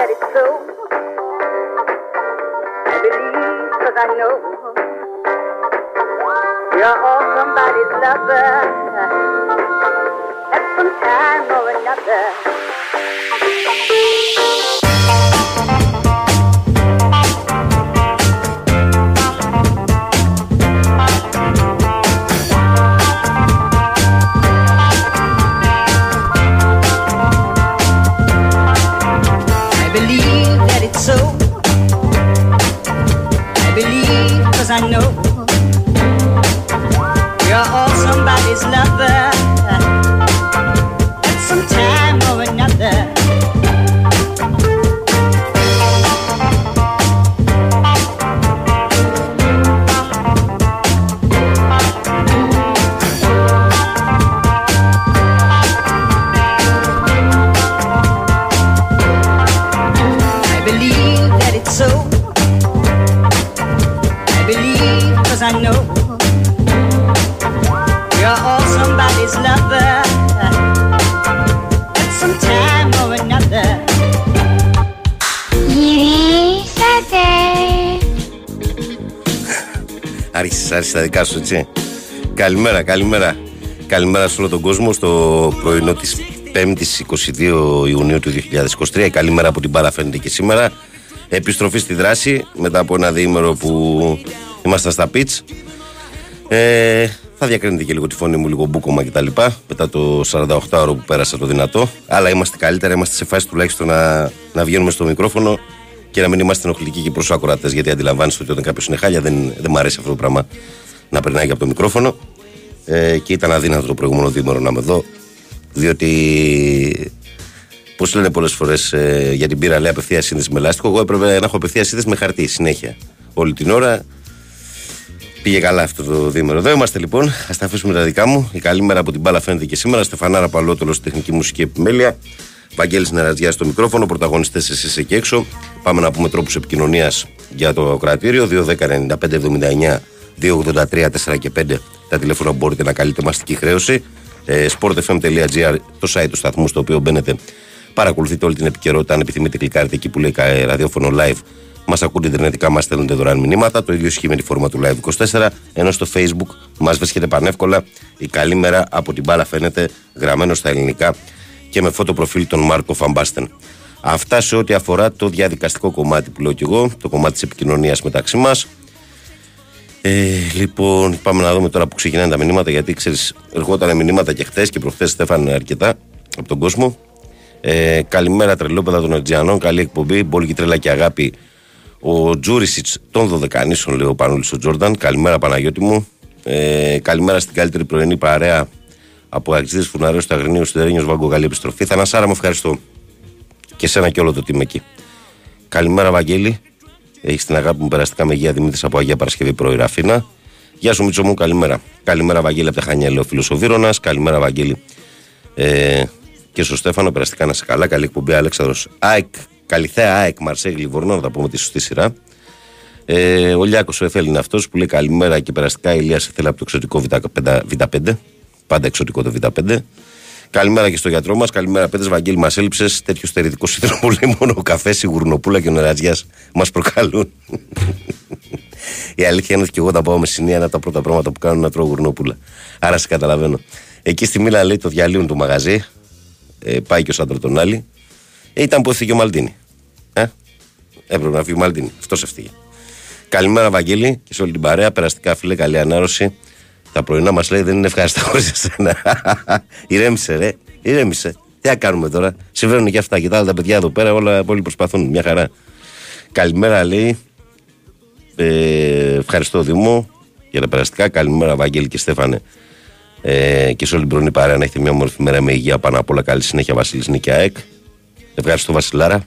that it's so. I believe cause I know. You're all somebody's lover. At some time or another. Άρχισε, άρχισε τα δικά σου, έτσι. Καλημέρα, καλημέρα. Καλημέρα σε όλο τον κόσμο στο πρωινό της 5η 22 Ιουνίου του 2023. Η καλή μέρα από την Πάρα φαίνεται και σήμερα. Επιστροφή στη δράση μετά από ένα διήμερο που ήμασταν στα πιτς. Ε, θα διακρίνετε και λίγο τη φωνή μου, λίγο μπούκομα κτλ. Μετά το 48 ώρο που πέρασα το δυνατό. Αλλά είμαστε καλύτερα, είμαστε σε φάση τουλάχιστον να, να βγαίνουμε στο μικρόφωνο και να μην είμαστε ενοχλητικοί και προς του ακροατέ. Γιατί αντιλαμβάνεστε ότι όταν κάποιος είναι χάλια δεν, δεν μου αρέσει αυτό το πράγμα να περνάει και από το μικρόφωνο. Ε, και ήταν αδύνατο το προηγούμενο διήμερο να είμαι εδώ. Διότι Πώς λένε πολλές φορές ε, για την πύρα, λέει απευθεία σύνδεση με λάστιχο. Εγώ έπρεπε να έχω απευθεία σύνδεση με χαρτί συνέχεια. Όλη την ώρα πήγε καλά αυτό το δίμερο. Εδώ είμαστε λοιπόν. Α τα αφήσουμε τα δικά μου. Η καλή μέρα από την μπάλα φαίνεται και σήμερα. Στεφανάρα Παλότολος στη τεχνική μουσική επιμέλεια. Βαγγέλης Νεραζιάς στο μικρόφωνο. Πρωταγωνιστές εσεί εκεί έξω. Πάμε να πούμε τρόπους επικοινωνίας για το κρατήριο. 2.10.95.79 283 4 και 5 τα τηλέφωνα που μπορείτε να καλείτε μαστική χρέωση. Ε, sportfm.gr το site του σταθμού στο οποίο μπαίνετε. Παρακολουθείτε όλη την επικαιρότητα. Αν επιθυμείτε, κλικάρετε εκεί που λέει κα- ραδιόφωνο live. Μας ακούτε ιντερνετικά, μας στέλνετε δωρεάν μηνύματα. Το ίδιο ισχύει με τη φόρμα του Live 24. Ενώ στο Facebook μας βρίσκεται πανεύκολα. Η καλή μέρα από την μπάλα φαίνεται γραμμένο στα ελληνικά και με φώτο προφίλ των Μάρκο Φαμπάστεν. Αυτά σε ό,τι αφορά το διαδικαστικό κομμάτι που λέω κι εγώ, το κομμάτι της επικοινωνίας μεταξύ μας. Ε, λοιπόν, πάμε να δούμε τώρα που ξεκινάνε τα μηνύματα. Γιατί ξέρεις, ερχόταν μηνύματα και χθες και προχθές Στέφαν αρκετά από τον κόσμο. Ε, καλημέρα, τρελόπεδα των Ερτζιανών. Καλή εκπομπή. Μπόλικη τρέλα και αγάπη. Ο Τζούρισιτς των Δωδεκανήσων, λέει ο Πανούλης ο Τζόρνταν. Καλημέρα, Παναγιώτη μου. Ε, καλημέρα στην καλύτερη πρωινή παρέα από Αξίδε Φουναρέου του Αγρινίου Σιδερένιος Βάγκο. Καλή επιστροφή. Θανασάρα, μου ευχαριστώ. Και σένα και όλο το team εκεί. Καλημέρα, Βαγγέλη. Έχει την αγάπη μου περαστικά με Αγία Δημήτρης από Αγία Παρασκευή πρωί Ραφίνα. Γεια σου, Μίτσο μου, καλημέρα. Καλημέρα, Βαγγέλη από τα Χανιά, λέει ο φίλος ο Βίρονας. Καλημέρα, Βαγγέλη. Ε, και στο Στέφανο, περαστικά να σε καλά. Καλή εκπομπή, Αλέξανδρος. ΑΕΚ, Καλυθέα ΑΕΚ, Μαρσέγ, Λιβορνό, να τα πούμε τη σωστή σειρά. Ε, ο Λιάκος ο Εφέλ είναι αυτός που λέει καλημέρα και περαστικά. Η Ηλία θέλει από το εξωτικό Β5, Β5. Πάντα εξωτικό το Β5. Καλημέρα και στο γιατρό μας. Καλημέρα, Πέτρε Βαγγέλη. Μας έλειψες τέτοιο στερητικό σύνδρομο που λέει μόνο ο καφές, η γουρνοπούλα και ο νεραζιά μας προκαλούν. η αλήθεια είναι ότι και εγώ τα πάω με συνήθεια είναι από τα πρώτα πράγματα που κάνω να τρώω γουρνοπούλα. Άρα σε καταλαβαίνω. Εκεί στη Μίλα λέει το διαλύουν το μαγαζί. Ε, πάει και ο Σάντρο τον άλλη. Ε, ήταν που έφυγε ο Μαλτίνη. Ε; Έπρεπε να φύγει ο Μαλτίνη. Αυτός έφυγε. Καλημέρα, Βαγγέλη, και σε όλη την παρέα. Περαστικά, φίλε, καλή ανάρρωση. Τα πρωινά μας λέει δεν είναι ευχάριστα χωρίς εσένα. Ηρέμησε, ρε. Ηρέμησε. Τι να κάνουμε τώρα. Συμβαίνουν και αυτά. Κοιτάξτε τα παιδιά εδώ πέρα, όλα όλοι προσπαθούν. Μια χαρά. Καλημέρα, λέει. Ε, ευχαριστώ, Δήμο, για τα περαστικά. Καλημέρα, Βαγγέλη και Στέφανε. Ε, και σε όλη την πρωινή παρέα να έχετε μια όμορφη μέρα με υγεία πάνω απ' όλα. Καλή συνέχεια, Βασίλης Νίκη ΑΕΚ. Ευχαριστώ, Βασιλάρα.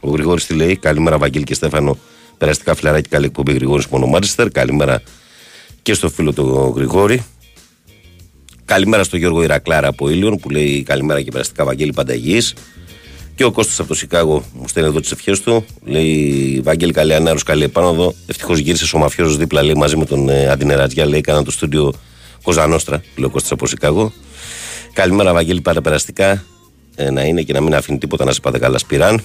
Ο Γρηγόρης τι λέει. Καλημέρα, Βαγγέλη και Στέφανο. Περαστικά φιλαράκι, καλή εκπομπή Γρηγόρης Μονομάριστερ. Καλημέρα και στο φίλο του Γρηγόρη. Καλημέρα στο Γιώργο Ηρακλάρα από Ήλιον που λέει καλημέρα και περαστικά Βαγγέλη Πανταγής. Και ο Κώστας από το Σικάγο μου στέλνει εδώ τις ευχές του. Λέει Βαγγέλη, καλή ανάρο, καλή επάνωδο. Ευτυχώς γύρισε ο Μαφιόζος δίπλα λέει, μαζί με τον ε, Αντινερατζιά. Λέει έκανα το στούντιο Κοζανόστρα. Λέει ο Κώστας από Σικάγο. Καλημέρα, Βαγγέλη, πάντα περαστικά. Ε, να είναι και να μην αφήνει τίποτα να σε πάτε καλά σπυράν.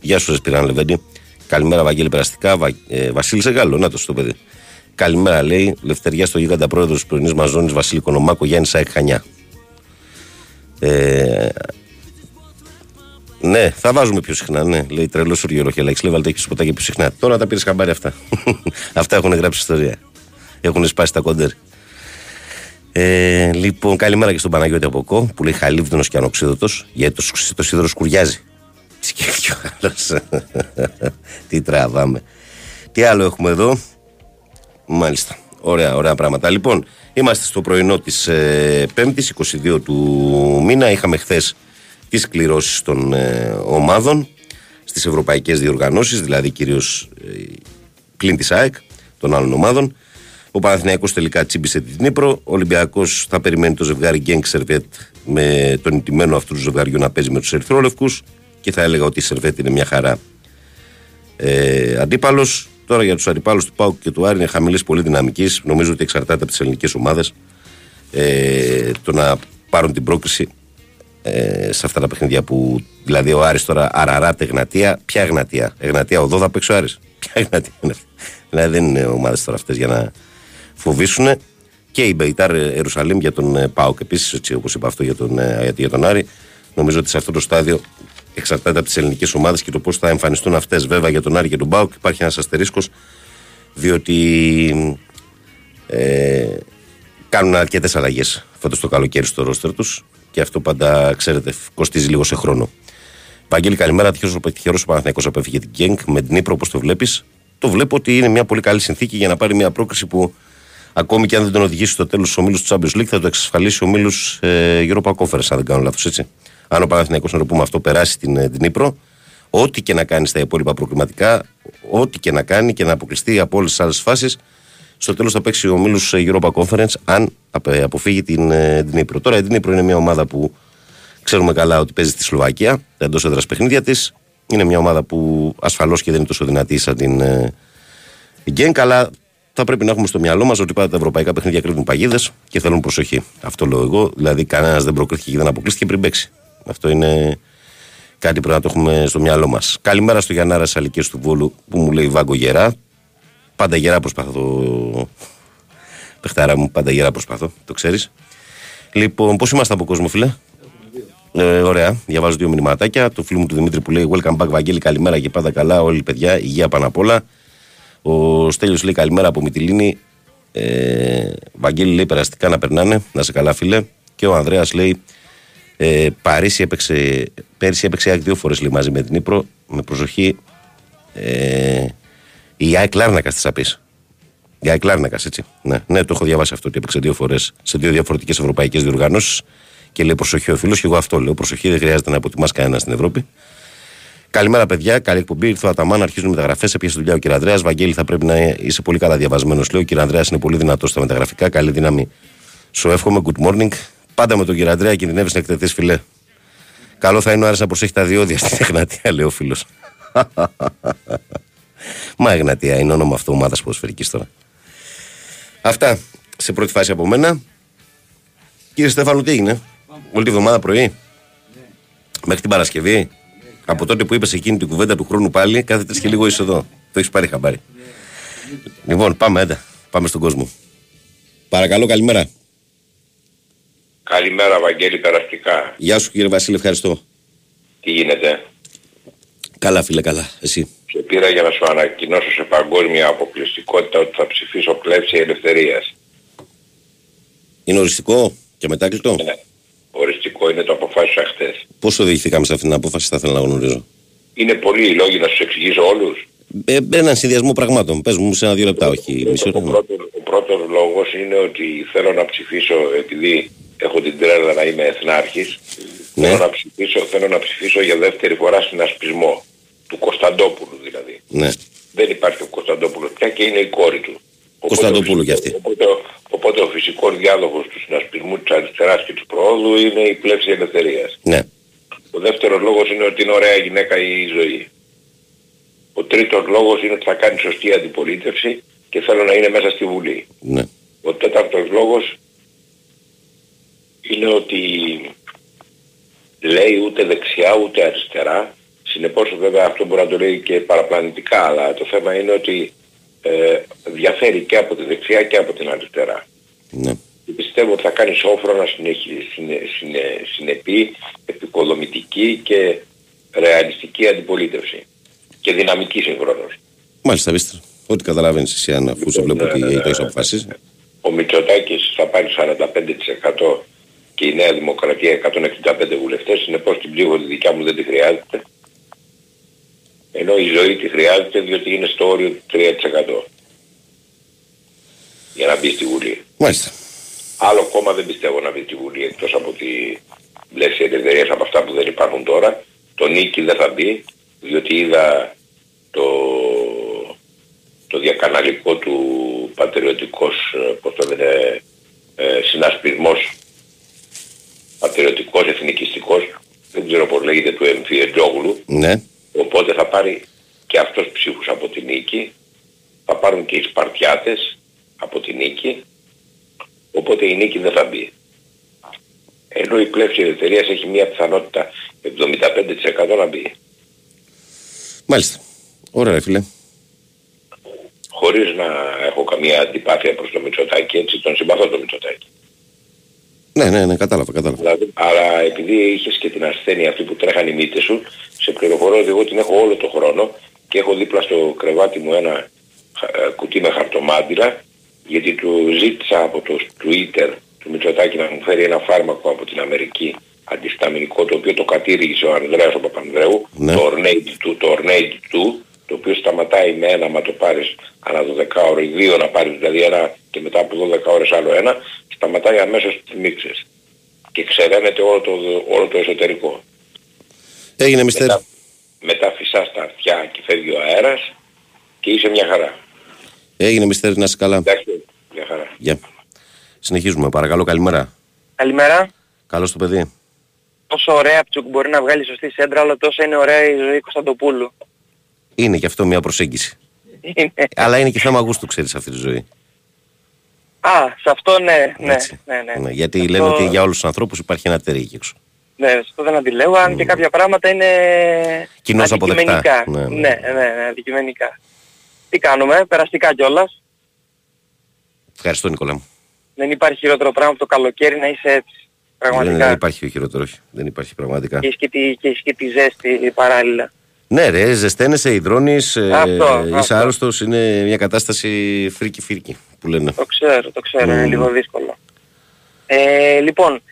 Γεια σου, Ρεσπιράν Λεβέντη. Καλημέρα, Βαγγέλη Περαστικά. Βα... Ε, Βασίλη Εγάλο, να το στο παιδί. Καλημέρα, λέει. Λευτεριά στο γίγαντα πρόεδρος της πρωινής μας ζώνης Βασίλη Κονομάκο Γιάννη Σάικ Χανιά. Ε, ναι, θα βάζουμε πιο συχνά. Ναι, λέει τρελός Σουργιολοχή. Αλλά έχει βάλτε έχεις ποτέ πιο συχνά. Τώρα τα πήρες χαμπάρι αυτά. αυτά έχουν γράψει ιστορία. Έχουν σπάσει τα κόντερ. Ε, λοιπόν, καλημέρα και στον Παναγιώτη από Κο που λέει χαλίβδονο και ανοξίδωτος γιατί το, το σίδερο σκουριάζει. Σκέφτηκε ο άλλος. Τι τραβάμε. Τι άλλο έχουμε εδώ; Μάλιστα. Ωραία, ωραία πράγματα. Λοιπόν, είμαστε στο πρωινό της ε, 5η, 22 του μήνα. Είχαμε χθες τις κληρώσεις των ε, ομάδων στις ευρωπαϊκές διοργανώσεις, δηλαδή κυρίως ε, πλην της ΑΕΚ των άλλων ομάδων. Ο Παναθηναϊκός τελικά τσίμπησε την Νύπρο. Ο Ολυμπιακός θα περιμένει το ζευγάρι Γκένγκ Σερβέτ με τον ιτημένο αυτού του ζευγαριού να παίζει με τους Ερυθρόλευκους. Και θα έλεγα ότι η Σερβέτ είναι μια χαρά ε, αντίπαλος. Τώρα για τους αντιπάλους του Πάουκ και του Άρη είναι χαμηλής πολύ δυναμικής. Νομίζω ότι εξαρτάται από τις ελληνικές ομάδες ε, το να πάρουν την πρόκριση ε, σε αυτά τα παιχνίδια που. Δηλαδή ο Άρης τώρα Αραράτε Εγνατία. Ποια Εγνατία. Εγνατία οδό θα παίξει ο Άρης. Ποια Εγνατία είναι αυτή; Δηλαδή δεν είναι ομάδες τώρα αυτές για να φοβήσουν. Και η Μπεϊτάρ Ιερουσαλήμ για τον ε, Πάοκ επίσης, όπως είπα αυτό για τον, ε, για τον Άρη. Νομίζω ότι σε αυτό το στάδιο εξαρτάται από τις ελληνικές ομάδες και το πώς θα εμφανιστούν αυτές. Βέβαια για τον Άρη και τον Πάοκ υπάρχει ένας αστερίσκος, διότι ε, κάνουν αρκετές αλλαγές φέτος το καλοκαίρι στο ρόστερ τους και αυτό πάντα, ξέρετε, κοστίζει λίγο σε χρόνο. Παγγέλη, καλημέρα. Τυχερός ο Παναθυναϊκό απέφυγε την Γκένκ με την Ήπρο, όπως το βλέπεις. Το βλέπω ότι είναι μια πολύ καλή συνθήκη για να πάρει μια πρόκριση που ακόμη και αν δεν τον οδηγήσει στο τέλος του ομίλους του Champions League θα το εξασφαλίσει ο ομίλους ε, Europa Conference, αν δεν κάνω λάθος έτσι. Αν ο Παναθυναϊκό, να το πούμε αυτό, περάσει την, ε, την Ήπρο, ό,τι και να κάνει στα υπόλοιπα προκριματικά, ό,τι και να κάνει και να αποκλειστεί από όλες τις άλλες φάσεις, στο τέλος θα παίξει ο Μίλους Europa Conference αν αποφύγει την, ε, την Ήπειρο. Τώρα η Νύπρο είναι μια ομάδα που ξέρουμε καλά ότι παίζει στη Σλοβακία, τα εντός έδρας παιχνίδια της. Είναι μια ομάδα που ασφαλώς και δεν είναι τόσο δυνατή σαν την ε, Γκένκ, αλλά θα πρέπει να έχουμε στο μυαλό μας ότι πάντα τα ευρωπαϊκά παιχνίδια κρύβουν παγίδες και θέλουν προσοχή. Αυτό λέω εγώ. Δηλαδή, κανένας δεν προκρίθηκε και δεν αποκλείστηκε πριν παίξει. Αυτό είναι κάτι που πρέπει να το έχουμε στο μυαλό μας. Καλημέρα στο Γιαννάρα Σαλικέ του Βόλου που μου λέει Βάγκο Γερά. Πάντα γερά προσπαθώ. Πεχτάρα μου, πάντα γερά προσπαθώ, το ξέρεις. Λοιπόν, πώς είμαστε από κόσμο, φίλε; Ε, ωραία, διαβάζω δύο μηνυματάκια. Το φίλο μου του Δημήτρη που λέει Welcome back, Βαγγέλη, καλημέρα και πάντα καλά. Όλοι παιδιά, υγεία πάνω απ' όλα. Ο Στέλιος λέει καλημέρα από Μυτιλίνη. Ε, Βαγγέλη λέει περαστικά να περνάνε, να σε καλά, φίλε. Και ο Ανδρέας λέει ε, Παρίσι έπαιξε, πέρυσι έπαιξε δύο φορές μαζί με την Ήπρο. Με προσοχή. Ε, η ΑΕΚ Λάρνακας τη Απή. Η ΑΕΚ Λάρνακας, έτσι. Ναι, ναι, το έχω διαβάσει αυτό ότι έπαιξε δύο φορές σε δύο διαφορετικές ευρωπαϊκές διοργανώσεις. Και λέει προσοχή ο φίλος, και εγώ αυτό λέω. Προσοχή, δεν χρειάζεται να αποτιμάς κανένα στην Ευρώπη. Καλημέρα, παιδιά. Καλή εκπομπή. Ήρθε ο Αταμάν, αρχίζουν μεταγραφές. Έπιασε δουλειά ο κ. Ανδρέας. Βαγγέλη, θα πρέπει να είσαι πολύ καλά διαβασμένο. Λέω, ο κ. Ανδρέας είναι πολύ δυνατός στα μεταγραφικά. Καλή δύναμη. Σου εύχομαι. Good morning. Πάντα με τον κ. Ανδρέα κινδυνεύεις να εκτεθείς φιλέ. Καλό θα είναι ο Άρης να προσέχει τα διόδια στην Εγνατία, λέει ο φίλος. Μα Εγνατία είναι όνομα αυτό ομάδας ποδοσφαιρικής τώρα. Αυτά σε πρώτη φάση από μένα. Κύριε Στέφανο, τι έγινε, Όλη τη βδομάδα πρωί, μέχρι την Παρασκευή; Από τότε που είπες εκείνη την κουβέντα του χρόνου πάλι, κάθε τρεις και λίγο είσαι εδώ. Το έχεις πάρει χαμπάρι. Λοιπόν, πάμε, έντα. Πάμε στον κόσμο. Παρακαλώ, καλημέρα. Καλημέρα Βαγγέλη Περαστικά. Γεια σου κύριε Βασίλη, ευχαριστώ. Τι γίνεται; Καλά φίλε, καλά. Εσύ; Σε πήρα για να σου ανακοινώσω σε παγκόσμια αποκλειστικότητα ότι θα ψηφίσω πλεύση ελευθερίας. Είναι οριστικό και μετάκλητο; Ναι. Οριστικό είναι το αποφάσισα χτες. Πώς οδηγηθήκαμε σε αυτήν την απόφαση, θα ήθελα να γνωρίζω; Είναι πολλοί οι λόγοι να σου εξηγήσω όλους. Ε, έναν συνδυασμό πραγμάτων. Πες μου σε ένα-δύο λεπτά, όχι μισή ώρα. Ο πρώτος, ο πρώτος λόγος είναι ότι θέλω να ψηφίσω επειδή έχω την τρέλα να είμαι εθνάρχης. Ναι. Θέλω, να ψηφίσω, θέλω να ψηφίσω για δεύτερη φορά συνασπισμό. Του Κωνσταντόπουλου δηλαδή. Ναι. Δεν υπάρχει ο Κωνσταντόπουλος πια και είναι η κόρη του. Οπότε Κωνσταντοπούλου ο κι φυσικός- αυτή. Οπότε, οπότε ο φυσικός διάδοχος του συνασπισμού της αριστεράς και του προόδου είναι η πλεύση ελευθερίας. Ναι. Ο δεύτερος λόγος είναι ότι είναι ωραία γυναίκα η ζωή. Ο τρίτος λόγος είναι ότι θα κάνει σωστή αντιπολίτευση και θέλω να είναι μέσα στη Βουλή. Ναι. Ο τέταρτος λόγος είναι ότι λέει ούτε δεξιά ούτε αριστερά, Συνεπώς βέβαια αυτό μπορεί να το λέει και παραπλανητικά, αλλά το θέμα είναι ότι ε, διαφέρει και από τη δεξιά και από την αριστερά. Ναι. Και πιστεύω ότι θα κάνει σόφρονα συνεχή, συνε, συνε, συνεπή, επικοδομητική και ρεαλιστική αντιπολίτευση. Και δυναμική συγχρόνως. Μάλιστα, βίστε. Ό,τι καταλαβαίνεις εσύ, αν αφού σε βλέπω ότι Ναι, ναι, το ναι, έχεις ναι. αποφασίσει. Ο Μητσοτάκης θα πάρει 45% και η Νέα Δημοκρατία 165 βουλευτές, συνεπώς την ψήφο τη δικιά μου δεν τη χρειάζεται. Ενώ η ζωή τη χρειάζεται διότι είναι στο όριο του 3% για να μπει στη Βουλή. Μάλιστα. Άλλο κόμμα δεν πιστεύω να μπει στη Βουλή εκτός από τη μπλες εταιρείες από αυτά που δεν υπάρχουν τώρα. Το Νίκη δεν θα μπει διότι είδα το, το διακαναλικό του πατριωτικός ε, πώς το λένε, ε, συνασπισμός πατριωτικός, εθνικιστικός δεν ξέρω πώς λέγεται του Εμφιετζόγλου Ναι. Οπότε θα πάρει και αυτός ψήφους από την νίκη, θα πάρουν και οι Σπαρτιάτες από την νίκη, οπότε η νίκη δεν θα μπει. Ενώ η πλεύση της εταιρείας έχει μια πιθανότητα 75% να μπει. Μάλιστα. Ωραία, ρε φίλε. Χωρίς να έχω καμία αντιπάθεια προς το Μητσοτάκη, έτσι τον συμπαθώ το Μητσοτάκη. Ναι, ναι, ναι, κατάλαβα, κατάλαβα. Δηλαδή, αλλά επειδή είχες και την ασθένεια αυτή που τρέχαν οι μύτες σου, σε πληροφορώ ότι εγώ την έχω όλο το χρόνο και έχω δίπλα στο κρεβάτι μου ένα χα- ε, κουτί με χαρτομάτιλα γιατί του ζήτησα από το Twitter του Μητσοτάκη να μου φέρει ένα φάρμακο από την Αμερική αντισταμινικό το οποίο το κατήργησε ο Ανδρέας ο Παπανδρέου, Ναι. το Ornate 2, το Ornate 2, το οποίο σταματάει με ένα μα το πάρεις ανά 12 ώρο ή δύο να πάρεις δηλαδή ένα και μετά από 12 ώρες άλλο ένα, σταματάει αμέσως τις μίξες και ξεραίνεται όλο το, όλο το εσωτερικό. Έγινε μιστερ. Μετά, μετά φυσάς τα αυτιά και φεύγει ο αέρας και είσαι μια χαρά. Έγινε μιστερ, να είσαι καλά. Εντάξει, μια χαρά. Γεια. Συνεχίζουμε, παρακαλώ, καλημέρα. Καλημέρα. Καλώς το παιδί. Τόσο ωραία Πτσουκ μπορεί να βγάλει σωστή σέντρα, αλλά τόσο είναι ωραία η ζωή Κωνσταντοπούλου. Είναι και αυτό μια προσέγγιση. Είναι. Αλλά είναι και θέμα γούστου, ξέρεις, αυτή τη ζωή. Α, σε αυτό ναι, ναι, Έτσι. ναι, ναι. Ναι, γιατί Αυτό- λένε ότι για όλους τους ανθρώπους υπάρχει ένα τερί εκεί έξω. Ναι, σε αυτό δεν αντιλέω, αν και κάποια πράγματα είναι Κοινώς αποδεκτά. αντικειμενικά. Ναι, Ναι, ναι. ναι, ναι, αντικειμενικά. Τι κάνουμε, περαστικά κιόλας. Ευχαριστώ, Νικόλα μου. Δεν υπάρχει χειρότερο πράγμα από το καλοκαίρι να είσαι έτσι. Δεν, Πραγματικά. δεν υπάρχει χειρότερο, όχι. Δεν υπάρχει πραγματικά. Και έχεις και τη, και έχεις και τη ζέστη παράλληλα. Ναι, ρε, ζεσταίνεσαι, υδρώνεις, ε, Αυτό, είσαι αυτό. άρρωστος, είναι μια κατάσταση freaky-freaky που λένε. Το ξέρω, το ξέρω, είναι Μμμ. λίγο δύσκολο. Ε, λοιπόν,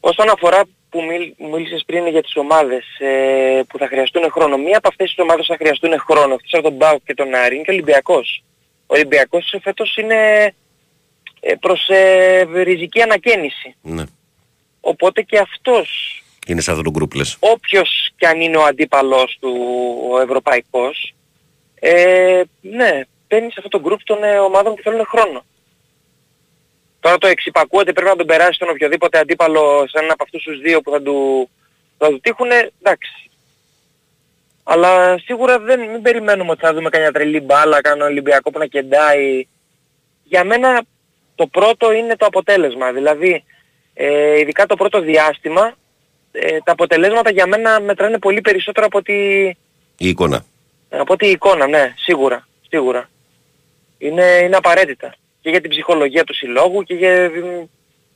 όσον αφορά που μίλ, μίλησες πριν για τις ομάδες ε, που θα χρειαστούν χρόνο, μία από αυτές τις ομάδες που θα χρειαστούν χρόνο, αυτές από τον ΠΑΟΚ και τον Άρη, είναι και ο Ολυμπιακός. Ο Ολυμπιακός φέτος είναι ε, προς ε, ριζική ανακαίνιση. Ναι. Οπότε και αυτός, Είναι σε αυτό το γκρουπ, λες. όποιος και αν είναι ο αντίπαλος του ο ευρωπαϊκός, ε, ναι, μπαίνει σε αυτό το γκρουπ των ε, ομάδων που θέλουν χρόνο. Τώρα το εξυπακούω ότι πρέπει να τον περάσει τον οποιοδήποτε αντίπαλο σε έναν από αυτούς τους δύο που θα του, θα του τύχουν, εντάξει. Αλλά σίγουρα δεν, μην περιμένουμε ότι θα δούμε κανένα τρελή μπάλα, κανένα Ολυμπιακό που να κεντάει. Για μένα το πρώτο είναι το αποτέλεσμα. Δηλαδή, ε, ειδικά το πρώτο διάστημα, ε, τα αποτελέσματα για μένα μετράνε πολύ περισσότερο από τη, Η εικόνα. από τη εικόνα, ναι, σίγουρα, σίγουρα. Είναι, είναι απαραίτητα. Και για την ψυχολογία του συλλόγου και, για,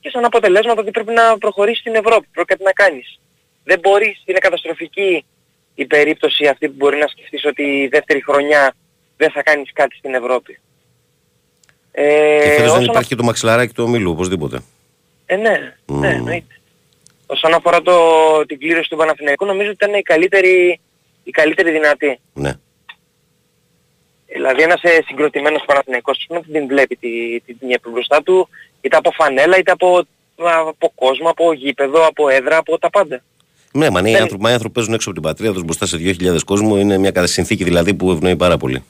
και σαν αποτελέσματα ότι πρέπει να προχωρήσεις στην Ευρώπη, πρέπει κάτι να κάνεις. Δεν μπορείς, είναι καταστροφική η περίπτωση αυτή που μπορεί να σκεφτείς ότι η δεύτερη χρονιά δεν θα κάνεις κάτι στην Ευρώπη. Ε, και φέτος δεν όσον υπάρχει και το μαξιλαράκι του ομίλου, οπωσδήποτε. ε, ναι, ναι, Μμμ. εννοείται. Όσον αφορά το, την κλήρωση του Παναθηναϊκού, νομίζω ότι ήταν η καλύτερη, η καλύτερη δυνατή. Ναι. Δηλαδή ένας ε, συγκροτημένος Παναθηναϊκός δεν την βλέπει τη, τη τιμή μπροστά του, είτε από φανέλα, είτε από, από κόσμο, από γήπεδο, από έδρα, από τα πάντα. Ναι, μα οι Δεν- άνθρωποι, μα οι άνθρωποι παίζουν έξω από την πατρίδα τους μπροστά σε 2.000 κόσμο. Είναι μια κατα- συνθήκη δηλαδή που ευνοεί πάρα πολύ.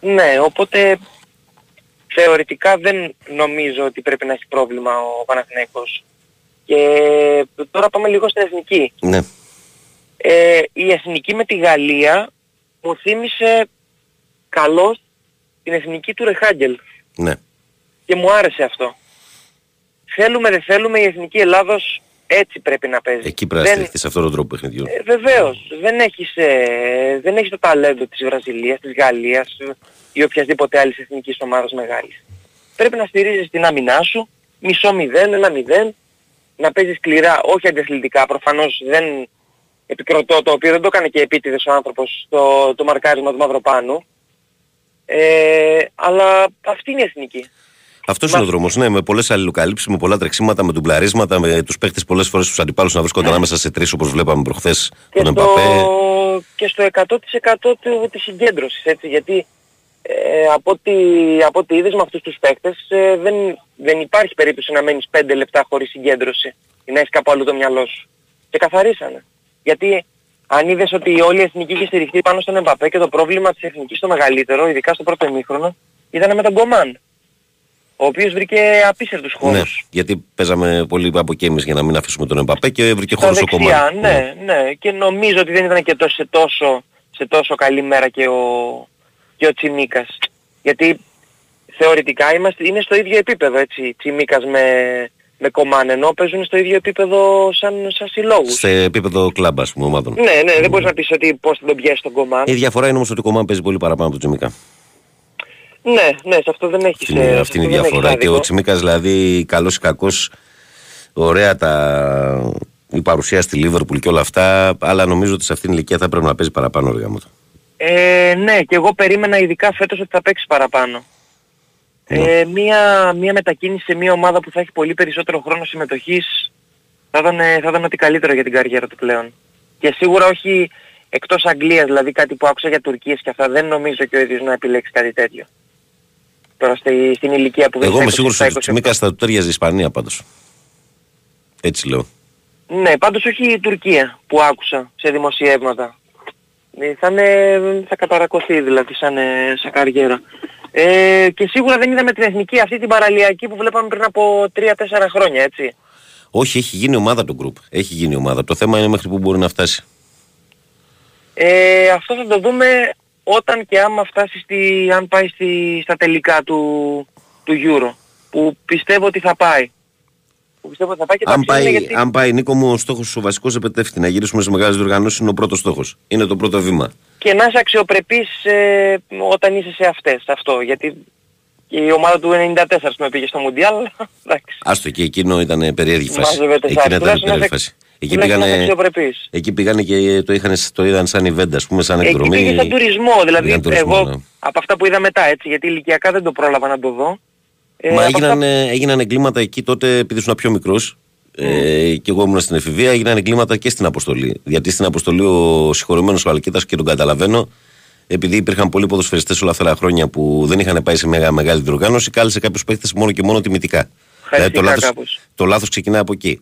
Ναι, οπότε θεωρητικά δεν νομίζω ότι πρέπει να έχει πρόβλημα ο Παναθηναϊκός. Και τώρα πάμε λίγο στην εθνική. Ναι. Ε, η εθνική με τη Γαλλία μου θύμισε καλώς την εθνική του Ρεχάγκελ. Ναι. Και μου άρεσε αυτό. Θέλουμε δεν θέλουμε η εθνική Ελλάδος έτσι πρέπει να παίζει. Εκεί πρέπει να Δεν- στηριχθεί σε αυτόν τον τρόπο παιχνιδιού. ε, βεβαίως. Δεν έχεις, ε, δεν έχεις το ταλέντο της Βραζιλίας, της Γαλλίας ή οποιασδήποτε άλλης εθνικής ομάδας μεγάλης. Πρέπει να στηρίζεις την άμυνά σου, μισό μηδέν, ένα μηδέν, να παίζεις σκληρά, όχι αντιαθλητικά. Προφανώς δεν επικροτώ, το οποίο δεν το έκανε και επίτηδες ο άνθρωπος, το, το μαρκάρισμα του Μαυροπάνου. Ε, αλλά αυτή είναι η εθνική. Αυτός είναι ο δρόμος. Ναι, με πολλές αλληλοκαλύψεις, με πολλά τρεξίματα, με ντουμπλαρίσματα, με τους παίχτε πολλές φορές του αντιπάλους να βρίσκονται ανάμεσα σε τρεις όπως βλέπαμε προχθές Ναι. και τον στο, Εμπαπέ. και στο 100% του, της συγκέντρωσης, έτσι, γιατί ε, από ό,τι από ό,τι είδες με αυτούς τους παίκτες ε, δεν, δεν υπάρχει περίπτωση να μένεις 5 λεπτά χωρίς συγκέντρωση ή να έχεις κάπου αλλού το μυαλό σου. Και καθαρίσανε. Γιατί αν είδες ότι όλη η εθνική είχε στηριχτεί πάνω στον Εμπαπέ και το πρόβλημα της εθνικής το μεγαλύτερο, ειδικά στο πρώτο ημίχρονο, ήταν με τον Κομάν. Ο οποίος βρήκε απίστευτους χώρους. Ναι, γιατί παίζαμε πολύ από και εμείς για να μην αφήσουμε τον Εμπαπέ και βρήκε Στα χώρος ο δεξιά, κομμάτι. ναι, ναι. Και νομίζω ότι δεν ήταν και τόσο, σε, τόσο, σε τόσο καλή μέρα και ο, και ο Τσιμίκας. Γιατί θεωρητικά είμαστε, είναι στο ίδιο επίπεδο, έτσι, Τσιμίκας με, με Κομάν, ενώ παίζουν στο ίδιο επίπεδο σαν, σαν συλλόγους. Σε επίπεδο κλαμπ, ας πούμε, ομάδων. Ναι, ναι, δεν μπορείς να πεις ότι πώς θα τον πιέσει τον Κομάν. Η διαφορά είναι όμως ότι ο Κομάν παίζει πολύ παραπάνω από τον Τσιμίκα. Ναι, ναι, σε αυτό δεν έχεις... Αυτή είναι, ε, σε αυτή είναι η αυτό δεν έχεις διαφορά. Και άδικο. ο Τσιμίκας δηλαδή, καλός ή κακός, ωραία τα... η παρουσία στη Λίβερπουλ και όλα αυτά, αλλά νομίζω ότι σε αυτήν την ηλικία θα πρέπει να παίζει παραπάνω όργα μου. Ε, ναι, και εγώ περίμενα ειδικά φέτος ότι θα παίξει παραπάνω. Ε, μία, μία μετακίνηση σε μία ομάδα που θα έχει πολύ περισσότερο χρόνο συμμετοχής θα ήταν, ε, θα ήταν ό,τι καλύτερο για την καριέρα του πλέον. Και σίγουρα όχι εκτός Αγγλίας, δηλαδή κάτι που άκουσα για Τουρκίες και αυτά, δεν νομίζω και ο ίδιος να επιλέξει κάτι τέτοιο. Τώρα στη, στην ηλικία που δεν Εγώ στα είμαι 20, σίγουρο στα ότι ο 27. Τσιμίκα θα του ταιριάζει η Ισπανία πάντως. Έτσι λέω. Ναι, πάντως όχι η Τουρκία που άκουσα σε δημοσιεύματα. Ε, Θα, είναι, θα καταρακωθεί δηλαδή σαν, ε, σαν καριέρα. Ε, και σίγουρα δεν είδαμε την εθνική αυτή την παραλιακή που βλέπαμε πριν από 3-4 χρόνια, έτσι. Όχι, έχει γίνει ομάδα το group. Έχει γίνει ομάδα. Το θέμα είναι μέχρι που μπορεί να φτάσει. Ε, αυτό θα το δούμε όταν και άμα φτάσει στη, αν πάει στη, στα τελικά του, του Euro. Που πιστεύω ότι θα πάει. Που πιστεύω ότι θα πάει και το Αν αξίζει πάει, γιατί... αν πάει Νίκο μου, ο στόχος ο βασικός επετεύχθη να γυρίσουμε σε μεγάλες διοργανώσεις είναι ο πρώτος στόχος. Είναι το πρώτο βήμα. και να είσαι αξιοπρεπής ε, όταν είσαι σε αυτές, αυτό. Γιατί και η ομάδα του 94 ας πούμε πήγε στο Μουντιάλ, εντάξει. Άστο και εκείνο ήταν περίεργη φάση. Μάζευε Εκείνη τεσσάρες. ήταν Τουλάχιστον να περίεργη είσαι- φάση. Εκεί τουλάχιστον να είσαι πήγανε, αξιοπρεπής. εκεί πήγανε και το, είχαν, το είδαν σαν event, ας πούμε, σαν Εκεί εκδρομή. πήγε σαν τουρισμό, δηλαδή Πήγαν τουρισμό, εγώ ναι. από αυτά που είδα μετά έτσι, γιατί ηλικιακά δεν το πρόλαβα να το δω. Ε, Μα από έγιναν, αυτά- ε, έγιναν εγκλήματα εκεί τότε, επειδή ήσουν πιο μικρός. Ε, και εγώ ήμουν στην εφηβεία, έγιναν εγκλήματα και στην αποστολή. Γιατί στην αποστολή ο συγχωρημένο ο Αλκίτα και τον καταλαβαίνω, επειδή υπήρχαν πολλοί ποδοσφαιριστές όλα αυτά τα χρόνια που δεν είχαν πάει σε μεγάλη, μεγάλη διοργάνωση, κάλεσε κάποιους παίχτε μόνο και μόνο τιμητικά. Δηλαδή το λάθος, κάπως. το λάθος ξεκινάει από εκεί.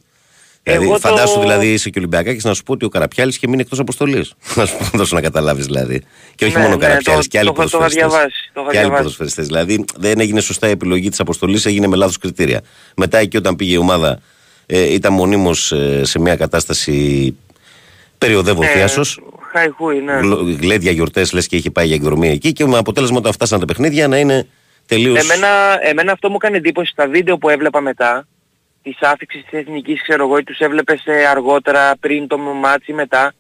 Εγώ Δηλαδή, το- φαντάσου δηλαδή είσαι και Ολυμπιακάκης να σου πω ότι ο Καραπιάλης είχε μείνει εκτός αποστολής. Να σου πω, δώσω να καταλάβεις δηλαδή. Και όχι Ναι, μόνο ο ναι, Καραπιάλης το- και άλλοι το είχα- το είχα ποδοσφαιριστές. διαβάσει, το είχα Και άλλοι διαβάσει. ποδοσφαιριστές. Δηλαδή δεν έγινε σωστά η επιλογή της αποστολής, έγινε με λάθος κριτήρια. Μετά εκεί όταν πήγε η ομάδα ε, ήταν μονίμως ε, σε μια κατάσταση περιοδεύων Ε, θειάσος. Χαϊχούι, ναι. Γλω- Γλέδια γιορτές λες και είχε πάει για εκδρομή εκεί και με αποτέλεσμα όταν φτάσαν τα παιχνίδια να είναι τελείως... Εμένα, εμένα αυτό μου έκανε εντύπωση στα βίντεο που έβλεπα μετά, της άφιξης της εθνικής, ξέρω εγώ, ή τους έβλεπες ε, αργότερα, πριν το ματς ή μετά,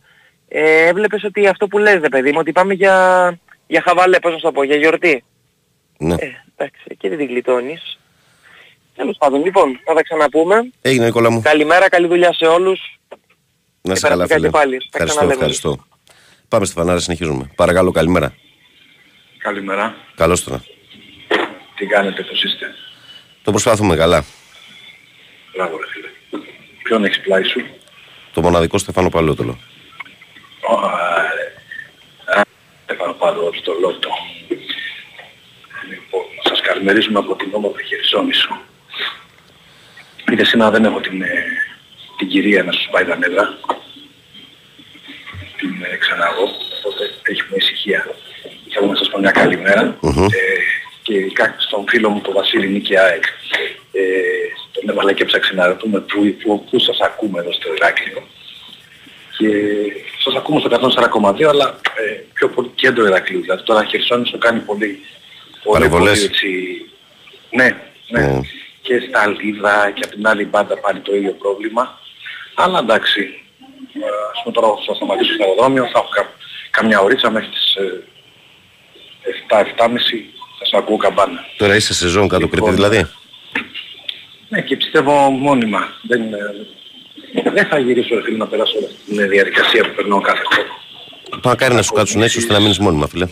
ε, έβλεπες ότι αυτό που λες, ρε παιδί μου, ότι πάμε για, για χαβαλέ, πώς να σου το πω, για γιορτή. Ναι. Ε, εντάξει, εκεί δεν την γλιτώνεις. Τέλος πάντων, λοιπόν, θα τα ξαναπούμε. Έγινε Νικόλα μου. Καλημέρα, καλή δουλειά σε όλους. Να είσαι Και καλά, περαστικά φίλε. και πάλι. Τα Ευχαριστώ, ξαναλέμε. ευχαριστώ. Πάμε στη φανάρα, συνεχίζουμε. Παρακαλώ, καλημέρα. Καλημέρα. Καλώς τώρα. Τι κάνετε, πώς είστε; Το προσπάθουμε καλά. Μπράβο ρε φίλε. Ποιον έχεις πλάι σου; Το μοναδικό Στεφάνο Παλαιότολο. Στέφανο πάνω στο λότο. Λοιπόν, να σας καλημερίζουμε από την όμορφη Χερσόνησο. Είτε σήμερα δεν έχω την, ε, την κυρία να σου πάει τα νεύρα. Την ε, ξανά εγώ, οπότε έχουμε ησυχία. Θέλω να σας πω μια καλημέρα. Μμμ. Ε, και κα- στον φίλο μου τον Βασίλη Νίκη ΑΕΚ. Ε, τον έβαλα και έψαξε να ρωτούμε πού, πού, πού σας ακούμε εδώ στο Ηράκλειο. Και σας ακούμε στο 104,2 αλλά ε, πιο πολύ κέντρο Ηρακλείου. Δηλαδή τώρα Χερσόνησο κάνει πολύ, πολύ, Παρεμβολές. πολύ έτσι... Ναι, ναι. Ω. Και στα Αλίδα και από την άλλη μπάντα πάλι το ίδιο πρόβλημα. Αλλά εντάξει, ε, ας πούμε τώρα θα σταματήσω στο αεροδρόμιο, θα έχω κα- καμιά ωρίτσα μέχρι τις ε, 7-7.30 θα σας ακούω καμπάνα. Τώρα είσαι σε ζώνη κάτω Λοιπόν, Κρήτη δηλαδή; Ναι και πιστεύω μόνιμα. Δεν, ε, δεν θα γυρίσω ρε φίλε να περάσω όλη αυτή την διαδικασία που περνάω κάθε χρόνο. Μακάρι να σου κάτσουν έτσι ώστε να μείνεις μόνιμα φίλε.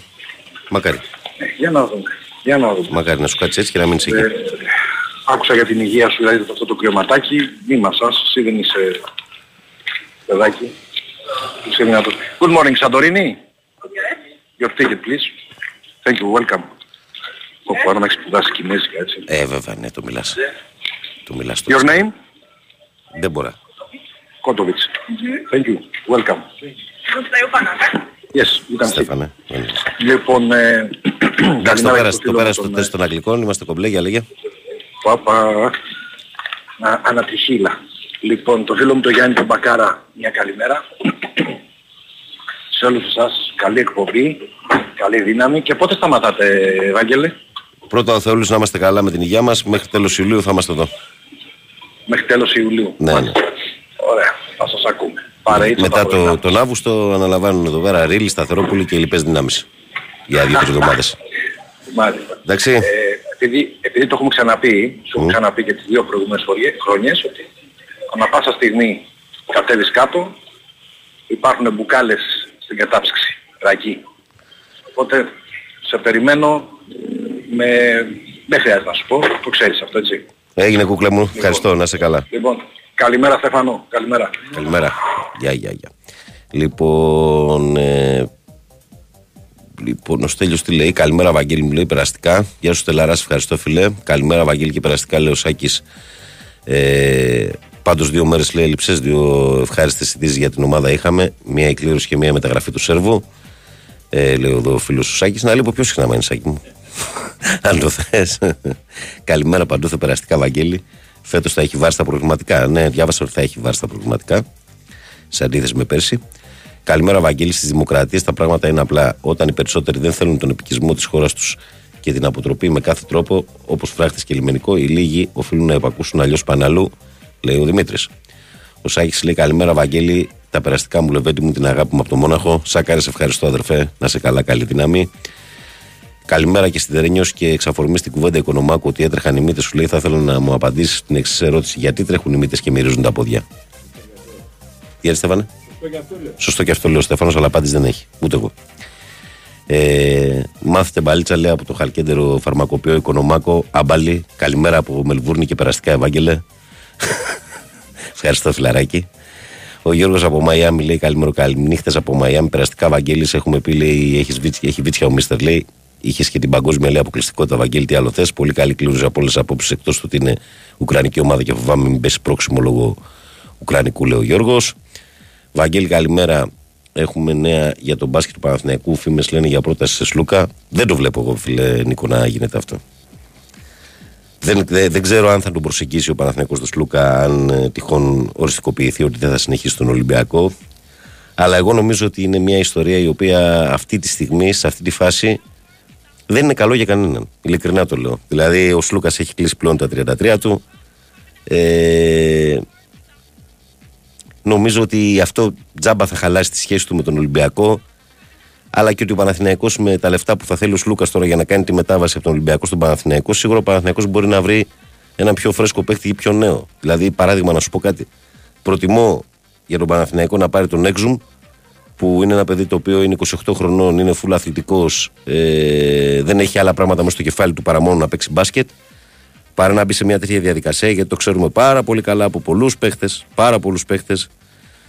Μακάρι. Ε, για να δούμε. Για να δούμε. Μακάρι να σου κάτσεις έτσι και να μείνεις εκεί. Ε, άκουσα για την υγεία σου, δηλαδή αυτό το κρυωματάκι. Μη μασάς, εσύ δεν είσαι παιδάκι. Είσαι δυνατός. Good morning, Σαντορίνη. Your ticket, please. Thank you, welcome. Όπου άρα να έχεις σπουδάσει κινέζικα, έτσι. Ε, βέβαια, ναι, το μιλάς. Το μιλάς Your το. name? Δεν μπορώ. Κότοβιτς. Thank you, welcome. Yes, you can see. Στέφανε. δεν είναι. Λοιπόν, ε, Εντάξει, το καλημέρα πέρασε στο το φίλο πέρασε μου το τον, τεστ των Αγγλικών. Είμαστε κομπλέ για λέγε. Πάπα, Α, ανατριχίλα. Λοιπόν, το φίλο μου το Γιάννη τον Μπακάρα, μια καλημέρα. Σε όλους εσάς, καλή εκπομπή, καλή δύναμη. Και πότε σταματάτε, Ευάγγελε, Πρώτα ο Θεόλους να είμαστε καλά με την υγεία μας. Μέχρι τέλος Ιουλίου θα είμαστε εδώ. μέχρι τέλος Ιουλίου. Ναι, ναι. Ωραία, θα σας ακούμε. Παρεΐτσα Μετά τα πρωινά. το, τον Αύγουστο αναλαμβάνουν εδώ πέρα Ρίλη, Σταθερόπουλη και λοιπές δυνάμεις. Για δύο-τρεις εβδομάδες. Μάλιστα. Εντάξει. Ε, επειδή, επειδή το έχουμε ξαναπεί, σου έχω ξαναπεί και τις δύο προηγούμενες φοριέ- χρονιές, ότι ανά πάσα στιγμή κατέβεις κάτω, υπάρχουν μπουκάλες στην κατάψυξη, ρακί. Οπότε σε περιμένω, με... δεν χρειάζεται να σου πω, το ξέρεις αυτό έτσι. Έγινε κούκλα μου. Ευχαριστώ. Να είσαι καλά. Λοιπόν, καλημέρα Στέφανο, καλημέρα. Καλημέρα. Γεια, γεια, γεια. Λοιπόν, ε, λοιπόν, ο Στέλιος τι λέει; Καλημέρα, Βαγγέλη μου λέει περαστικά. Γεια σου, Στελαράς, ευχαριστώ, φιλέ. Καλημέρα, Βαγγέλη και περαστικά, λέει ο Σάκης. Ε, Πάντως, δύο μέρες λέει έλειψες. Δύο ευχάριστες ειδήσεις για την ομάδα είχαμε. Μία εκκλήρωση και μία μεταγραφή του Σέρβου. Ε, λέει εδώ ο φίλος του Σάκης. Να λείπω πιο συχνά, μένεις Σάκη μου. Αν το θες. Καλημέρα παντού, θα περαστικά, Βαγγέλη. Φέτος θα έχει βάρη στα προβληματικά. Ναι, διάβασα ότι θα έχει βάρη στα προβληματικά. Σε αντίθεση με πέρσι. Καλημέρα, Βαγγέλη. Στις δημοκρατίες τα πράγματα είναι απλά. Όταν οι περισσότεροι δεν θέλουν τον επικισμό της χώρας τους και την αποτροπή με κάθε τρόπο, όπως φράχτης και λιμενικό, οι λίγοι οφείλουν να υπακούσουν αλλιώς παναλού, λέει ο Δημήτρης. Ο Σάκης λέει: Καλημέρα, Βαγγέλη. Τα περαστικά μου λεβέντη μου την αγάπη μου από το Μόναχο. Σάκαρε, ευχαριστώ, αδερφέ. Να σε καλά, καλή δύναμη. Καλημέρα και στην Τερένιο και εξαφορμή στην κουβέντα Οικονομάκου ότι έτρεχαν οι μύτες. Σου λέει: Θα ήθελα να μου απαντήσεις στην εξής ερώτηση: Γιατί τρέχουν οι μύτες και μυρίζουν τα πόδια; Τι έτσι, Στέφανε; Σωστό και αυτό λέει ο Στέφανος, αλλά απάντηση δεν έχει. Ούτε εγώ. Ε, μάθετε μπαλίτσα λέει από το χαλκέντερο φαρμακοποιό Οικονομάκο. Άμπαλι. Καλημέρα από Μελβούρνη και περαστικά Ευάγγελε. Ευχαριστώ, φιλαράκι. Ο Γιώργος από Μαϊάμι λέει καλημέρα, καληνύχτε από Μαϊάμι. Περαστικά, Βαγγέλη, έχουμε πει, λέει, έχεις βίτσια, έχει βίτσια ο Μίστερ, λέει. Είχες και την παγκόσμια λέει, αποκλειστικότητα, Βαγγέλη, τι άλλο θες. Πολύ καλή κλήρωση από όλες τις απόψεις εκτός του ότι είναι Ουκρανική ομάδα και φοβάμαι μην πέσει πρόξιμο λόγω Ουκρανικού, λέει ο Γιώργος. Βαγγέλη, καλημέρα. Έχουμε νέα για τον μπάσκετ του Παναθηναϊκού. Φήμες λένε για πρόταση σε Σλούκα. Δεν το βλέπω εγώ, φίλε Νίκο, να γίνεται αυτό. Δεν, δεν, δεν ξέρω αν θα τον προσεγγίσει ο Παναθηναϊκός τον Σλούκα, αν ε, τυχόν οριστικοποιηθεί ότι δεν θα συνεχίσει τον Ολυμπιακό. Αλλά εγώ νομίζω ότι είναι μια ιστορία η οποία αυτή τη στιγμή, σε αυτή τη φάση, δεν είναι καλό για κανέναν. Ειλικρινά το λέω. Δηλαδή, ο Σλούκας έχει κλείσει πλέον τα 33 του. Ε, νομίζω ότι αυτό τζάμπα θα χαλάσει τη σχέση του με τον Ολυμπιακό. Αλλά και ότι ο Παναθηναϊκός με τα λεφτά που θα θέλει ο Σλούκας τώρα για να κάνει τη μετάβαση από τον Ολυμπιακό στον Παναθηναϊκό, σίγουρα ο Παναθηναϊκός μπορεί να βρει ένα πιο φρέσκο παίχτη ή πιο νέο. Δηλαδή, παράδειγμα, να σου πω κάτι. Προτιμώ για τον Παναθηναϊκό να πάρει τον Έξουμ, που είναι ένα παιδί το οποίο είναι 28 χρονών, είναι full αθλητικός, ε, δεν έχει άλλα πράγματα μέσα στο κεφάλι του παρά μόνο να παίξει μπάσκετ, παρά να μπει σε μια τέτοια διαδικασία, γιατί το ξέρουμε πάρα πολύ καλά από πολλούς παίχτες, πάρα πολλούς παίχτες,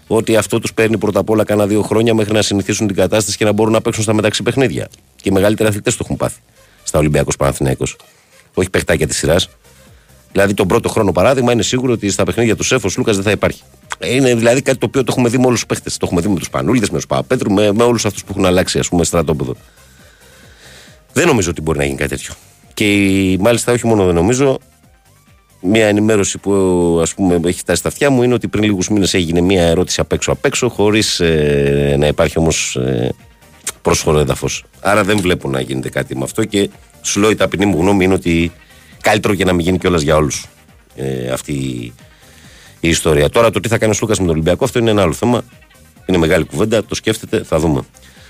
ότι αυτό τους παίρνει πρώτα απ' όλα κάνα δύο χρόνια μέχρι να συνηθίσουν την κατάσταση και να μπορούν να παίξουν στα μεταξύ παιχνίδια. Και οι μεγαλύτεροι αθλητές το έχουν πάθει στα Ολυμπιακό Παναθηναϊκό. Όχι παιχτάκια της σειράς. Δηλαδή, τον πρώτο χρόνο παράδειγμα είναι σίγουρο ότι στα παιχνίδια του Σέφος Λούκας δεν θα υπάρχει. Είναι δηλαδή κάτι το οποίο το έχουμε δει με όλους τους παίχτες. Το έχουμε δει με τους Πανούλιδε, με τους Παπαπέτρου, με, με όλους αυτούς που έχουν αλλάξει, ας πούμε, στρατόπεδο. Δεν νομίζω ότι μπορεί να γίνει κάτι τέτοιο. Και μάλιστα, όχι μόνο δεν νομίζω, μια ενημέρωση που ας πούμε έχει φτάσει στα αυτιά μου είναι ότι πριν λίγους μήνες έγινε μια ερώτηση απ' έξω απ' έξω χωρίς ε, να υπάρχει όμως ε, πρόσφορο έδαφος. Άρα δεν βλέπω να γίνεται κάτι με αυτό και σου λέω η ταπεινή μου γνώμη είναι ότι καλύτερο και να μην γίνει κιόλας για όλους ε, αυτή η ιστορία. Τώρα το τι θα κάνει ο Σλούκας με τον Ολυμπιακό, αυτό είναι ένα άλλο θέμα. Είναι μεγάλη κουβέντα, το σκέφτεται, θα δούμε.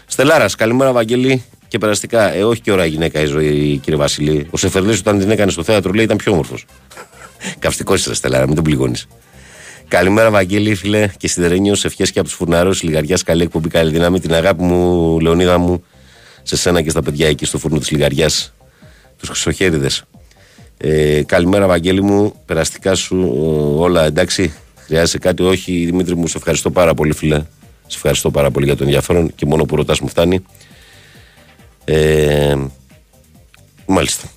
Στελάρα, καλημέρα, Βαγγέλη. Και περαστικά, ε, όχι και ωραία γυναίκα η ζωή, κύριε Βασιλή. Ο Σεφερλής, όταν την έκανες στο θέατρο, λέει ήταν πιο όμορφος. Καυστικός είσαι, Στελάρα, μην τον πληγώνεις. Καλημέρα, Βαγγέλη, φίλε και σιδερένιο. Ευχές και από τους φουρναρού. Λιγαριάς, καλή εκπομπή, καλή δύναμη. Την αγάπη μου, Λεωνίδα μου, σε σένα και στα παιδιά εκεί στο φούρνο της Λιγαριάς. Τους χρυσοχέριδες. Ε, καλημέρα, Βαγγέλη μου. Περαστικά σου ε, όλα εντάξει. Χρειάζεσαι κάτι, όχι, Δημήτρη μου, σε ευχαριστώ πάρα πολύ, φίλε. Σε ευχαριστώ πάρα πολύ για τον ενδιαφέρον και μόνο που ρωτάς μου φτάνει. Ε, μάλιστα.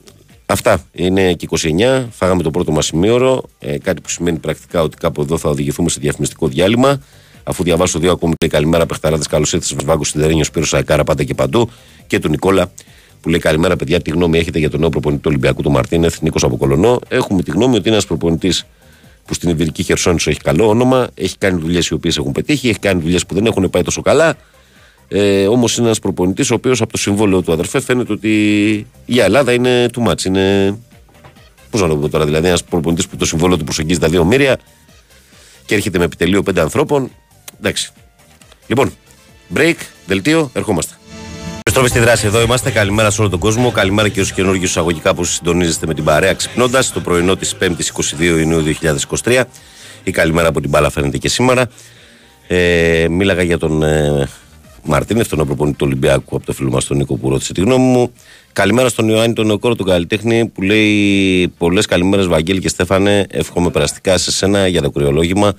Αυτά. Είναι και 29. Φάγαμε το πρώτο μας σημείωρο. Ε, κάτι που σημαίνει πρακτικά ότι κάπου εδώ θα οδηγηθούμε σε διαφημιστικό διάλειμμα. Αφού διαβάσω δύο ακόμη λέει καλημέρα, Πεχταράδε. Καλώς ήρθατε, Βάγκος Σιδερένιο, Σπύρο Σαϊκάρα, πάντα και παντού. Και του Νικόλα που λέει καλημέρα, παιδιά. Τι γνώμη έχετε για τον νέο προπονητή του Ολυμπιακού του Μαρτίνεθ, Νίκο από Κολονό. Έχουμε τη γνώμη ότι είναι ένας προπονητής που στην Ιβυρική Χερσόνησο έχει καλό όνομα, έχει κάνει δουλειές οι οποίες έχουν πετύχει, έχει κάνει δουλειές που δεν έχουν πάει τόσο καλά. Ε, Όμως είναι ένας προπονητής ο οποίος από το συμβόλαιο του αδερφέ φαίνεται ότι η Ελλάδα είναι too much. Είναι. Πώς να το πω τώρα, δηλαδή ένας προπονητής που το συμβόλαιο του προσεγγίζει τα δύο μοίρια και έρχεται με επιτελείο πέντε ανθρώπων. Εντάξει. Λοιπόν, break, δελτίο, ερχόμαστε. Επιστροφή στη δράση, εδώ είμαστε. Καλημέρα σε όλο τον κόσμο. Καλημέρα και στους καινούργιους εισαγωγικά που συντονίζεστε με την παρέα ξυπνώντας το πρωινό της 5η 22 Ιουνίου 2023. Η καλημέρα από την μπάλα φαίνεται και σήμερα. Ε, μίλαγα για τον ε, Μαρτίνεφ, τον προπονητή του Ολυμπιακού, από το φίλο μας τον Νίκο που ρώτησε τη γνώμη μου. Καλημέρα στον Ιωάννη, τον νεοκόρο του καλλιτέχνη, που λέει πολλές καλημέρες, Βαγγέλη και Στέφανε. Εύχομαι περαστικά σε σένα για το κρυολόγημα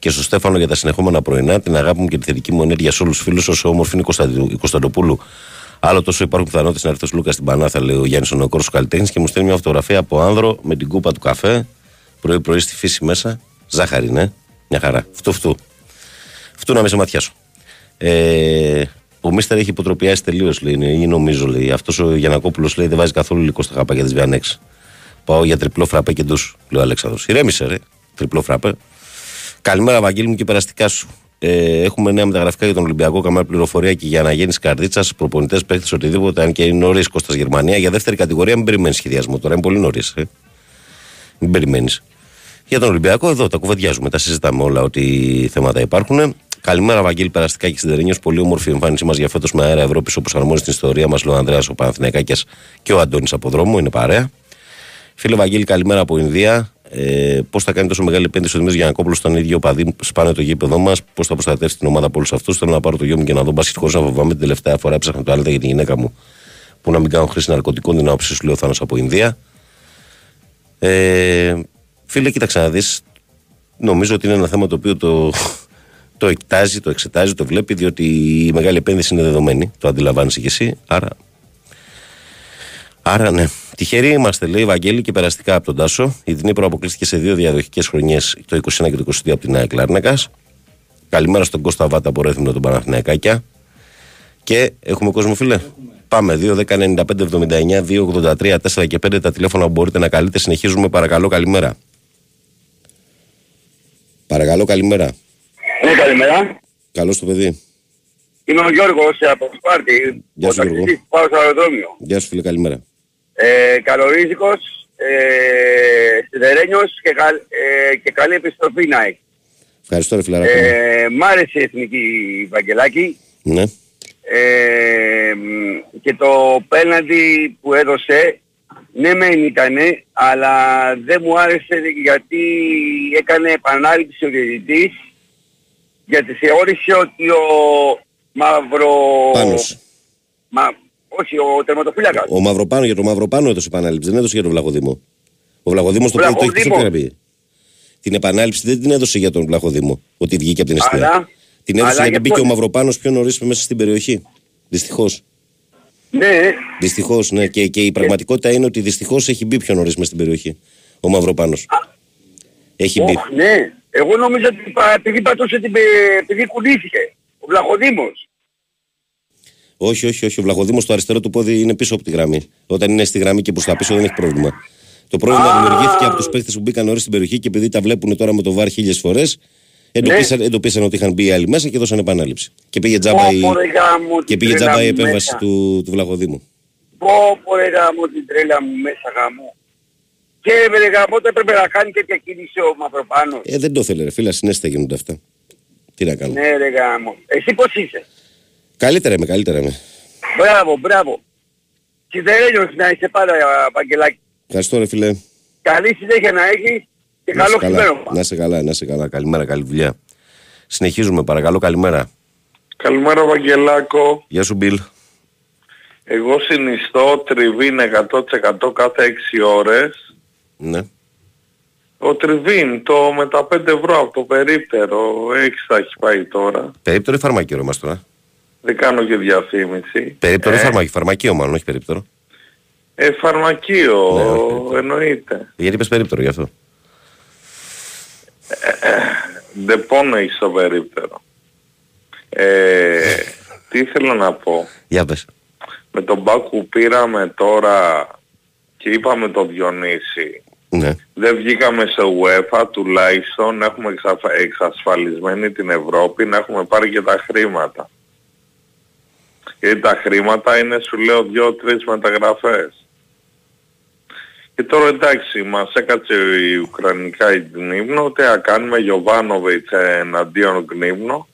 και στο Στέφανο για τα συνεχόμενα πρωινά. Την αγάπη μου και τη θετική μου ενέργεια σε όλους τους φίλους, όσο όμορφη είναι η Κωνσταντοπούλου. Άλλο τόσο υπάρχουν πιθανότητε να έρθει ο Λούκας στην Πανάθα, λέει ο Γιάννης ο νεοκόρος του καλλιτέχνης και μου στέλνει μια φωτογραφία από άνδρο με την κούπα του καφέ. Πρωί-πρωί στη φύση μέσα. Ζάχαρη, ναι. Μια χαρά. Φτού, φτού. Φτού να με σε ματιάσω. Ε, ο Μίστερ έχει υποτροπιάσει τελείως, λέει, ή νομίζω, λέει. Αυτός ο Γιανακόπουλος λέει δεν βάζει καθόλου υλικό στα χαπάκια τη Βιανέξ. Πάω για τριπλό φραπέ και ντους, λέει ο Αλέξανδρος. Ηρέμησε, ρε. Τριπλό φραπέ. Καλημέρα, Βαγγέλη μου και περαστικά σου. Ε, έχουμε νέα μεταγραφικά για τον Ολυμπιακό, καμιά πληροφορία και για αναγέννηση καρδίτσας, προπονητές, παίχτες, οτιδήποτε. Αν και είναι νωρίς Κώστας Γερμανία. Για δεύτερη κατηγορία, μην περιμένεις σχεδιασμό. Τώρα είναι πολύ νωρίς. Ε. Μην περιμένεις. Για τον Ολυμπιακό, εδώ τα κουβεντιάζουμε, τα συζητάμε όλα, ό,τι θέματα υπάρχουν. Καλημέρα, Βαγγέλη Περαστικά και Συντερενιό. Πολύ όμορφη εμφάνισή μας για φέτος με αέρα Ευρώπης, όπως αρμόζει στην ιστορία μας, λέει ο Ανδρέας ο Παναθηναϊκάκια και ο Αντώνης από δρόμο. Είναι παρέα. Φίλε Βαγγέλη, καλημέρα από Ινδία. Ε, Πώς θα κάνει τόσο μεγάλη επένδυση ο Δημήτρης Γιανακόπουλος στον ίδιο παδί σπάνε το γήπεδο μας, πώς θα προστατεύσει την ομάδα από όλους αυτούς. Θέλω να πάρω το γιο μου και να δω μπάσκετ χωρίς να φοβάμαι την τελευταία φορά έψαχνα το άλλο για τη γυναίκα μου που να μην κάνω χρήση ναρκωτικών, την άποψη σου λέει ο Θάνος από Ινδία. Ε, φίλε, κοίταξε να δεις. Νομίζω ότι είναι ένα θέμα το οποίο το, το εκτάζει, το εξετάζει, το βλέπει, διότι η μεγάλη επένδυση είναι δεδομένη. Το αντιλαμβάνεσαι κι εσύ. Άρα, άρα ναι. Τυχεροί είμαστε, λέει Βαγγέλη, και περαστικά από τον Τάσο. Η Δνήπρο αποκλείστηκε σε δύο διαδοχικές χρονιές, το 21 και το 22 από την ΑΕΚ Λάρνακα. Καλημέρα στον Κώστα Βάτα από Ρέθμινο τον Παναθηναϊκάκια. Και έχουμε κόσμο, φίλε; Πάμε. 2, 10, 95, 79, 2, 83, 4 και 5 τα τηλέφωνα που μπορείτε να καλείτε. Συνεχίζουμε. Παρακαλώ, καλημέρα. Παρακαλώ, καλημέρα. Ναι, καλημέρα. Καλώς το παιδί. Είμαι ο Γιώργος από Σπάρτη. Γεια ο σου, Γιώργο. ταξιτής που πάω στο αεροδρόμιο. Γεια σου, φίλε, καλημέρα. Ε, καλορίζικος, ε, σιδερένιος και, καλ, ε, και καλή επιστροφή να έχει. Ευχαριστώ, ρε φιλαράκο. Ε, μ' άρεσε η Εθνική Βαγγελάκη Ναι. ε, μ, και το πέναντι που έδωσε ναι μεν ήτανε αλλά δεν μου άρεσε γιατί έκανε επανάληψη ο διαιτητής γιατί θεώρησε ότι ο Μαυρο... Πάνος. Μα, όχι, ο τερματοφύλακας. Ο Μαυροπάνο για το Μαυροπάνο έδωσε επανάληψη, δεν έδωσε για τον Βλαχοδήμο. Ο Βλαχοδήμος το πρώτο το έχει Βλαχοδήμο. πιο πει. Την επανάληψη δεν την έδωσε για τον Βλαχοδήμο, ότι βγήκε από την αιστεία. Αλλά- Την έδωσε αλλά γιατί για μπήκε πώς- ο Μαυροπάνος πιο νωρίς μέσα στην περιοχή. Δυστυχώς. Ναι, Δυστυχώς, ναι. Και, και η πραγματικότητα είναι ότι δυστυχώς έχει μπει πιο νωρίς μέσα στην περιοχή. Ο Μαυροπάνος. Έχει μπει. Ωχ, ναι. Εγώ νόμιζα ότι πα- επειδή πατούσε την... πε- επειδή κουνήθηκε. Ο Βλαχοδήμος. Όχι, όχι, όχι. Ο Βλαχοδήμος το αριστερό του πόδι είναι πίσω από τη γραμμή. Όταν είναι στη γραμμή και προ τα πίσω δεν έχει πρόβλημα. Το πρόβλημα δημιουργήθηκε από τους παίχτε που μπήκαν νωρίς στην περιοχή και επειδή τα βλέπουν τώρα με το βαρ χίλιες φορές, εντοπίσαν, Ναι. εντοπίσαν ότι είχαν μπει οι άλλοι μέσα και δώσαν επανάληψη. Και πήγε τζάμπα, η, Πω, πω, ρε γάμο, και την πήγε τρέλα τζάμπα η μου επέμβαση μέσα. του, του Βλαχοδήμου. Πω πω ρε γάμο την τρέλα μου μέσα γάμο. Και ρε γαμώτο έπρεπε να κάνει τέτοια κίνηση ο Μαυροπάνος. Ε, δεν το θέλει, ρε φίλα, συνέστα γίνονται αυτά. Τι να κάνω. Ναι ρε γάμο. Εσύ πώς είσαι; Καλύτερα είμαι, καλύτερα είμαι. Μπράβο, μπράβο. Σιδερένιος να είσαι πάντα, Παγγελάκη. Ευχαριστώ, ρε φίλε. Καλή συνέχεια να έχεις και Να καλό είσαι καλά, ξημέρωμα. να είσαι καλά, να είσαι καλά. Καλημέρα, καλή δουλειά. Συνεχίζουμε, παρακαλώ, καλημέρα. Καλημέρα Βαγγελάκο. Γεια σου, Μπιλ. Εγώ συνιστώ τριβήν 100% κάθε 6 ώρες. Ναι. Ο τριβήν το με τα 5 ευρώ από το περίπτερο 6 θα έχει πάει τώρα. Περίπτερο ή φαρμακείο, ρε μας τώρα. Δεν κάνω και διαφήμιση. Περίπτερο ή Ε, φαρμακείο. Φαρμακείο, μάλλον, όχι περίπτερο. Ε, φαρμακείο Ναι, όχι περίπτερο. εννοείται. Γιατί είπες περίπτερο γι' αυτό. Δεν πόνο έχει στο περίπτερο. Ε, τι ήθελα να πω; Για πες. Με τον Μπάκου που πήραμε τώρα και είπαμε το Διονύση Ναι. δεν βγήκαμε σε UEFA τουλάχιστον να έχουμε εξαφ- εξασφαλισμένη την Ευρώπη, να έχουμε πάρει και τα χρήματα. Γιατί τα χρήματα είναι σου λέω δυο-τρεις μεταγραφές. Και τώρα εντάξει, μας έκατσε η Ουκρανικά η Γνύμνο, τι να κάνουμε Γιωβάνοβιτς εναντίον Γνύμνο.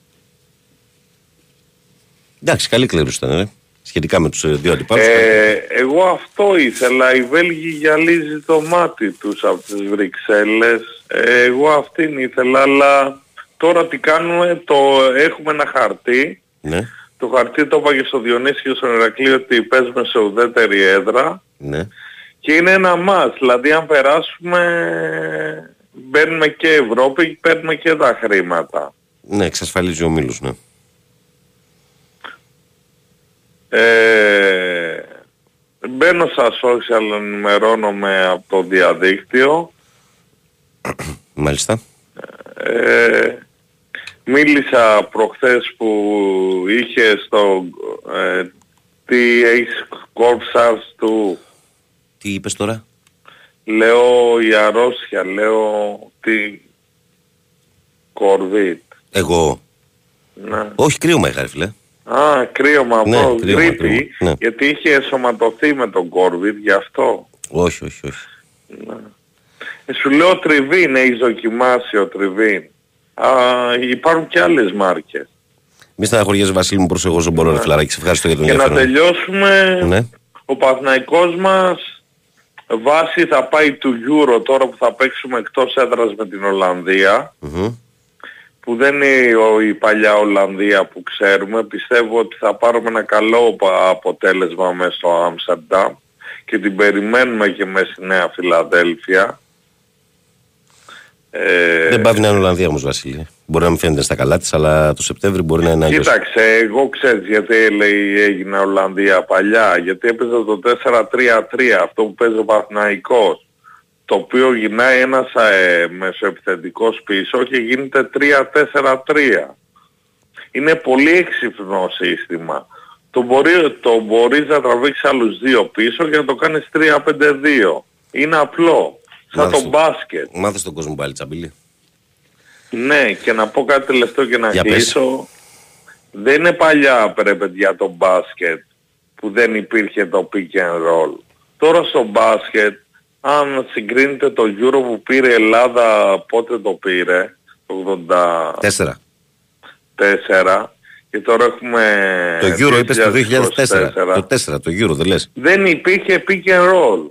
Εντάξει, καλή κλήρωση ήταν, ρε. Σχετικά με τους ε, δύο αντιπάλους. Ε, εγώ αυτό ήθελα, οι Βέλγοι γυαλίζει το μάτι τους από τις Βρυξέλλες. Ε, εγώ αυτήν ήθελα, αλλά τώρα τι κάνουμε, το έχουμε ένα χαρτί. Ναι, Το χαρτί το είπα και στο Διονύση και στον Ηρακλή ότι παίζουμε σε ουδέτερη έδρα ναι. και είναι ένα μας. Δηλαδή αν περάσουμε μπαίνουμε και Ευρώπη, παίρνουμε και τα χρήματα. Ναι, εξασφαλίζει ο Μήλος, ναι. Ε, μπαίνω στα social, ενημερώνομαι από το διαδίκτυο. Μάλιστα. Ε, μίλησα προχθές που είχε στο ε, τι έχεις κόρψαρς του Τι είπες τώρα; λέω η αρρώστια, λέω τι κορβίτ. Εγώ. Ναι. Όχι, κρύωμα είχα, ρε φίλε. Α, κρύωμα Ναι, από κρύωμα, γρήπη, κρύωμα, ναι. γιατί είχε εσωματωθεί με τον κορβίτ, γι' αυτό. Όχι, όχι, όχι. Ε, σου λέω τριβήν, έχεις δοκιμάσει ο τριβήν. Α, υπάρχουν και άλλες μάρκες. Μη στεναχωριέσαι, Βασίλη μου, προς εγώ ζω μπορώ, ρε φιλαράκι. Σε ευχαριστώ για τον Και να ενδιαφέρον. τελειώσουμε, Ναι. ο Παθναϊκός μας βάση θα πάει του Euro τώρα που θα παίξουμε εκτός έδρας με την Ολλανδία Μμμ. που δεν είναι ο- η παλιά Ολλανδία που ξέρουμε. Πιστεύω ότι θα πάρουμε ένα καλό πα- αποτέλεσμα μέσα στο Άμστερνταμ και την περιμένουμε και μέσα στη Νέα Φιλαδέλφια. Ε, Δεν πάβει να είναι Ολλανδία όμως, Βασίλη. Μπορεί να μην φαίνεται στα καλά της, αλλά το Σεπτέμβρη μπορεί να είναι αλλιώς. Κοίταξε, εγώ ξέρεις γιατί λέει έγινε Ολλανδία παλιά. Γιατί έπαιζε το 4-3-3, αυτό που παίζει ο Παθηναϊκός. Το οποίο γυρνάει ένας ε, μεσοεπιθετικός πίσω και γίνεται 3-4-3. Είναι πολύ έξυπνο σύστημα. Το, μπορεί, το μπορείς να τραβήξεις άλλους δύο πίσω και να το κάνεις 3-5-2. Είναι απλό. Σαν Μάλιστα. το μπάσκετ. Μάθες τον κόσμο πάλι, τσαμπίλη. Ναι, και να πω κάτι τελευταίο και να Για πες. κλείσω. Δεν είναι παλιά ρε παιδιά το μπάσκετ που δεν υπήρχε το pick and roll. Τώρα στο μπάσκετ, αν συγκρίνετε το Euro που πήρε η Ελλάδα, πότε το πήρε, το 84 Τέσσερα. και τώρα έχουμε Το Euro είπες το 2004. 2024. Το 4, το Euro δεν λες. Δεν υπήρχε pick and roll.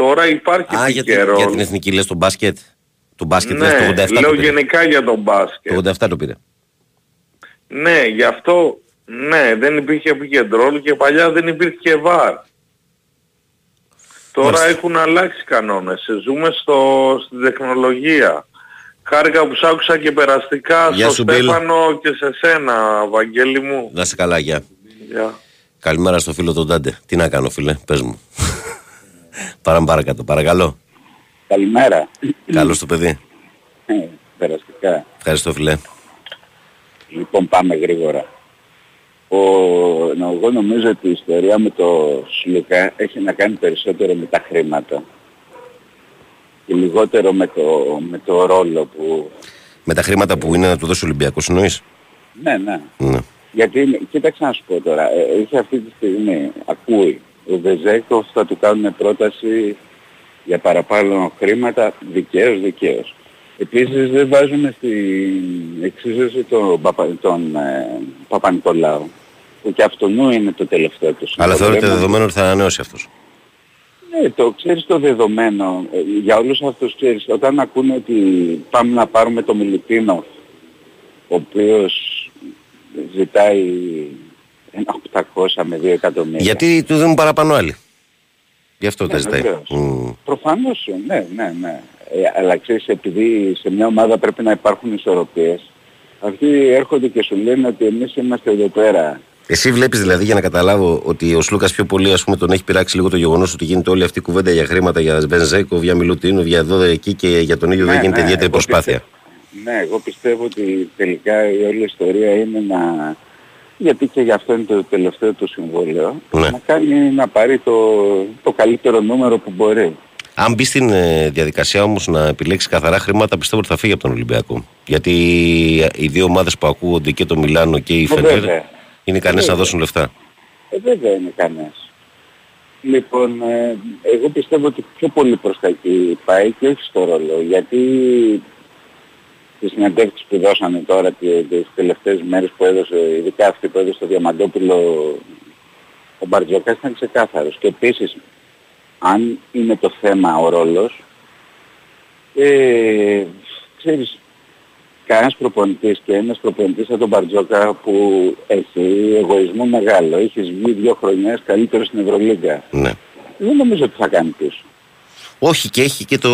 Τώρα υπάρχει Α, pick γιατί, and roll. για την εθνική λες το μπάσκετ; Το μπάσκετ λες ναι, το 87 λέω το πήρε. γενικά για τον μπάσκετ. Το 87 το πήρε. Ναι, γι' αυτό, ναι, δεν υπήρχε επικεντρόλ και παλιά δεν υπήρχε και βάρ. Τώρα Μάλιστα. έχουν αλλάξει κανόνες. Ζούμε στο, στην τεχνολογία. Χάρηκα που σ' άκουσα και περαστικά Γεια στο σου, Μπιλ. Στέφανο και σε σένα, Βαγγέλη μου. Να σε καλά, γεια. Γεια. Καλημέρα στο φίλο τον Τάντε. Τι να κάνω, φίλε, πες μου. Παράμε παρακάτω, παρακαλώ. Καλημέρα. Καλώς το παιδί. Ε, Περαστικά. Ευχαριστώ, φίλε. Λοιπόν πάμε γρήγορα. Ο, νο- εγώ νομίζω ότι η ιστορία με το Σλουκά έχει να κάνει περισσότερο με τα χρήματα και λιγότερο με το, με το ρόλο που... Με τα χρήματα που είναι να του δώσει ο Ολυμπιακός, εννοείς; Ναι, ναι. Ναι. Γιατί, είναι- κοίταξε να σου πω τώρα, ε, είχε αυτή τη στιγμή, ακούει, ο Βεζέκοφ θα του κάνουν πρόταση για παραπάνω χρήματα, δικαίως, δικαίως. Επίσης δεν βάζουμε στην εξίσωση τον, Παπα, τον ε, Παπα-Νικολάου, που και αυτονού είναι το τελευταίο του Αλλά συμβόλαιο. θεωρείται Δεν- δεδομένο ότι θα ανανεώσει αυτός; ναι, το ξέρεις το δεδομένο. Ε, Για όλους αυτούς ξέρεις, όταν ακούνε ότι πάμε να πάρουμε το Μιλουτίνο, ο οποίος ζητάει ένα 800 με 2 εκατομμύρια. Γιατί του δίνουν παραπάνω άλλοι. Γι' αυτό Ναι, τα ζητάει. βεβαίως. Μμ. Προφανώς, ναι, ναι, ναι. Ε, αλλά ξέρεις, επειδή σε μια ομάδα πρέπει να υπάρχουν ισορροπίες, αυτοί έρχονται και σου λένε ότι εμείς είμαστε εδώ πέρα. Εσύ βλέπεις δηλαδή για να καταλάβω ότι ο Σλούκας πιο πολύ ας πούμε, τον έχει πειράξει λίγο το γεγονός ότι γίνεται όλη αυτή η κουβέντα για χρήματα για Βενζέκο, για Μιλουτίνο, για εδώ εκεί και για τον ίδιο δεν Ναι, γίνεται ναι, ιδιαίτερη εγώ προσπάθεια. πιστεύω- ναι, εγώ πιστεύω ότι τελικά η όλη ιστορία είναι να... Γιατί και γι' αυτό είναι το τελευταίο του συμβόλαιο. Ναι. Να κάνει να πάρει το, το καλύτερο νούμερο που μπορεί. Αν μπει στην ε, διαδικασία όμως να επιλέξεις καθαρά χρήματα, πιστεύω ότι θα φύγει από τον Ολυμπιακό. Γιατί οι δύο ομάδες που ακούγονται και το Μιλάνο και η Ε, Φενέρ βέβαια. είναι ικανέ να Βέβαια. δώσουν λεφτά. Ε, βέβαια είναι κανένας. Λοιπόν, ε, εγώ πιστεύω ότι πιο πολύ προς τα εκεί πάει και όχι στο ρόλο, γιατί τις συναντεύξεις που δώσανε τώρα και τις τελευταίες μέρες που έδωσε, ειδικά αυτή που έδωσε το Διαμαντόπουλο, ο Μπαρτζόκας ήταν ξεκάθαρος. Και επίσης, αν είναι το θέμα ο ρόλος, ε, ξέρεις, κανένας προπονητής και ένας προπονητής σαν τον Μπαρτζόκα που έχει εγωισμό μεγάλο, έχεις βγει δύο χρονιές καλύτερος στην Ευρωλίγκα. Ναι. Δεν νομίζω ότι θα κάνει πίσω. Όχι και έχει και το,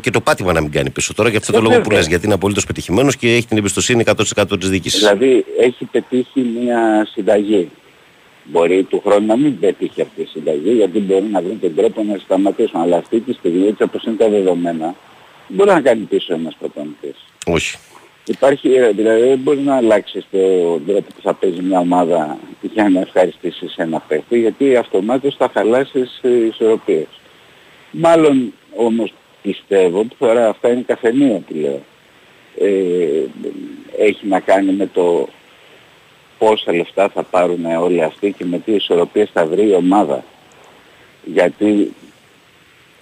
και το πάτημα να μην κάνει πίσω τώρα για αυτό το Ε, λόγο που βέβαια. λες γιατί είναι απολύτως πετυχημένος και έχει την εμπιστοσύνη 100% της διοίκησης. Δηλαδή έχει πετύχει μια συνταγή. Μπορεί του χρόνου να μην πετύχει αυτή η συνταγή γιατί μπορεί να βρουν τον τρόπο να σταματήσουν. Αλλά αυτή τη στιγμή έτσι όπως είναι τα δεδομένα δεν μπορεί να κάνει πίσω ένας προπονητής. Όχι. Υπάρχει, ε, δηλαδή δεν μπορείς να αλλάξεις τον τρόπο που θα παίζει μια ομάδα για να ευχαριστήσεις ένα παίχτη γιατί αυτομάτως θα χαλάσεις ε, ισορροπίες. Μάλλον όμως πιστεύω που τώρα αυτά είναι καφενεία που λέω. Ε, έχει να κάνει με το πόσα λεφτά θα πάρουν όλοι αυτοί και με τι ισορροπίες θα βρει η ομάδα. Γιατί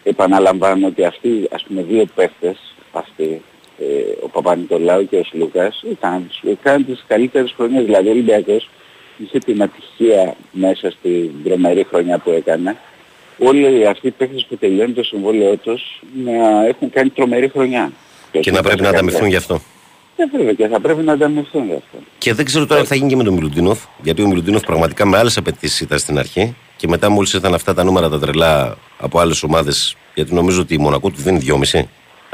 επαναλαμβάνω ότι αυτοί ας πούμε δύο παίχτες αυτοί ε, ο Παπα-Νικολάου και ο Σλούκας είχαν, είχαν τις καλύτερες χρονιές. Δηλαδή ο Ολυμπιακός είχε την ατυχία μέσα στην τρομερή χρονιά που έκανε όλοι αυτοί οι παίχτες που τελειώνουν το συμβόλαιό τους να έχουν κάνει τρομερή χρονιά. Και να πρέπει να ανταμυφθούν γι' αυτό. Ναι βέβαια και θα πρέπει να ανταμυφθούν γι' αυτό. Και δεν ξέρω τώρα τι θα γίνει και με τον Μιλουτίνοφ. Γιατί ο Μιλουτίνοφ πραγματικά με άλλες απαιτήσεις ήταν στην αρχή. Και μετά μόλις ήρθαν αυτά τα νούμερα τα τρελά από άλλες ομάδες. Γιατί νομίζω ότι η Μονακό του δίνει 2,5.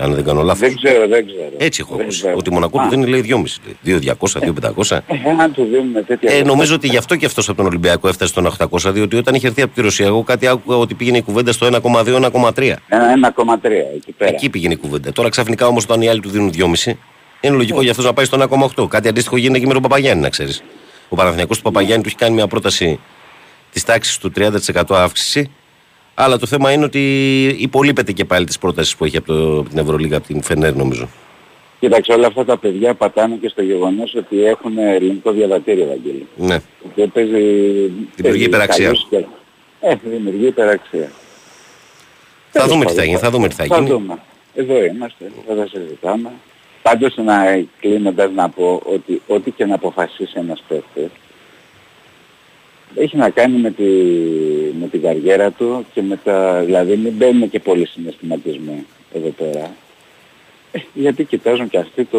Αν δεν κάνω λάθος. Δεν ξέρω, δεν ξέρω. Έτσι έχω Δεν ακούσει. ξέρω. Ότι η Μονακό Α, του δίνει λέει 2,5. λέει. 2,200, 2,500. ε, αν του δίνουμε τέτοια... Ε, νομίζω ότι γι' αυτό και αυτός από τον Ολυμπιακό έφτασε στον 800. Διότι όταν είχε έρθει από τη Ρωσία, εγώ κάτι άκουγα ότι πήγαινε η κουβέντα στο 1,2-1,3. Ένα 1,3 εκεί πέρα. Εκεί πήγαινε η κουβέντα. Τώρα ξαφνικά όμως όταν οι άλλοι του δίνουν 2,5, είναι λογικό για αυτό να πάει στο 1,8. Κάτι αντίστοιχο γίνεται και με τον Παπαγιάννη, να ξέρεις. Ο Παναθηναϊκός του Παπαγιάννη του έχει κάνει μια πρόταση της τάξης του 30% αύξηση. Αλλά το θέμα είναι ότι υπολείπεται και πάλι τη πρόταση που έχει από, το, από την Ευρωλίγα, από την Φενέρ, νομίζω. Κοίταξε, όλα αυτά τα παιδιά πατάνε και στο γεγονός ότι έχουν ελληνικό διαβατήριο, Βαγγέλη. Ναι. Και παίζει... Δημιουργεί παίζει υπεραξία. καλούς και- Ε, δημιουργεί υπεραξία. Θα Τέλος δούμε τι θα πάντων, γίνει, θα δούμε τι θα Θα γίνει. δούμε. Εδώ είμαστε, δεν θα συζητάμε. Πάντως να κλείνοντας να πω ότι ό,τι και να αποφασίσει ένας παίκτης έχει να κάνει με, τη, με την καριέρα του και με τα... Δηλαδή μην μπαίνουν και πολλοί συναισθηματισμοί εδώ πέρα. Ε, γιατί κοιτάζουν και αυτοί το,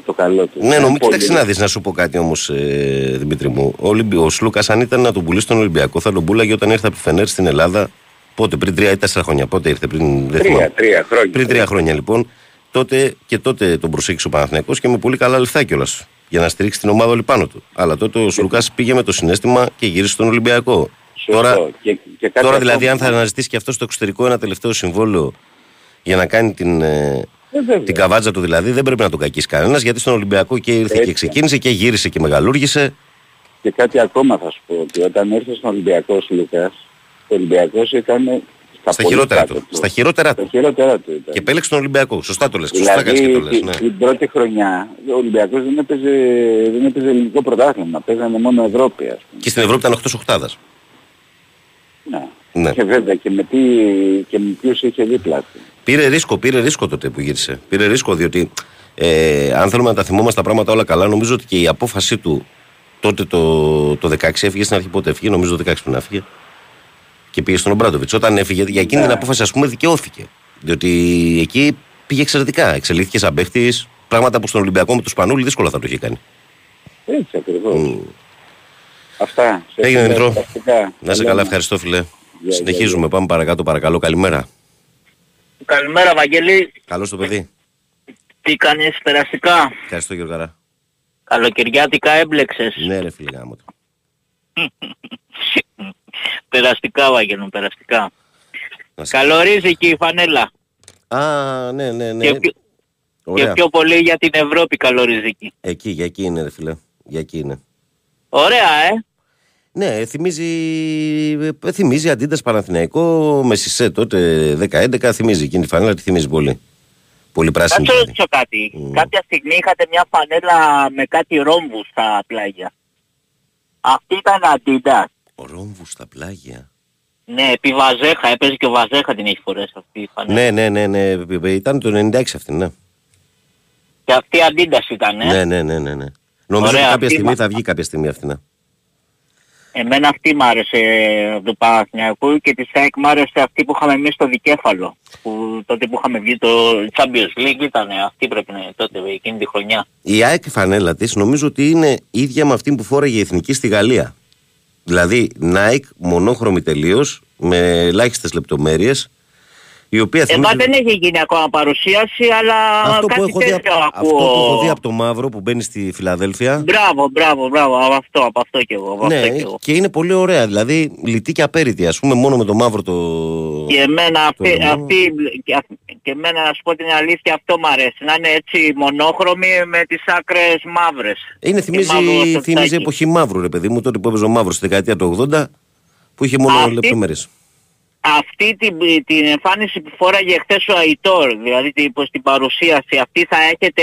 το καλό τους. Ναι, Είναι νομίζω, πολύ- κοίταξε να δεις, να σου πω κάτι όμως, ε, Δημήτρη μου. Ο, Ολυμπι... ο Σλούκας, αν ήταν να τον πουλήσει στον Ολυμπιακό, θα τον πούλαγε όταν ήρθε από τη Φενέρ στην Ελλάδα. Πότε, πριν τρία ή τέσσερα χρόνια. Πότε ήρθε, πριν. Δεν θυμάμαι. Τρία, τρία χρόνια. Πριν τρία χρόνια λοιπόν. Τότε και τότε τον προσέξε ο Παναθηναϊκός και με πολύ καλά λεφτά κιόλας. Για να στηρίξει την ομάδα όλη πάνω του. Αλλά τότε ο Σλούκα πήγε με το συνέστημα και γύρισε στον Ολυμπιακό. Σωστό. Τώρα, Και- και κάτι τώρα δηλαδή, ακόμα. αν θα αναζητήσει και αυτός στο εξωτερικό ένα τελευταίο συμβόλαιο για να κάνει την, ε, Ε, βέβαια. την καβάτζα του δηλαδή, δεν πρέπει να τον κακίσει κανένας γιατί στον Ολυμπιακό και ήρθε Έτσι. και ξεκίνησε και γύρισε και μεγαλούργησε. Και κάτι ακόμα θα σου πω, ότι όταν ήρθε στον Ολυμπιακό ο Λουκάς, ο Ολυμπιακός ήταν στα, Στα πολύ χειρότερα κάτω του. Στα χειρότερα Στα του. χειρότερα του ήταν. Και επέλεξε τον Ολυμπιακό. Σωστά το λες. Σωστά δηλαδή κάνεις και το λες. την, Ναι. την πρώτη χρονιά ο Ολυμπιακός δεν έπαιζε, δεν έπαιζε ελληνικό πρωτάθλημα, παίζανε μόνο Ευρώπη ας πούμε. Και στην Ευρώπη ήταν 8 οχτάδα. Ναι. Ναι. Και βέβαια και με, τι, και με ποιους είχε δίπλα του. Πήρε ρίσκο, πήρε ρίσκο τότε που γύρισε. Πήρε ρίσκο διότι ε, αν θέλουμε να τα θυμόμαστε τα πράγματα όλα καλά, νομίζω ότι και η απόφαση του τότε το, το 16 έφυγε στην αρχή πότε έφυγε, νομίζω το 16 πριν έφυγε. Και πήγε στον Ομπράντοβιτς. Όταν έφυγε, για εκείνη την απόφαση, ας πούμε, δικαιώθηκε. Διότι εκεί πήγε εξαιρετικά. Εξελίχθηκε σαν παίχτης. Πράγματα που στον Ολυμπιακό με τους Σπανούλη δύσκολα θα το είχε κάνει. Έτσι ακριβώς. Αυτά. Σε Έγινε ευχαριστώ. Δημητρό. Πρακτικά. Να είσαι Καλό καλά, να- ευχαριστώ φιλέ. γεια, Συνεχίζουμε, πάμε παρακάτω, παρακαλώ. Καλημέρα. Καλημέρα Βαγγέλη, Καλώς το παιδί. τι κάνεις περαστικά, Ευχαριστώ Γιώργαρα. καλοκαιριάτικα έμπλεξες. Ναι, ρε φίλε γάμο. το. περαστικά Βαγγέλη μου, περαστικά. Να σε- Καλορίζει και η φανέλα. Α, ναι, ναι, ναι. Και, πιο, και Ωραία. πιο πολύ για την Ευρώπη καλοριζική. Εκεί, για εκεί είναι, ρε φίλε. Για εκεί είναι. Ωραία, ε. Ναι, θυμίζει, ε, θυμίζει Αντίντας Παναθηναϊκό με Σισε τότε 10-11, θυμίζει εκείνη τη φανέλα, τη θυμίζει πολύ. Πολύ Θα πράσινη. σε δηλαδή. ρωτήσω κάτι. Μμ. Κάποια στιγμή είχατε μια φανέλα με κάτι ρόμβους στα πλάγια. Αυτή ήταν αντίτα. Ο Ρόμβους στα πλάγια. Ναι, επί Βαζέχα, έπαιζε και ο Βαζέχα την έχει φορέσει αυτή η φανέλα. Ναι, ναι, ναι, ναι, ήταν το 96 αυτή, ναι. Και αυτή η αντίταση ήταν, ε. Ναι, ναι, ναι, ναι. ναι. Νομίζω Ωραία, ότι κάποια αυτή στιγμή μα- θα βγει κάποια στιγμή αυτή, ναι. Εμένα αυτή μ' άρεσε από το Παναθηναϊκό και τη ΣΑΕΚ μ' άρεσε αυτή που είχαμε εμείς στο δικέφαλο. Που τότε που είχαμε βγει το Champions League ήταν αυτή πρέπει να είναι τότε εκείνη τη χρονιά. Η ΑΕΚ φανέλα της νομίζω ότι είναι ίδια με αυτή που φόραγε η Εθνική στη Γαλλία. Δηλαδή Nike μονόχρωμη τελείως, με ελάχιστες λεπτομέρειες, η οποία Εμά θυμίζει- δεν έχει γίνει ακόμα παρουσίαση αλλά αυτό, που κάτι έχω δει, τέτοιο από- αυτό που ακούω. έχω δει από το μαύρο που μπαίνει στη Φιλαδέλφια. Μπράβο, μπράβο, μπράβο, από αυτό, από αυτό κι εγώ. Από Ναι, αυτό κι εγώ. και είναι πολύ ωραία. Δηλαδή λιτή και απέριτη. Α πούμε, μόνο με το μαύρο το. Και εμένα αυτή, το- αυτή και, αυ- και εμένα να σου πω την αλήθεια αυτό μ' αρέσει. Να είναι έτσι μονόχρωμη με τις άκρες μαύρες. Είναι, Και μαύρο θυμίζει, στο θυμίζει φτάκι. εποχή μαύρου, ρε παιδί μου, τότε που έπαιζε ο μαύρος στη δεκαετία του 80, που είχε μόνο Αυτή- λεπτομέρειες. Αυτή την, την εμφάνιση που φόραγε χθες ο Αϊτόρ, δηλαδή την, πως την παρουσίαση, αυτή θα έχετε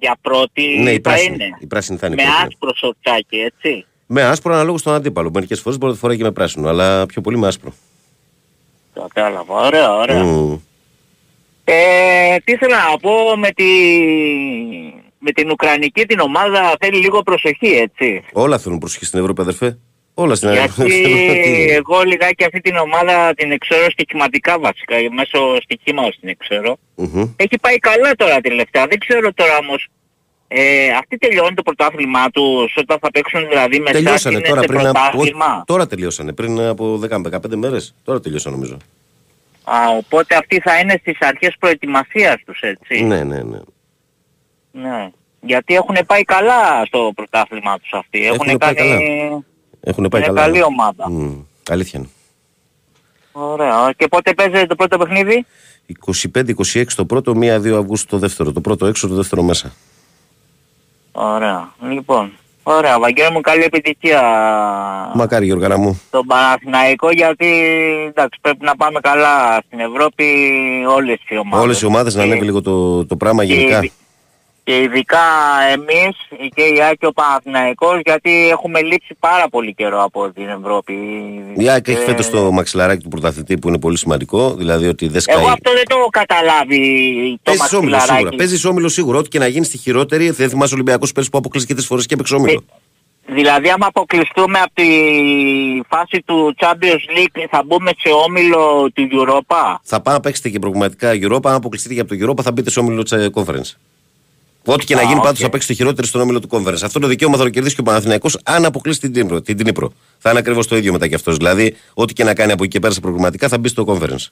για πρώτη, Ναι, η θα πράσινη, είναι. η πράσινη θα είναι Με η πρώτη. άσπρο σορτσάκι, έτσι. Με άσπρο αναλόγως στον αντίπαλο. Μερικές φορές μπορεί να το φοράει και με πράσινο, αλλά πιο πολύ με άσπρο. Κατάλαβα, ωραία, ωραία. Μμμ. Ε, τι ήθελα να πω με, τη, με την Ουκρανική την ομάδα θέλει λίγο προσοχή, έτσι. Όλα θέλουν προσοχή στην Ευρώπη, αδερφέ. Όλα στην Γιατί Ευρώπη. εγώ λιγάκι αυτή την ομάδα την εξέρω στοιχηματικά βασικά, μέσω στοιχήματος την εξέρω. Μμμ. Έχει πάει καλά τώρα τελευταία. Δεν ξέρω τώρα όμως. Ε, αυτή τελειώνει το πρωτάθλημά τους όταν θα παίξουν δηλαδή με Τελειώσανε είναι τώρα σε πριν από. πρωτάθλημα. Τώρα τελειώσανε πριν από 10-15 μέρες. Τώρα τελειώσανε νομίζω. Α, οπότε αυτή θα είναι στις αρχές προετοιμασίας τους έτσι. Ναι, ναι, ναι. Ναι. Γιατί έχουν πάει καλά στο πρωτάθλημά τους αυτοί. Έχουν Έχουνε πάει κάνει... καλά. Έχουν πάει είναι καλά. καλή ναι. ομάδα. Μμ. Αλήθεια είναι. Ωραία. Και πότε παίζεται το πρώτο παιχνίδι; 25-26 το πρώτο, 1-2 Αυγούστου το δεύτερο. Το πρώτο έξω, το δεύτερο μέσα. Ωραία. Λοιπόν. Ωραία. Βαγγέλη μου καλή επιτυχία Μακάρι Γιώργαρα μου. στον Παναθηναϊκό γιατί εντάξει πρέπει να πάμε καλά στην Ευρώπη όλες οι ομάδες. Όλες οι ομάδες να Και- ανέβει λίγο το, το πράγμα και γενικά. Ειδι- Και ειδικά εμείς και η Άκη και ο Παναθηναϊκός γιατί έχουμε λείψει πάρα πολύ καιρό από την Ευρώπη. Η ΑΕΚ έχει Και- φέτος το μαξιλαράκι του πρωταθλητή που είναι πολύ σημαντικό. Δηλαδή ότι δεν σκάει. Εγώ αυτό δεν το έχω καταλάβει το Παίζεις όμιλο σίγουρα. μαξιλαράκι. Παίζεις όμιλο σίγουρα. Ό,τι και να γίνει στη χειρότερη. Δεν θυμάσαι Ολυμπιακό πέρσι που αποκλείστηκε τρεις φορές και έπαιξε όμιλο. Δηλαδή άμα αποκλειστούμε από τη φάση του Champions League θα μπούμε σε όμιλο του Europa; Θα πάμε να παίξετε και προκριματικά Europa. Αν αποκλειστείτε και από το Europa θα μπείτε σε όμιλο της ε, Conference. Ό,τι και να Α, γίνει, οκ. πάντως θα παίξετε χειρότερη στον όμιλο του Conference. Αυτό το δικαίωμα θα το κερδίσει και ο Παναθηναϊκός αν αποκλείσει την Ντνίπρο. Την Ντνίπρο. Θα είναι ακριβώς το ίδιο μετά κι αυτός. Δηλαδή, ό,τι και να κάνει από εκεί και πέρα σε προκριματικά θα μπει στο Conference.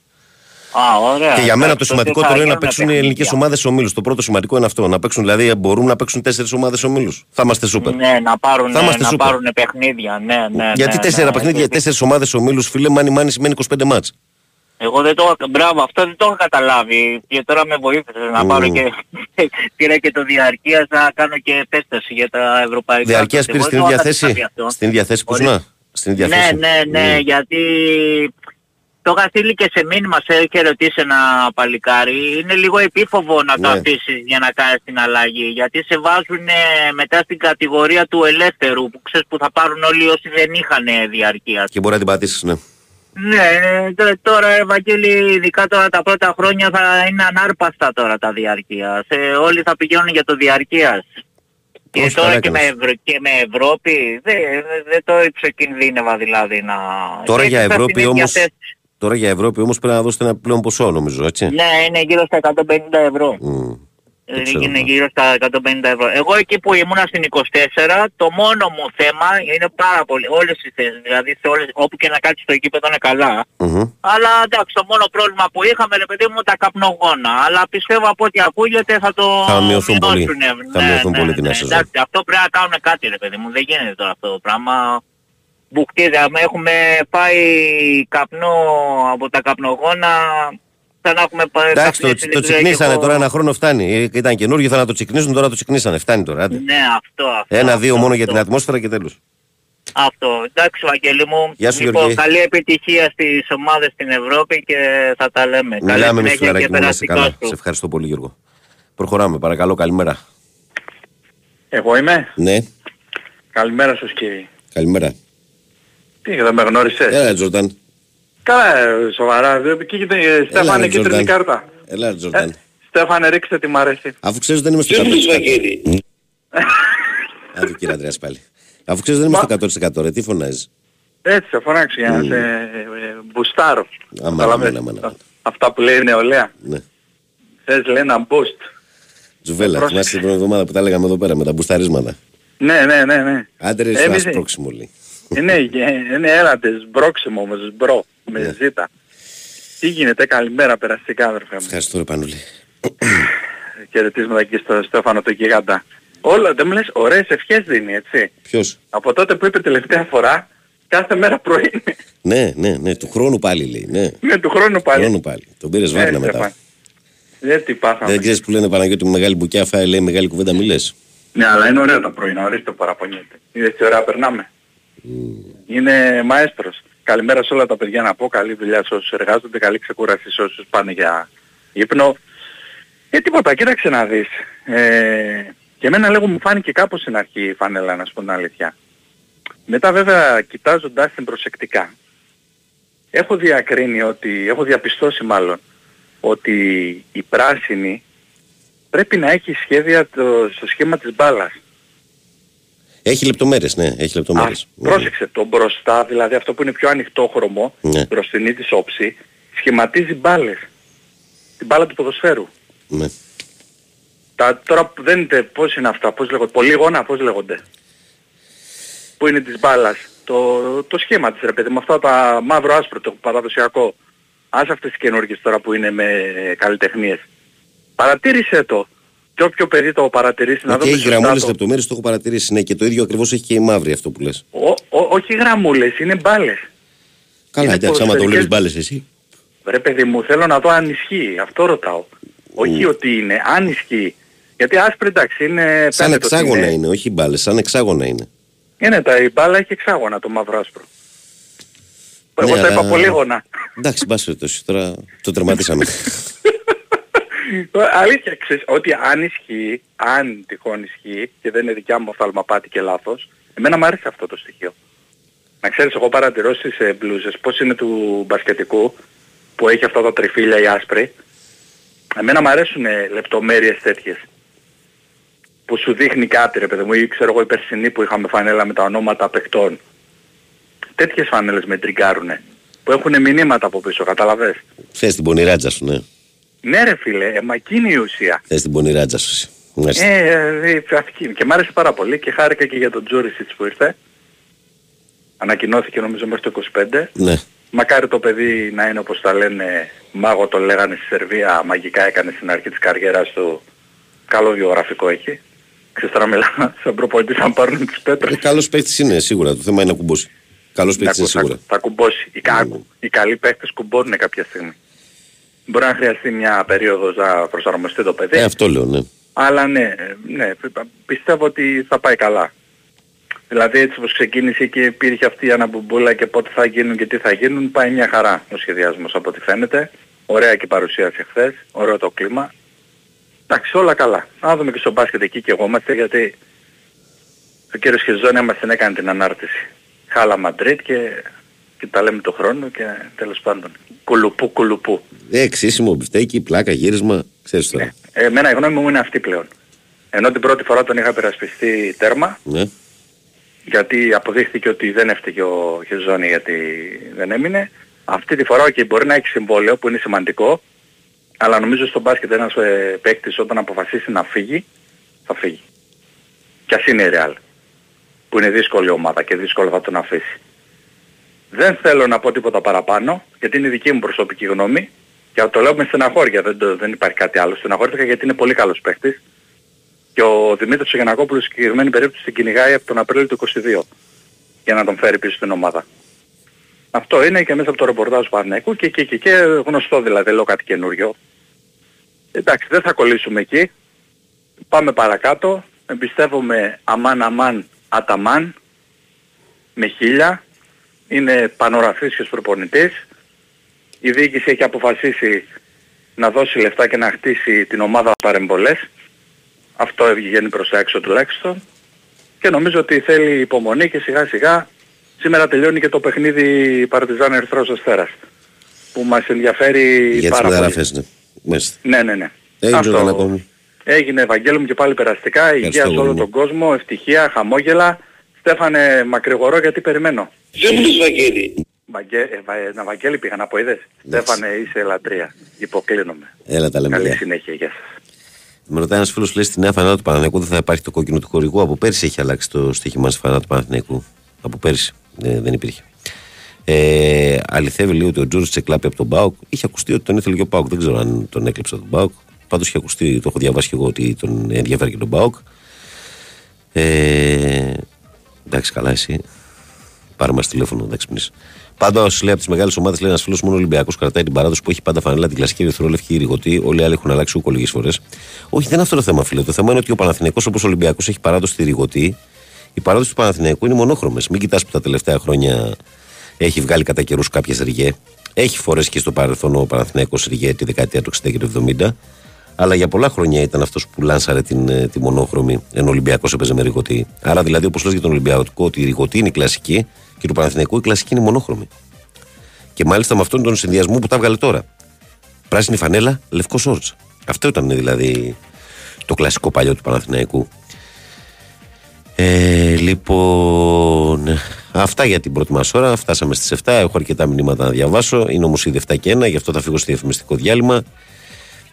Α, ωραία. Και για μένα το Εντάξει, σημαντικό τότε θα τώρα είναι να γίνουν παίξουν οι παιχνίδια. ελληνικές ομάδες ομίλους. Το πρώτο σημαντικό είναι αυτό. Να παίξουν, δηλαδή, μπορούν να παίξουν τέσσερις ομάδες ομίλους. Θα είμαστε σούπερ. Ναι, να πάρουν, Θα είμαστε να σούπερ. πάρουν παιχνίδια. Ναι, ναι, Γιατί ναι, τέσσερα ναι, παιχνίδια, ναι. τέσσερις ομάδες ομίλους, φίλε, μάνι μάνι σημαίνει 25 μάτς. Εγώ δεν το έχω, μπράβο, αυτό δεν το έχω καταλάβει και τώρα με βοήθησες να Μμμ. πάρω και πήρα και το διαρκείας να κάνω και επέσταση για τα ευρωπαϊκά. Διαρκείας Εγώ πήρες δεν στην το ίδια είχα θέση. καταλάβει αυτό. Στην ίδια θέση που Ορίστε. ήσουν. Στην ίδια Ναι, θέση. ναι, ναι, Μμ. γιατί το είχα στείλει και σε μήνυμα, σε είχε ρωτήσει ένα παλικάρι. Είναι λίγο επίφοβο να το Ναι. αφήσεις για να κάνεις την αλλαγή. Γιατί σε βάζουν μετά στην κατηγορία του ελεύθερου που ξέρεις που θα πάρουν όλοι όσοι δεν είχαν διαρκείας. Και μπορεί να την πατήσεις, ναι. Ναι, τ- τώρα Ευαγγέλη, ειδικά τώρα τα πρώτα χρόνια θα είναι ανάρπαστα τώρα τα διαρκείας. Ε, όλοι θα πηγαίνουν για το διαρκείας. Και Όχι, τώρα καλά και με, έκανες. Ευρω- και με Ευρώπη δεν δεν το ξεκινδύνευα δηλαδή να... Τώρα Και για ήμασταν Ευρώπη στην ίδια όμως, θέση. τώρα για Ευρώπη όμως πρέπει να δώσετε ένα πλέον ποσό νομίζω, έτσι. Ναι, είναι γύρω στα 150 ευρώ. Μμ. Ε, ξέρω, είναι ναι. γύρω στα 150 ευρώ. Εγώ εκεί που ήμουνα στην 24, το μόνο μου θέμα είναι πάρα πολύ, όλες οι θέσεις, δηλαδή σε όλες, όπου και να κάτσεις στο γήπεδο είναι καλά. Μμμ. Αλλά εντάξει, το μόνο πρόβλημα που είχαμε, ρε παιδί μου, τα καπνογόνα. Αλλά πιστεύω από ό,τι ακούγεται θα το Θα μειωθούν πολύ. μειώσουνε. Θα μειωθούν πολύ την νέα σεζόν. Εντάξει, αυτό πρέπει να κάνουμε κάτι, ρε παιδί μου. Δεν γίνεται τώρα αυτό το πράγμα. Μπουκτίδια, άμα έχουμε πάει καπνό από τα καπνογόνα, θα να έχουμε πάει Εντάξει, το, καπνίσει το λειτουργία τσικνίσανε και τώρα εγώ- ένα χρόνο φτάνει. Ε, Ήταν καινούργιο, θα να το τσικνίσουν, τώρα το τσικνίσανε. Φτάνει τώρα. Άντε. Ναι, αυτό, αυτό. Ένα-δύο αυτό, μόνο για αυτό. την ατμόσφαιρα και τέλος. Αυτό. Εντάξει, Βαγγέλη μου. Γεια σου, λοιπόν, Γιώργη. καλή επιτυχία στις ομάδες στην Ευρώπη και θα τα λέμε. Μιλάμε καλή εμείς συνέχεια φιλαράκι και μου, να είσαι περαστικά καλά. σου. Σε ευχαριστώ πολύ Γιώργο. Προχωράμε, παρακαλώ, καλημέρα. Εγώ είμαι; Ναι, Καλημέρα σας κύριε. καλημέρα. Τι δεν με γνώρισες; Έλα, Τζορτάν. Καλά, ε, σοβαρά. Δεν- Κοίτα, ε, Στέφανε ρε, κίτρινη Τζορντάν. κάρτα. Έλα, Τζορτάν. Στέφανε ρίξτε τι μ' αρέσει. Αφού ξέρεις ότι δεν είμαι στο 100%. Άντε κύριε Ανδρέας πάλι. Αφού ξέρεις ότι δεν είμαι στο 100% ρε, τι φωνάζεις; Έτσι θα φωνάξω για να σε ε, μπουστάρω. Άμα, Καταλαβαίνεις. άμα, άμα, άμα. Αυτά που λέει η νεολαία. Ναι. Θες λέει ένα boost. Τζουβέλα, Πρόσεξε. θυμάσαι την πρώτη εβδομάδα που τα λέγαμε εδώ πέρα με τα μπουσταρίσματα; Ναι, ναι, ναι, ναι. Άντε ρε, σου Εμείς- ασπρόξιμο λέει. Ε, ναι, ε, ναι, έλατε, σμπρόξιμο με σμπρό, με Ναι. ζήτα. Τι γίνεται, καλημέρα περαστικά αδερφέ μου. Ευχαριστώ ρε Πανούλη. Χαιρετίσματα εκεί στο Στέφανο το γιγάντα. Όλα, δεν μου λες, ωραίες ευχές δίνει, έτσι. Ποιος; Από τότε που είπε τελευταία φορά, κάθε μέρα πρωί είναι. Ναι, ναι, ναι, του χρόνου πάλι λέει. Ναι, Ναι, του χρόνου του πάλι. χρόνου πάλι. Τον πήρες Ναι, βάρνα Στέφαν. μετά. Δεν τι πάθαμε. Δεν ξέρεις που λένε Παναγιώτη μου μεγάλη μπουκιά φάει λέει μεγάλη κουβέντα μη λες. Ναι, αλλά είναι ωραία τα πρωινά, ορίστε το παραπονιέται. Είδες τι ωραία περνάμε. Είναι μαέστρος. Καλημέρα σε όλα τα παιδιά να πω, καλή δουλειά σε όσους εργάζονται, καλή ξεκούραση σε όσους πάνε για ύπνο. Ε, τίποτα, κοίταξε να δεις. Ε, και εμένα λέγω μου φάνηκε κάπως στην αρχή η φανέλα, να σου πω την αλήθεια. Μετά βέβαια κοιτάζοντάς την προσεκτικά, έχω διακρίνει ότι, έχω διαπιστώσει μάλλον, ότι η πράσινη πρέπει να έχει σχέδια το, στο σχήμα της μπάλας. Έχει λεπτομέρειες, ναι, έχει λεπτομέρειες. Ναι. Πρόσεξε, το μπροστά, δηλαδή αυτό που είναι πιο ανοιχτό χρωμό, Ναι. μπροστινή της όψη, σχηματίζει μπάλες. Την μπάλα του ποδοσφαίρου. Ναι. Τα, τώρα που δεν είναι, πώς είναι αυτά, πώς λέγονται, πολύγωνα, πώς λέγονται. Που είναι της μπάλας. Το, το σχήμα της ρε παιδί, με αυτά τα μαύρο άσπρο, το παραδοσιακό. Ας αυτές τις καινούργιες τώρα που είναι με καλλιτεχνίες. Παρατήρησε το. Και όποιο παιδί το παρατηρήσει να Μα και δούμε έχει σωστά γραμμούλες το- λεπτομέρειες, το έχω παρατηρήσει. Ναι, και το ίδιο ακριβώς έχει και η μαύρη αυτό που λες. Ο, ο, όχι γραμμούλες, είναι μπάλες. Καλά, Είναι εντάξει, άμα το ποδοσφαιρικές- βλέπεις μπάλες εσύ. Ρε παιδί μου, θέλω να δω αν ισχύει. Αυτό ρωτάω. Όχι ότι είναι, αν ισχύει. Γιατί άσπρη εντάξει είναι... Σαν φαίνεται ότι εξάγωνα είναι, όχι μπάλες, σαν εξάγωνα είναι. Είναι τα, η μπάλα έχει εξάγωνα το μαύρο άσπρο. Εγώ Ναι, τα αλλά- είπα πολύγωνα. Εντάξει, μπας περιπτώσει, τώρα το τερματίσαμε. Αλήθεια, ξέρεις, ότι αν ισχύει, αν τυχόν ισχύει και δεν είναι δικιά μου οφθαλμαπάτη και λάθος, εμένα μου αρέσει αυτό το στοιχείο. Να ξέρεις, εγώ παρατηρώ στις ε, μπλούζες πώς είναι του μπασκετικού που έχει αυτά τα τριφύλια οι άσπροι. Εμένα μου αρέσουν ε, λεπτομέρειες τέτοιες. Που σου δείχνει κάτι ρε παιδί μου ή ξέρω εγώ η περσινή που είχαμε φανέλα με τα ονόματα παιχτών. Τέτοιες φανέλες με τριγκάρουνε. Που έχουν μηνύματα από πίσω, καταλαβες; Θες την πονηράτζα σου, ναι. Ναι ρε φίλε, ε, μα εκείνη η ουσία. Θες την πονηράτζα σου. εσύ. Μάλιστα. Ε, ε, ε, αυτή είναι. Και μ' άρεσε πάρα πολύ και χάρηκα και για τον Τζούρισιτς που ήρθε. Ανακοινώθηκε νομίζω μέχρι το 25. Ναι. Μακάρι το παιδί να είναι όπως τα λένε, μάγο το λέγανε στη Σερβία, μαγικά έκανε στην αρχή της καριέρας του. Καλό βιογραφικό έχει. Ξέρεις τώρα μιλάω σαν προπονητής αν πάρουν τις πέτρες. Ε, καλός παίκτης είναι σίγουρα, το θέμα είναι να κουμπώσει. Καλός παίκτης είναι Θα- σίγουρα. Θα κουμπώσει. Οι, κα- οι καλοί παίκτες κουμπώνουν κάποια στιγμή. Μπορεί να χρειαστεί μια περίοδος να προσαρμοστεί το παιδί. Ε, αυτό λέω, ναι. Αλλά ναι, ναι, πιστεύω ότι θα πάει καλά. Δηλαδή έτσι όπως ξεκίνησε και υπήρχε αυτή η αναμπομπούλα και πότε θα γίνουν και τι θα γίνουν, πάει μια χαρά ο σχεδιασμός από ό,τι φαίνεται. Ωραία και η παρουσίαση χθες, ωραίο το κλίμα. Εντάξει, όλα καλά. Να δούμε και στο μπάσκετ εκεί και εγώ είμαστε γιατί ο κύριος Χιζόνια μας την έκανε την ανάρτηση. Χάλα Μαντρίτ και και τα λέμε το χρόνο και τέλος πάντων. Κουλουπού, κουλουπού. Ε, ξύσιμο, μπιφτέκι, πλάκα, γύρισμα, ξέρεις τώρα. Ε, εμένα η γνώμη μου είναι αυτή πλέον. Ενώ την πρώτη φορά τον είχα περασπιστεί τέρμα, Ναι. γιατί αποδείχθηκε ότι δεν έφταιγε ο Χεζόνη γιατί δεν έμεινε. Αυτή τη φορά και μπορεί να έχει συμβόλαιο που είναι σημαντικό, αλλά νομίζω στο μπάσκετ ένας ε, παίκτης όταν αποφασίσει να φύγει, θα φύγει. Κι ας είναι η Real, που είναι δύσκολη ομάδα και δύσκολο θα τον αφήσει. Δεν θέλω να πω τίποτα παραπάνω, γιατί είναι δική μου προσωπική γνώμη και το λέω με στεναχώρια, δεν, το- δεν υπάρχει κάτι άλλο. Στεναχώρηθηκα γιατί είναι πολύ καλός παίκτης και ο Δημήτρης Γιανακόπουλος στη συγκεκριμένη περίπτωση την κυνηγάει από τον Απρίλιο του 22 για να τον φέρει πίσω στην ομάδα. Αυτό είναι και μέσα από το ρεπορτάζ του Πανέκου και, και, και, και γνωστό δηλαδή, δεν λέω κάτι καινούριο. Εντάξει, δεν θα κολλήσουμε εκεί. Πάμε παρακάτω. Εμπιστεύομαι αμάν αμάν αταμάν με χίλια. Είναι πανοραφίσιος προπονητής. Η διοίκηση έχει αποφασίσει να δώσει λεφτά και να χτίσει την ομάδα παρεμπολές. Αυτό βγαίνει προς τα έξω τουλάχιστον. Και νομίζω ότι θέλει υπομονή και σιγά σιγά σήμερα τελειώνει και το παιχνίδι Παρτιζάν Ερυθρός Αστέρας που μας ενδιαφέρει Για τις πάρα πολύ. μεταγραφές, ναι. Μάλιστα. Ναι, ναι, ναι. Έγινε Αυτό. το ακόμη. Έγινε Ευαγγέλου μου και πάλι περαστικά, υγεία σε όλο Βαγγέλη τον κόσμο, ευτυχία, χαμόγελα. Στέφανε μακρηγορώ γιατί περιμένω. Δεν μου λες Βαγγέλη. Βαγγέ, ε, Βα- ένα Βαγγέλη πήγα να πω, είδες; Στέφανε είσαι λατρεία. Υποκλίνομαι. Έλα τα λέμε. Καλή γεια. συνέχεια, γεια σας. Με ρωτάει ένας φίλος λέει στη νέα φανέλα του Παναθηναϊκού δεν θα υπάρχει το κόκκινο του χορηγού; Από πέρσι έχει αλλάξει το στοίχημα στη φανέλα του Παναθηναϊκού. Από πέρσι ε, δεν υπήρχε. Ε, αληθεύει λέει ότι ο Τζούρι τσεκλάπει από τον Μπάουκ. Είχε ακουστεί ότι τον ήθελε και ο Μπάουκ. Δεν ξέρω αν τον έκλειψε από τον Μπάουκ. Πάντως είχε ακουστεί, το έχω διαβάσει και εγώ ότι τον ενδιαφέρει και τον Μπάουκ. Ε, εντάξει, καλά εσύ. Πάρε μα τηλέφωνο, εντάξει πνίς. Πάντω, λέει από τις μεγάλες ομάδες, λέει ένας φίλος μόνο Ολυμπιακός κρατάει την παράδοση που έχει πάντα φανέλα την κλασική ερυθρόλευκη ρηγωτή. Όλοι οι άλλοι έχουν αλλάξει ούκο λίγες φορές. Όχι, δεν είναι αυτό το θέμα, φίλε. Το θέμα είναι ότι ο Παναθηναϊκός όπως ο Ολυμπιακός έχει παράδοση στη ρηγωτή. Η παράδοση του Παναθηναϊκού είναι μονόχρωμες. Μην κοιτάς που τα τελευταία χρόνια έχει βγάλει κατά καιρούς κάποιες ριγέ. Έχει φορές και στο παρελθόν ο Παναθηναϊκός ριγέ τη δεκαετία του 60 και του 70. Αλλά για πολλά χρόνια ήταν αυτός που λάνσαρε την, ε, τη μονόχρωμη, ενώ ο Ολυμπιακός έπαιζε με ριγωτή. Άρα δηλαδή, όπως λες για τον Ολυμπιακό, ότι η ριγωτή είναι η κλασική και του Παναθηναϊκού η κλασική είναι η μονόχρωμη. Και μάλιστα με αυτόν τον συνδυασμό που το 'βγαλε τώρα. Πράσινη φανέλα, λευκό σορτ. Αυτό ήταν δηλαδή το κλασικό παλιό του Παναθηναϊκού. Ε, λοιπόν, αυτά για την πρώτη μας ώρα. Φτάσαμε στις 7. Έχω αρκετά μηνύματα να διαβάσω. Είναι όμως ήδη 7 και 1, γι' αυτό θα φύγω στο διαφημιστικό διάλειμμα.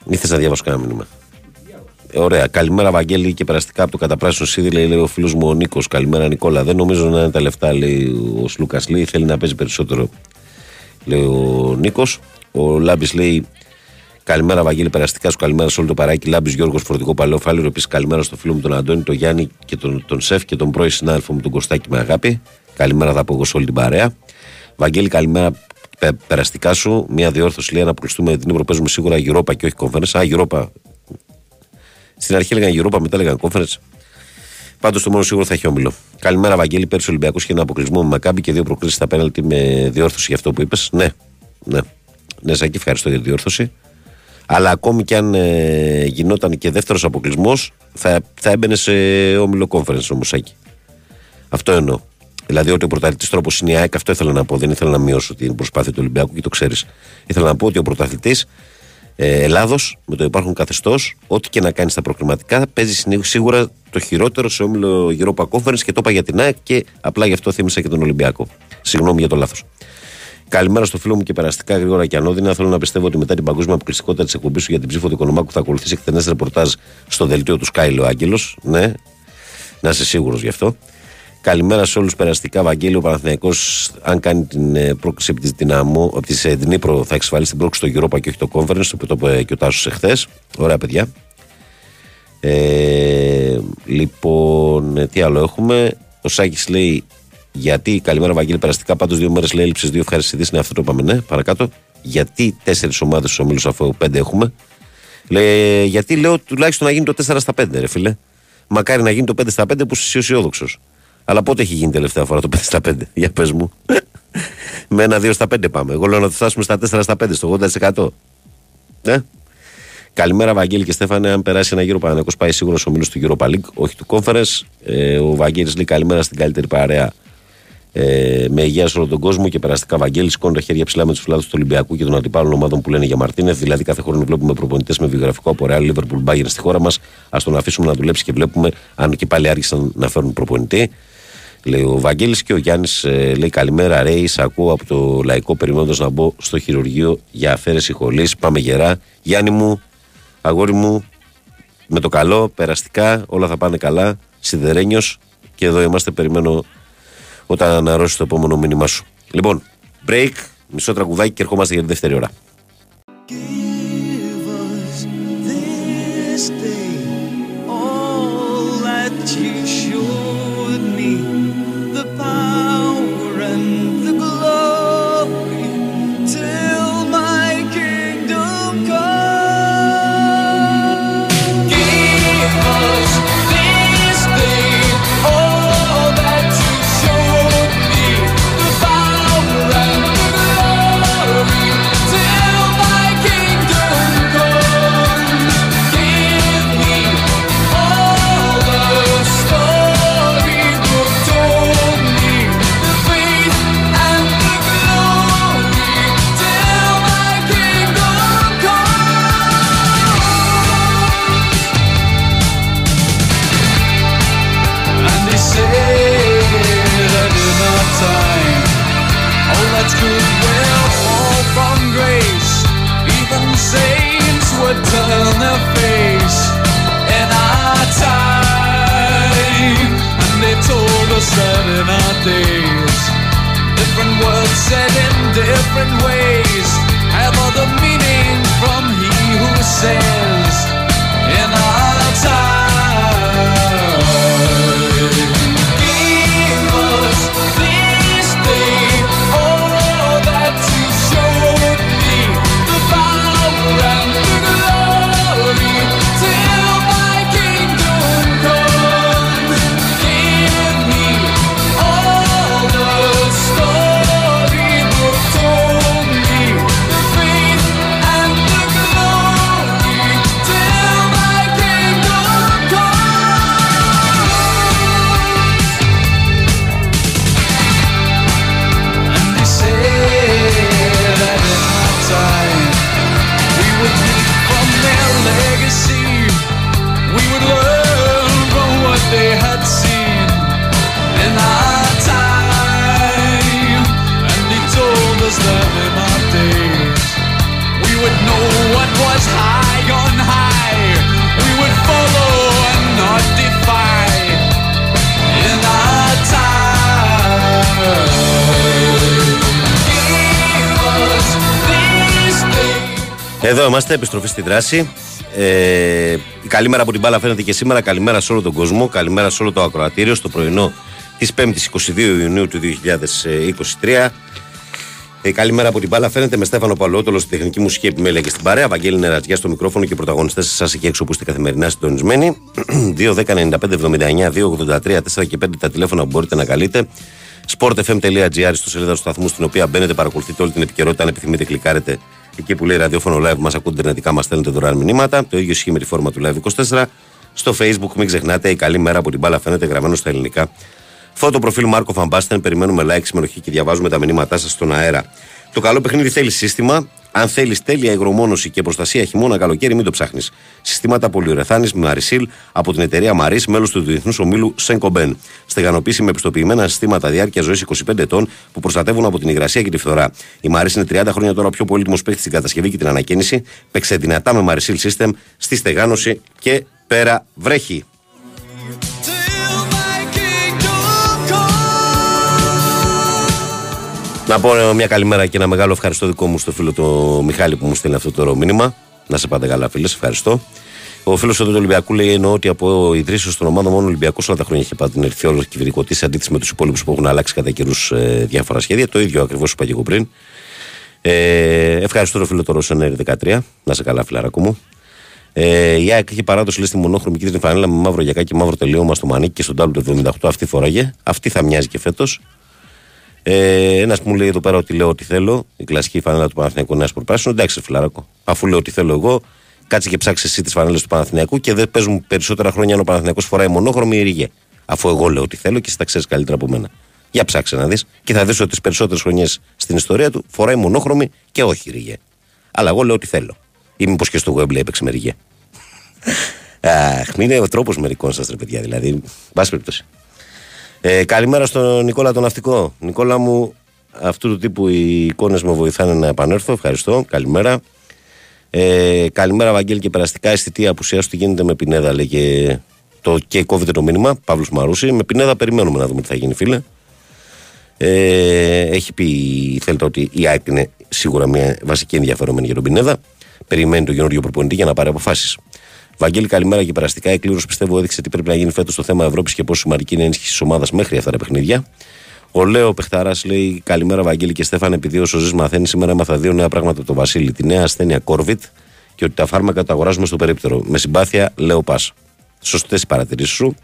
Ή θε να διαβάσω κανένα μήνυμα; Ε, ωραία. Καλημέρα, Βαγγέλη, και περαστικά από το καταπράσινο Σίδη, λέει, λέει ο φίλος μου ο Νίκος. Καλημέρα, Νικόλα. Δεν νομίζω να είναι τα λεφτά, λέει ο Σλούκα. Λέει, θέλει να παίζει περισσότερο, λέει ο Νίκος. Ο Λάμπης λέει, Καλημέρα, Βαγγέλη, περαστικά σου. Καλημέρα σε όλο το παράκι. Λάμπης Γιώργος, φορτικό παλαιό φάληρο. Επίσης, καλημέρα στο φίλο μου τον Αντώνη, τον Γιάννη και τον, τον Σεφ και τον πρώην συνάδελφο μου τον Κωστάκη με αγάπη. Καλημέρα, θα πω εγώ σε όλη την παρέα. Βαγγέλη, καλημέρα. Πε, περαστικά σου. Μία διόρθωση λέει να αποκλειστούμε την Ευρωπαϊκή παίζουμε σίγουρα Europa και όχι Conference. Α, Europa. Στην αρχή έλεγαν Europa, μετά έλεγαν Conference. Πάντως το μόνο σίγουρο θα έχει όμιλο. Καλημέρα, Βαγγέλη. Πέρσι ο Ολυμπιακός είχε ένα αποκλεισμό με Μακάμπη και δύο προκλήσεις στα πέναλτι με διόρθωση για αυτό που είπες. Ναι, ναι. Ναι, Σάκη, ευχαριστώ για τη διόρθωση. Αλλά ακόμη και αν ε, γινόταν και δεύτερος αποκλεισμός, θα, θα έμπαινε σε όμιλο conference όμως, Σάκη. Αυτό εννοώ. Δηλαδή ότι ο πρωταθλητής τρόπος είναι η ΑΕΚ, αυτό ήθελα να πω. Δεν ήθελα να μειώσω την προσπάθεια του Ολυμπιακού και το ξέρεις. Ήθελα να πω ότι ο πρωταθλητής ε, Ελλάδος, με το υπάρχον καθεστώς, ό,τι και να κάνεις στα προκριματικά, παίζει συνή- σίγουρα το χειρότερο σε όμιλο Europa Conference και το είπα για την ΑΕΚ και απλά γι' αυτό θύμισα και τον Ολυμπιακό. Συγγνώμη για το λάθος. Καλημέρα στο φίλο μου και περαστικά γρήγορα και ανώδυνα. Θέλω να πιστεύω ότι μετά την παγκόσμια αποκλειστικότητα της εκπομπής σου για την ψήφο του Οικονομάκου θα ακολουθήσει εκτενές ρεπορτάζ στο δελτίο του Σκάιλο Άγγελος. Ναι, να είσαι σίγουρος γι' αυτό. Καλημέρα σε όλους περαστικά. Βαγγέλιο Παναθυναϊκό, αν κάνει την ε, πρόκληση από τη Δυναμό, από τη ε, Δνήπρο, θα εξασφαλίσει την πρόκληση στο Europa και όχι το Conference, το οποίο το είπε και ο Τάσο εχθέ. Ωραία, παιδιά. Ε, λοιπόν, ε, τι άλλο έχουμε. Ο Σάκης λέει γιατί, καλημέρα Βαγγέλη, περαστικά πάντως δύο μέρες λέει έλλειψη, δύο ευχάριστε ειδήσει. Ναι, αυτό το είπαμε, ναι, παρακάτω. Γιατί τέσσερις ομάδες στους ομίλους αφού πέντε έχουμε. Λέει, γιατί λέω τουλάχιστον να γίνει το 4 στα 5, ρε φίλε. Μακάρι να γίνει το 5 στα 5 που είσαι αισιόδοξος. Αλλά πότε έχει γίνει τελευταία φορά το 5 στα 5, για πες μου. Με ένα 2 στα 5 πάμε. Εγώ λέω να το φτάσουμε στα 4 στα 5, στο 80%. Ναι. Καλημέρα, Βαγγέλη και Στέφανε. Αν περάσει ένα γύρο Παναγενικό, πάει σίγουρα ο μίλος του Europa League, όχι του Conference. Ε, ο Βαγγέλης λέει καλημέρα στην καλύτερη παρέα Ε, με υγεία σε όλο τον κόσμο και περαστικά Βαγγέλη σηκώνει τα χέρια ψηλά με τους φιλάδου του Ολυμπιακού και των αντιπάλων ομάδων που λένε για Μαρτίνεθ. Δηλαδή, κάθε χρόνο βλέπουμε προπονητές με βιογραφικό από Real Liverpool Bayern στη χώρα μας. Α τον αφήσουμε να δουλέψει και βλέπουμε αν και πάλι άρχισαν να φέρουν προπονητή. Λέει ο Βαγγέλης και ο Γιάννης ε, λέει καλημέρα, Ρέι. Σ' ακούω από το λαϊκό περιμένοντα να μπω στο χειρουργείο για αφαίρεση χολή. Πάμε γερά. Γιάννη μου, αγόρι μου, με το καλό, περαστικά, όλα θα πάνε καλά. Σιδερένιος και εδώ είμαστε. Περιμένω όταν αναρρώσεις το επόμενο μήνυμά σου. Λοιπόν, break, μισό τραγουδάκι και ερχόμαστε για τη δεύτερη ώρα. say Εδώ είμαστε, επιστροφή στη δράση. Ε, η καλή μέρα από την μπάλα φαίνεται και σήμερα. Καλημέρα σε όλο τον κόσμο. Καλημέρα σε όλο το ακροατήριο στο πρωινό της 5η 22 Ιουνίου του 2023. Ε, καλημέρα από την μπάλα φαίνεται με Στέφανο Παλαιότολο στη τεχνική μουσική επιμέλεια και στην παρέα. Βαγγέλη Νερατζιά στο μικρόφωνο και πρωταγωνιστές εσά εκεί έξω που είστε καθημερινά συντονισμένοι. 2, 10, 95, 79, 2, 83, 4 και 5 τα τηλέφωνα που μπορείτε να καλείτε. sportfm.gr στο σελίδα του σταθμού στην οποία μπαίνετε, παρακολουθείτε όλη την επικαιρότητα. Αν επιθυμείτε, κλικάρετε εκεί που λέει ραδιόφωνο live, μας ακούτε ιντερνετικά, μας στέλνετε δωρεάν μηνύματα. Το ίδιο ισχύει με τη φόρμα του live 24. Στο facebook, μην ξεχνάτε, η καλή μέρα από την μπάλα φαίνεται γραμμένο στα ελληνικά. Φώτο προφίλ Μάρκο Φαμπάστεν, περιμένουμε like, συμμετοχή και διαβάζουμε τα μηνύματά σας στον αέρα. Το καλό παιχνίδι θέλει σύστημα. Αν θέλεις τέλεια υγρομόνωση και προστασία χειμώνα καλοκαίρι, μην το ψάχνεις. Συστήματα πολυουρεθάνη με Αρισίλ από την εταιρεία Μαρή, μέλος του Διεθνούς Ομίλου Σενκομπέν. Στεγανοποίηση με επιστοποιημένα συστήματα διάρκεια ζωής 25 ετών που προστατεύουν από την υγρασία και τη φθορά. Η Μαρή είναι 30 χρόνια τώρα ο πιο πολύτιμος παίχτη στην κατασκευή και την ανακαίνιση. Παίξε δυνατά με Marisil System στη στεγάνωση και πέρα βρέχει. Να πω μια καλημέρα και ένα μεγάλο ευχαριστώ δικό μου στο φίλο του Μιχάλη που μου στέλνει αυτό το ωραίο μήνυμα. Να σε πάτε καλά, φίλες, ευχαριστώ. Ο φίλος του Ολυμπιακού λέει: Εννοώ ότι από ιδρύσεω των ομάδων μόνο Ολυμπιακός όλα τα χρόνια έχει πάρει την ερθή όλο κυβερνητική σε αντίθεση με τους υπόλοιπους που έχουν αλλάξει κατά καιρούς ε, διάφορα σχέδια. Το ίδιο ακριβώς είπα και εγώ πριν. Ε, ευχαριστώ το φίλο του Ρωσενέρη 13. Να σε καλά, φιλαράκο μου. Ε, η ΑΕΚ έχει παράδοση λέει στη μονόχρωμη κίτρινη φανέλα με μαύρο γιακάκι και μαύρο τελείωμα στο μανίκι και στον τάμπλο του 78. Αυτή φοράγε. Αυτή θα μοιάζει και φέτος. Ε, Ένας μου λέει εδώ πέρα ότι λέω ότι θέλω. Η κλασική φανέλα του Παναθηναϊκού Νέα Προπράσινο. Εντάξει, φιλαράκο. Αφού λέω ότι θέλω εγώ, κάτσε και ψάξει εσύ τις φανέλες του Παναθηναϊκού και δεν παίζουν περισσότερα χρόνια αν ο Παναθηναϊκός φοράει μονόχρωμη ή ρίγε. Αφού εγώ λέω ότι θέλω και εσύ τα ξέρεις καλύτερα από μένα. Για ψάξε να δεις και θα δεις ότι τις περισσότερες χρονιές στην ιστορία του φοράει μονόχρωμη και όχι ριγέ. Αλλά εγώ λέω ότι θέλω. Ή μήπως και στο Wembley έπαιξε με ριγέ. Αχ, είναι ο τρόπος μερικών σας, ρε παιδιά. Δηλαδή, πάση περιπτώσει. Ε, καλημέρα στον Νικόλα τον Ναυτικό. Νικόλα μου, αυτού του τύπου οι εικόνες με βοηθάνε να επανέλθω. Ευχαριστώ. Καλημέρα. Ε, καλημέρα, Βαγγέλη, και περαστικά αισθητή απουσίας σου. Τι γίνεται με Πινέδα, λέγε το και κόβεται το μήνυμα. Παύλος Μαρούση. Με Πινέδα περιμένουμε να δούμε τι θα γίνει, φίλε. Ε, έχει πει η Θέλτα ότι η ΑΕΚ είναι σίγουρα μια βασική ενδιαφερόμενη για τον Πινέδα. Περιμένει τον καινούριο προπονητή για να πάρει αποφάσεις. Βαγγέλη, καλημέρα και περαστικά. Η κλήρωση πιστεύω έδειξε τι πρέπει να γίνει φέτος στο θέμα Ευρώπης και πόσο σημαντική είναι η ενίσχυση της ομάδας μέχρι αυτά τα παιχνίδια. Ο Λέο Πεχταράς λέει: Καλημέρα, Βαγγέλη και Στέφαν. Επειδή όσο ζεις μαθαίνεις, σήμερα έμαθα δύο νέα πράγματα από τον Βασίλη. Τη νέα ασθένεια Κόρβιτ και ότι τα φάρμακα τα αγοράζουμε στο περίπτερο. Με συμπάθεια, λέω πας. Σωστές οι παρατηρήσεις σου.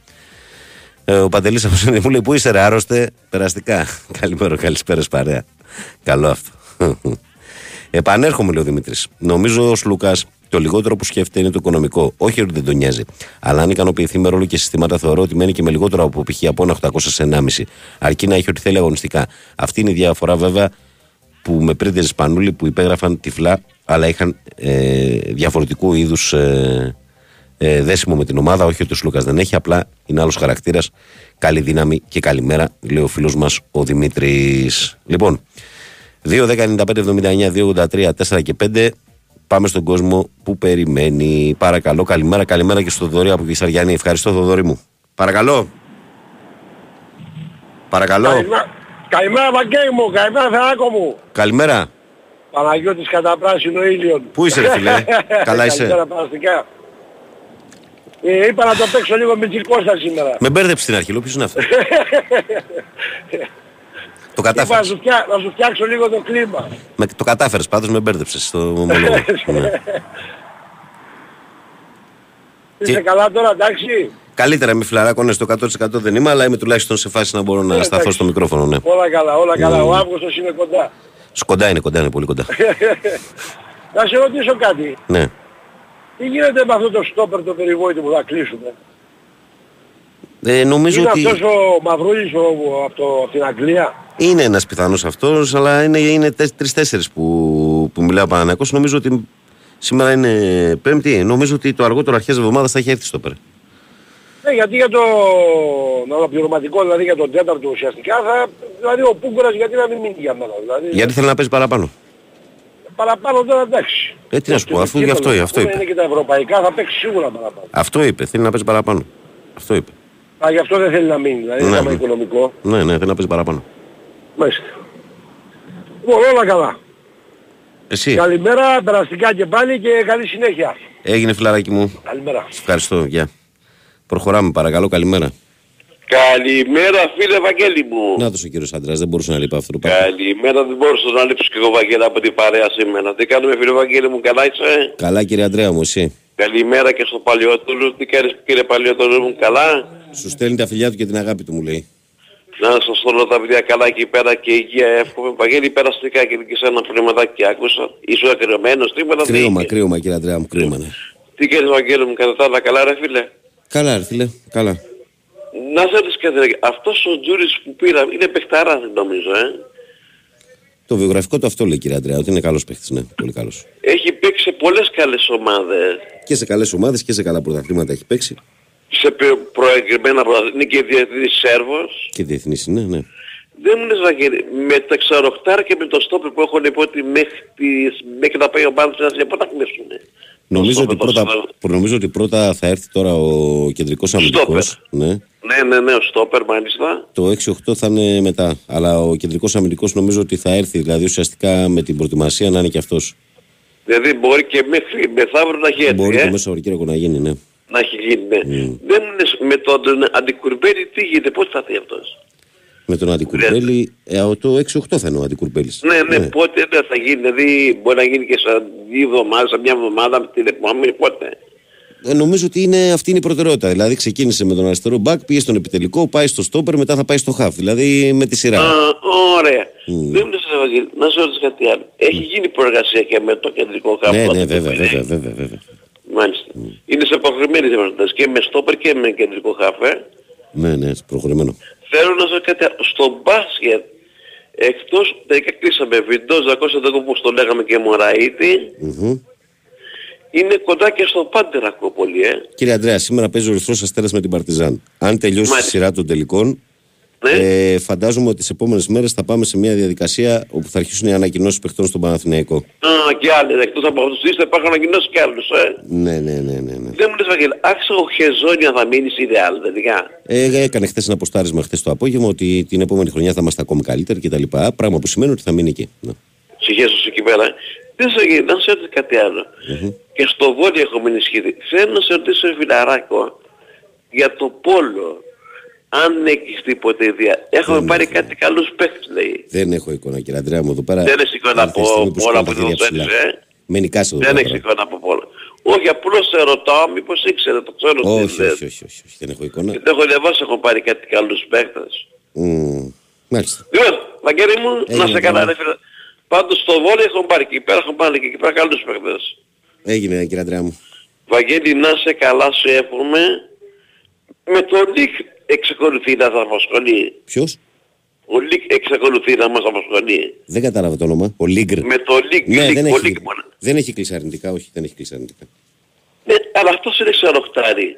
Ε, ο Παντελής από μου λέει: Πού είσαι, ρε, άρρωστε, περαστικά. Καλημέρα, καλησπέρα, παρέα. Καλό αυτό. Επανέρχομαι, λέει ο Δημήτρης. Νομίζω ο Λουκά το λιγότερο που σκέφτεται είναι το οικονομικό. Όχι ότι δεν τον νοιάζει. Αλλά αν ικανοποιηθεί με ρόλο και συστήματα, θεωρώ ότι μένει και με λιγότερο από π.χ. από ένα 800 σε 1,5. Αρκεί να έχει ό,τι θέλει αγωνιστικά. Αυτή είναι η διαφορά βέβαια που με πρίντες Σπανούλη που υπέγραφαν τυφλά, αλλά είχαν ε, διαφορετικού είδους ε, ε, δέσιμο με την ομάδα. Όχι ότι ο Σλούκας δεν έχει, απλά είναι άλλος χαρακτήρας. Καλή δύναμη και καλημέρα, λέει ο φίλος μας ο Δημήτρης. Λοιπόν, 2, 10, 95, 79, 2, 83, 4 και 5. Πάμε στον κόσμο που περιμένει. Παρακαλώ, καλημέρα, καλημέρα και στο Θοδωρή από Κυσαριανή. Ευχαριστώ, Θοδωρή μου. Παρακαλώ. Παρακαλώ. Καλημέρα, καλημέρα Βαγγέλη μου, καλημέρα Θεράκο μου. Καλημέρα. Παναγιώτης κατά πράσινο ήλιον. Πού είσαι, ρε φίλε; Καλά είσαι; Καλημέρα παραστικά. Ε, είπα να το παίξω λίγο με Τζικώστα σήμερα. Με μπέρδεψε στην αρχή, λέω ποιος είναι αυτός; το Είπα να κατάφερες. σου, φτιά, να σου φτιάξω λίγο το κλίμα. Με, το κατάφερες, πάντως με μπέρδεψες στο ομολόγο. ναι. Είσαι καλά τώρα, εντάξει; Καλύτερα με φιλαράκο, ναι, στο 100% δεν είμαι, αλλά είμαι τουλάχιστον σε φάση να μπορώ να Ναι, σταθώ εντάξει. στο μικρόφωνο. Ναι. Όλα καλά, όλα καλά. Mm. Ο Αύγουστος είναι κοντά. Κοντά είναι, κοντά είναι, πολύ κοντά. να σε ρωτήσω κάτι. ναι. Τι γίνεται με αυτό το στόπερ το περιβόητο που θα κλείσουμε. Ε, νομίζω είναι ότι αυτός ο Μαυρούλης ο, ο- από, το, από την Αγγλία; Είναι ένας πιθανός αυτός, αλλά είναι, είναι τρει-τέσσερι που, που μιλάει ο Παναναναϊκός. Νομίζω ότι σήμερα είναι Πέμπτη. Νομίζω ότι το αργότερο αρχές εβδομάδας θα έχει έρθει στο πέρα. Ναι, γιατί για το αναπληρωματικό, δηλαδή για τον τέταρτο ουσιαστικά, θα, δηλαδή ο Πούγκορας γιατί να μην μείνει για μένα. Δηλαδή, Γιατί θέλει να παίζει παραπάνω. Παραπάνω τώρα εντάξει. Ε, τι να σου πω, αφού γι' αυτό, γι' αυτό Είναι είπε. και τα ευρωπαϊκά, θα παίξει σίγουρα παραπάνω. Αυτό είπε, θέλει να παίζει παραπάνω. Αυτό είπε. Α, γι' αυτό δεν θέλει να μείνει, δηλαδή Ναι, είναι θέμα ναι. οικονομικό. Ναι, ναι, θέλει να παίζει παραπάνω. Μάλιστα. Λοιπόν, όλα καλά. Εσύ, Καλημέρα, περαστικά και πάλι και καλή συνέχεια. έγινε φιλαράκι μου. Καλημέρα. Σε ευχαριστώ, γεια. Προχωράμε, παρακαλώ, καλημέρα. Καλημέρα φίλε Βαγγέλη μου. Να το ο κύριος άντρας, δεν μπορούσε να λείπει αυτό το πράγμα. Καλημέρα, δεν μπορούσα να λείψω και εγώ Βαγγέλη από την παρέα σήμερα. Τι κάνουμε φίλε Βαγγέλη μου, καλά είσαι; Καλά, κύριε Αντρέα μου, εσύ. Καλημέρα και στο Παλιότολου. Τι κάνεις κύριε Παλιότολου μου, καλά; Σου στέλνει τα φιλιά του και την αγάπη του, μου λέει. Να σας θέλω τα παιδιά καλά εκεί πέρα και υγεία εύχομαι. Βαγγέλη περαστικά και και σε ένα πνευματάκι άκουσα. Ήσουν ακριωμένος, τίποτα δεν Κρύωμα, είχε. κρύωμα, κύριε Αντρέα μου, κρύωμα, ναι. Τι κάνεις Βαγγέλη μου, κατά τα άλλα καλά ρε φίλε; Καλά, ρε φίλε, καλά. Να σε ρωτήσω κάτι ρε, αυτός ο Τζούρις που πήρα είναι παιχταράς νομίζω ε. Το βιογραφικό του αυτό λέει, κύριε Αντρέα, ότι είναι καλός παίχτης, ναι, πολύ καλός. Έχει παίξει σε πολλές καλές ομάδες. Και σε καλές ομάδες και σε καλά πρωταθλήματα έχει παίξει. Σε προ- προεγκριμένα πρωταθλήματα. Είναι και διεθνής Σέρβος. Και διεθνής είναι, ναι. Δεν μου λες Βαγγέλη, με τα ξαροχτάρα και με το στόπερ που έχουν πω ότι μέχρι, τις, μέχρι να πάει ο Μπάνος στην Ασία, πότε θα κλείσουνε. Νομίζω ότι, στόπερ, πρώτα, το στόπερ. προ- νομίζω ότι πρώτα θα έρθει τώρα ο κεντρικός αμυντικός. Ναι. Ναι, ναι, ναι, ο στόπερ μάλιστα. Το 6-8 θα είναι μετά. Αλλά ο κεντρικός αμυντικός νομίζω ότι θα έρθει. Δηλαδή ουσιαστικά με την προετοιμασία να είναι και αυτός. Δηλαδή μπορεί και μέχρι μεθαύριο να έχει έρθει, Μπορεί ε. το μέσα Σαββατοκύριακο να γίνει, ναι. Να έχει γίνει, ναι. Mm. Δεν μου λες με τον αντικουρμπέλη τι γίνεται, πώς θα έρθει αυτός; Με τον Αντικουρμπέλη. Ε, ο- το 6-8 θα είναι ο Αντικουρμπέλης. Ναι, ναι, πότε δεν θα γίνει, δηλαδή μπορεί να γίνει και σε δύο εβδομάδες, σε μια εβδομάδα με την επόμενη, πότε. Ε, νομίζω ότι είναι, αυτή είναι η προτεραιότητα. Δηλαδή ξεκίνησε με τον αριστερό μπακ, πήγε στον επιτελικό, πάει στο στόπερ, μετά θα πάει στο χαφ. Δηλαδή με τη σειρά. Α, ωραία. Μμ. Δεν μου λες, Ευαγγέλη, να σε ρωτήσω κάτι άλλο. Έχει γίνει προεργασία και με το κεντρικό χάπο. ναι, ναι, βέβαια, βέβαια, βέβαια, βέβαια. Μάλιστα. Είναι σε προχωρημένη διαπραγματεύση και με στόπερ και με κεντρικό χάφε. Ναι, ναι, προχωρημένο. Θέλω να σας πω κάτι άλλο. Στο μπάσκετ, εκτός τελικά κλείσαμε Βιντός, Δακώστα όπως το λέγαμε και Μωραήτη, Μμμ. είναι κοντά και στο Πάντερ ακούω πολύ, ε. Κύριε Αντρέα, σήμερα παίζει ο Ερυθρός Αστέρας με την Παρτιζάν. Αν τελειώσει η σειρά των τελικών, Ναι. ε, φαντάζομαι ότι τις επόμενες μέρες θα πάμε σε μια διαδικασία όπου θα αρχίσουν οι ανακοινώσεις παιχτών στον Παναθηναϊκό. Α, και άλλοι, εκτός από αυτούς τους θα υπάρχουν ανακοινώσεις και άλλους, ε. Ναι, ναι, ναι, ναι. ναι. Δεν μου λες Βαγγέλη, άξιο ο Χεζόνια θα μείνει σε ιδεάλ, τελικά. Ε, έκανε χθες ένα αποστάρισμα χθες το απόγευμα ότι την επόμενη χρονιά θα είμαστε ακόμη καλύτεροι κτλ. Πράγμα που σημαίνει ότι θα μείνει εκεί. Ναι. Συγχέσου εκεί πέρα. Δεν σε γίνει, να σε ρωτήσω κάτι άλλο. Και στο βόλιο έχουμε ενισχυθεί. Θέλω να σε ρωτήσω φιλαράκο για το πόλο. Αν έχεις τίποτε ιδέα. Έχουμε πάρει κάτι καλούς παίχτες λέει. Δεν έχω εικόνα, κύριε Αντρέα μου εδώ πέρα. Δεν έχεις εικόνα ήρθε η από στιγμή που όλα σηκώνω που τα χέρια δεν ψηλά. ε. Με νικάσε εδώ Δεν πέρα. έχεις εικόνα από πόλο. Όχι, απλώς σε ρωτάω μήπως ήξερε το ξέρω τι Όχι, λες. όχι, όχι, όχι, όχι, δεν έχω εικόνα. Γιατί έχω διαβάσει έχω πάρει κάτι καλούς παίχτες. Μμμ, Μάλιστα. Λοιπόν, Βαγγέλη μου, να Έγινε, σε καλά καλά. ρε φίλε. Πάντως στο βόλιο έχουν πάρει και εκεί πέρα έχουν πάρει και εκεί πέρα καλούς παίχτες. Έγινε, κύριε Αντρέα μου. Βαγγέλη, να σε καλά σου εύχομαι. Με το Λίκ εξακολουθεί να θα απασχολεί. Ποιος; Ο Λίκ εξακολουθεί να μας απασχολεί. Δεν κατάλαβα το όνομα. Ο Λίγκρ. Με το Λίκ, Ναι, Λίκ, δεν ο έχει, Λίκ μόνο. δεν έχει κλείσει αρνητικά, όχι, δεν έχει κλείσει αρνητικά. Ναι, αλλά αυτός είναι ξενοχτάρι.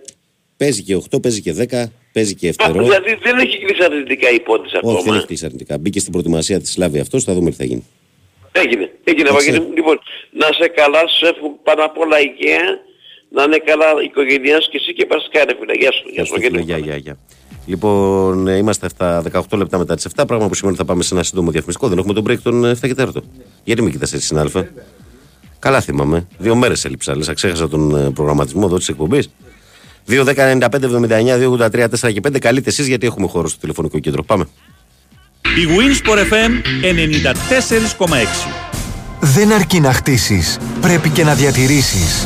Παίζει και 8, παίζει και 10, παίζει και Α, ευτερό. δηλαδή δεν έχει κλείσει αρνητικά η υπόθεση Όχι, δεν ακόμα. έχει κλείσει αρνητικά. Μπήκε στην προετοιμασία της Σλάβη αυτός, θα δούμε τι θα γίνει. Έγινε, έγινε Εντάξει. Βαγγέλη μου. Λοιπόν, να σε καλά, σου εύχομαι πάνω απ' όλα υγεία. Να είναι καλά η οικογένειά σου και εσύ και πας ρε φίλε. Γεια σου. Γεια σου, Βαγγέλη. μου. Γεια, γεια, γεια. Λοιπόν, ε, είμαστε στα 18 λεπτά μετά τις 7, πράγμα που σημαίνει ότι θα πάμε σε ένα σύντομο διαφημιστικό. Δεν έχουμε τον break των ε, 7 και 4. Γιατί μην κοιτάς έτσι, συνάδελφε. Καλά θυμάμαι. Δύο μέρες έλειψα. Λες, ξέχασα τον ε, προγραμματισμό εδώ της εκπομπής. 2, 10, 95, 79, 2, 83, 4 και 5. Καλείτε εσείς γιατί έχουμε χώρο στο τηλεφωνικό κέντρο. Πάμε. Η Winsport FM 94,6. Δεν αρκεί να χτίσεις, πρέπει και να διατηρήσεις.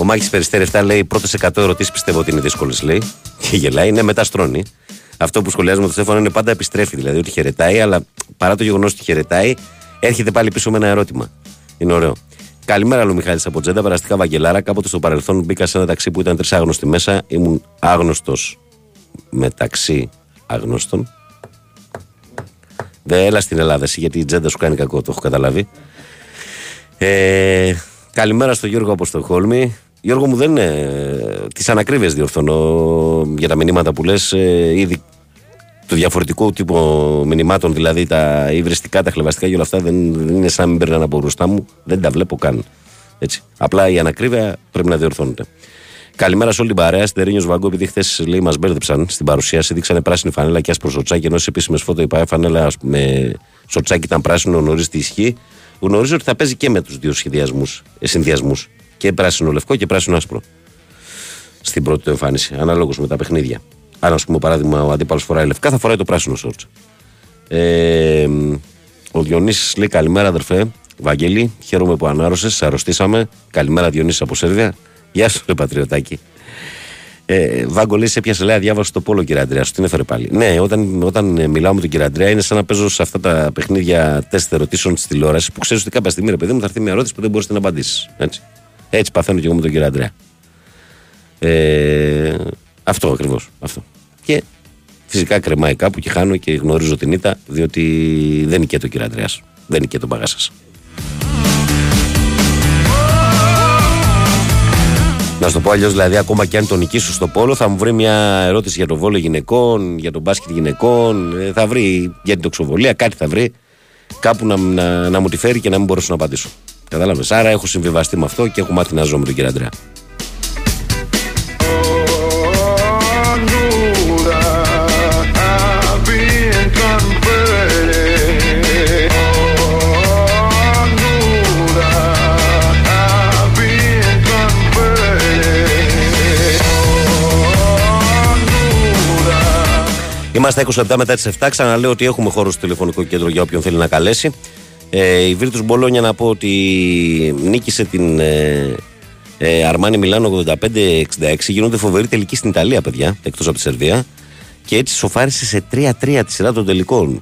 Ο Μάκης Περιστέρη 7 λέει: Πρώτες 100 ερωτήσεις πιστεύω ότι είναι δύσκολες, λέει. Και γελάει, ναι, μετά στρώνει. Αυτό που σχολιάζουμε το Στέφανο είναι πάντα επιστρέφει, δηλαδή ότι χαιρετάει, αλλά παρά το γεγονός ότι χαιρετάει, έρχεται πάλι πίσω με ένα ερώτημα. Είναι ωραίο. Καλημέρα, Λου Μιχάλης από Τζέντα, περαστικά Βαγγελάρα. Κάποτε στο παρελθόν μπήκα σε ένα ταξί που ήταν τρεις άγνωστοι μέσα. Ήμουν άγνωστος μεταξύ άγνωστων. Δεν έλα στην Ελλάδα, εσύ, γιατί η Τζέντα σου κάνει κακό, το έχω καταλάβει. Ε, καλημέρα στο Γιώργο από Στοχόλμη. Γιώργο μου δεν είναι. Τις ανακρίβειες διορθώνω για τα μηνύματα που λες. Ε, ήδη του διαφορετικού τύπου μηνυμάτων, δηλαδή τα υβριστικά, τα χλεβαστικά και όλα αυτά δεν, δεν είναι σαν να μην παίρνουν από μπροστά μου. Δεν τα βλέπω καν. Έτσι. Απλά η ανακρίβεια πρέπει να διορθώνεται. Καλημέρα σε όλη την παρέα. Στερίνιο Βαγκό, επειδή χθες λέει μας μπέρδεψαν στην παρουσίαση, δείξανε πράσινη φανέλα και άσπρο σορτσάκι, ενώ στις επίσημες φώτο η ΠΑΕ φανέλα με σορτσάκι ήταν πράσινο, γνωρίζει τι ισχύει. Γνωρίζω ότι θα παίζει και με τους δύο συνδυασμούς. Και πράσινο λευκό και πράσινο άσπρο. Στην πρώτη του εμφάνιση, αναλόγως με τα παιχνίδια. Αν, ας πούμε, παράδειγμα, ο αντίπαλος φοράει λευκά, θα φοράει το πράσινο σορτ. Ε, ο Διονύσης λέει καλημέρα, αδερφέ. Βαγγέλη, χαίρομαι που ανάρρωσες, αρρωστήσαμε. Καλημέρα, Διονύση από Σέρβια. Γεια σου, ρε πατριωτάκι. Ε, Βάγκο λέει, σε πιάσε λέει, διάβασε το πόλο, κύριε Αντρέα. Σου την έφερε πάλι. Ναι, όταν, όταν ε, μιλάω με τον κύριο Αντρέα, είναι σαν να παίζω σε αυτά τα παιχνίδια τεστ ερωτήσεων τη τηλεόραση που ξέρεις ότι κάποια στιγμή, ρε παιδί μου, θα έρθει μια ερώτηση που δεν μπορείς να απαντήσεις. Έτσι. Έτσι παθαίνω και εγώ με τον κύριο Αντρέα. Ε, αυτό ακριβώς. Αυτό. Και φυσικά κρεμάει κάπου και χάνω και γνωρίζω την ήττα, διότι δεν νικέται ο κύριο Αντρέα. Δεν νικέται τον παγά σας. Να σου το πω αλλιώς, δηλαδή, ακόμα και αν τον νικήσω στο πόλο, θα μου βρει μια ερώτηση για το βόλο γυναικών, για τον μπάσκετ γυναικών. ε, Θα βρει για την τοξοβολία, κάτι θα βρει. Κάπου να, να, να μου τη φέρει και να μην μπορέσω να απαντήσω. Κατάλαβες. Άρα έχω συμβιβαστεί με αυτό και έχω μάθει να ζω με τον κύριο Αντρέα. Είμαστε 20 λεπτά μετά τις 7. Ξαναλέω ότι έχουμε χώρο στο τηλεφωνικό κέντρο για όποιον θέλει να καλέσει. Ε, η Βίρτου Μπολόνια να πω ότι νίκησε την ε, ε, Αρμάνι Μιλάνο 85-66. Γίνονται φοβεροί τελικοί στην Ιταλία, παιδιά, εκτός από τη Σερβία. Και έτσι σοφάρισε σε 3-3 τη σειρά των τελικών.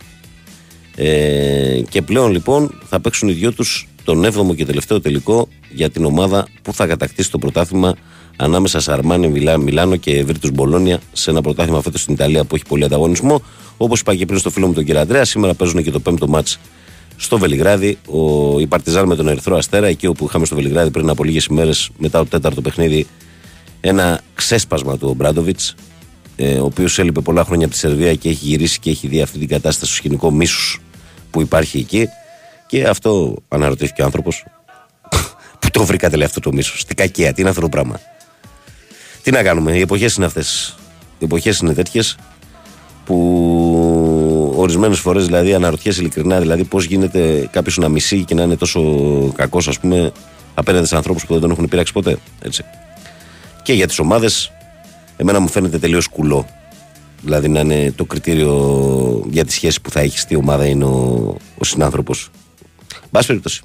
Ε, και πλέον λοιπόν θα παίξουν οι δυο τους τον 7ο και τελευταίο τελικό για την ομάδα που θα κατακτήσει το πρωτάθλημα ανάμεσα σε Αρμάνι Μιλά, Μιλάνο και Βίρτου Μπολόνια σε ένα πρωτάθλημα φέτος στην Ιταλία που έχει πολύ ανταγωνισμό. Όπως είπα και πριν στο φίλο μου τον κύριο Αντρέα, σήμερα παίζουν και το πέμπτο μάτ στο Βελιγράδι. Ο, η Παρτιζάν με τον Ερυθρό Αστέρα, εκεί όπου είχαμε στο Βελιγράδι πριν από λίγες ημέρες μετά το τέταρτο παιχνίδι, ένα ξέσπασμα του Ομπράντοβιτς, ε, ο οποίος έλειπε πολλά χρόνια από τη Σερβία και έχει γυρίσει και έχει δει αυτή την κατάσταση στο σκηνικό μίσους που υπάρχει εκεί. Και αυτό αναρωτήθηκε ο άνθρωπος. Πού το βρήκατε λέει αυτό το μίσος, τι κακία, τι είναι αυτό το πράγμα; Τι να κάνουμε, οι εποχές είναι αυτές. Οι εποχές είναι τέτοιες που ορισμένες φορές δηλαδή αναρωτιέσαι ειλικρινά δηλαδή πώς γίνεται κάποιος να μισεί και να είναι τόσο κακός, ας πούμε, απέναντι σε ανθρώπους που δεν τον έχουν πειράξει ποτέ. Έτσι. Και για τις ομάδες, εμένα μου φαίνεται τελείως κουλό. Δηλαδή να είναι το κριτήριο για τη σχέση που θα έχεις στη ομάδα είναι ο, ο συνάνθρωπος. Μπας περιπτώσει.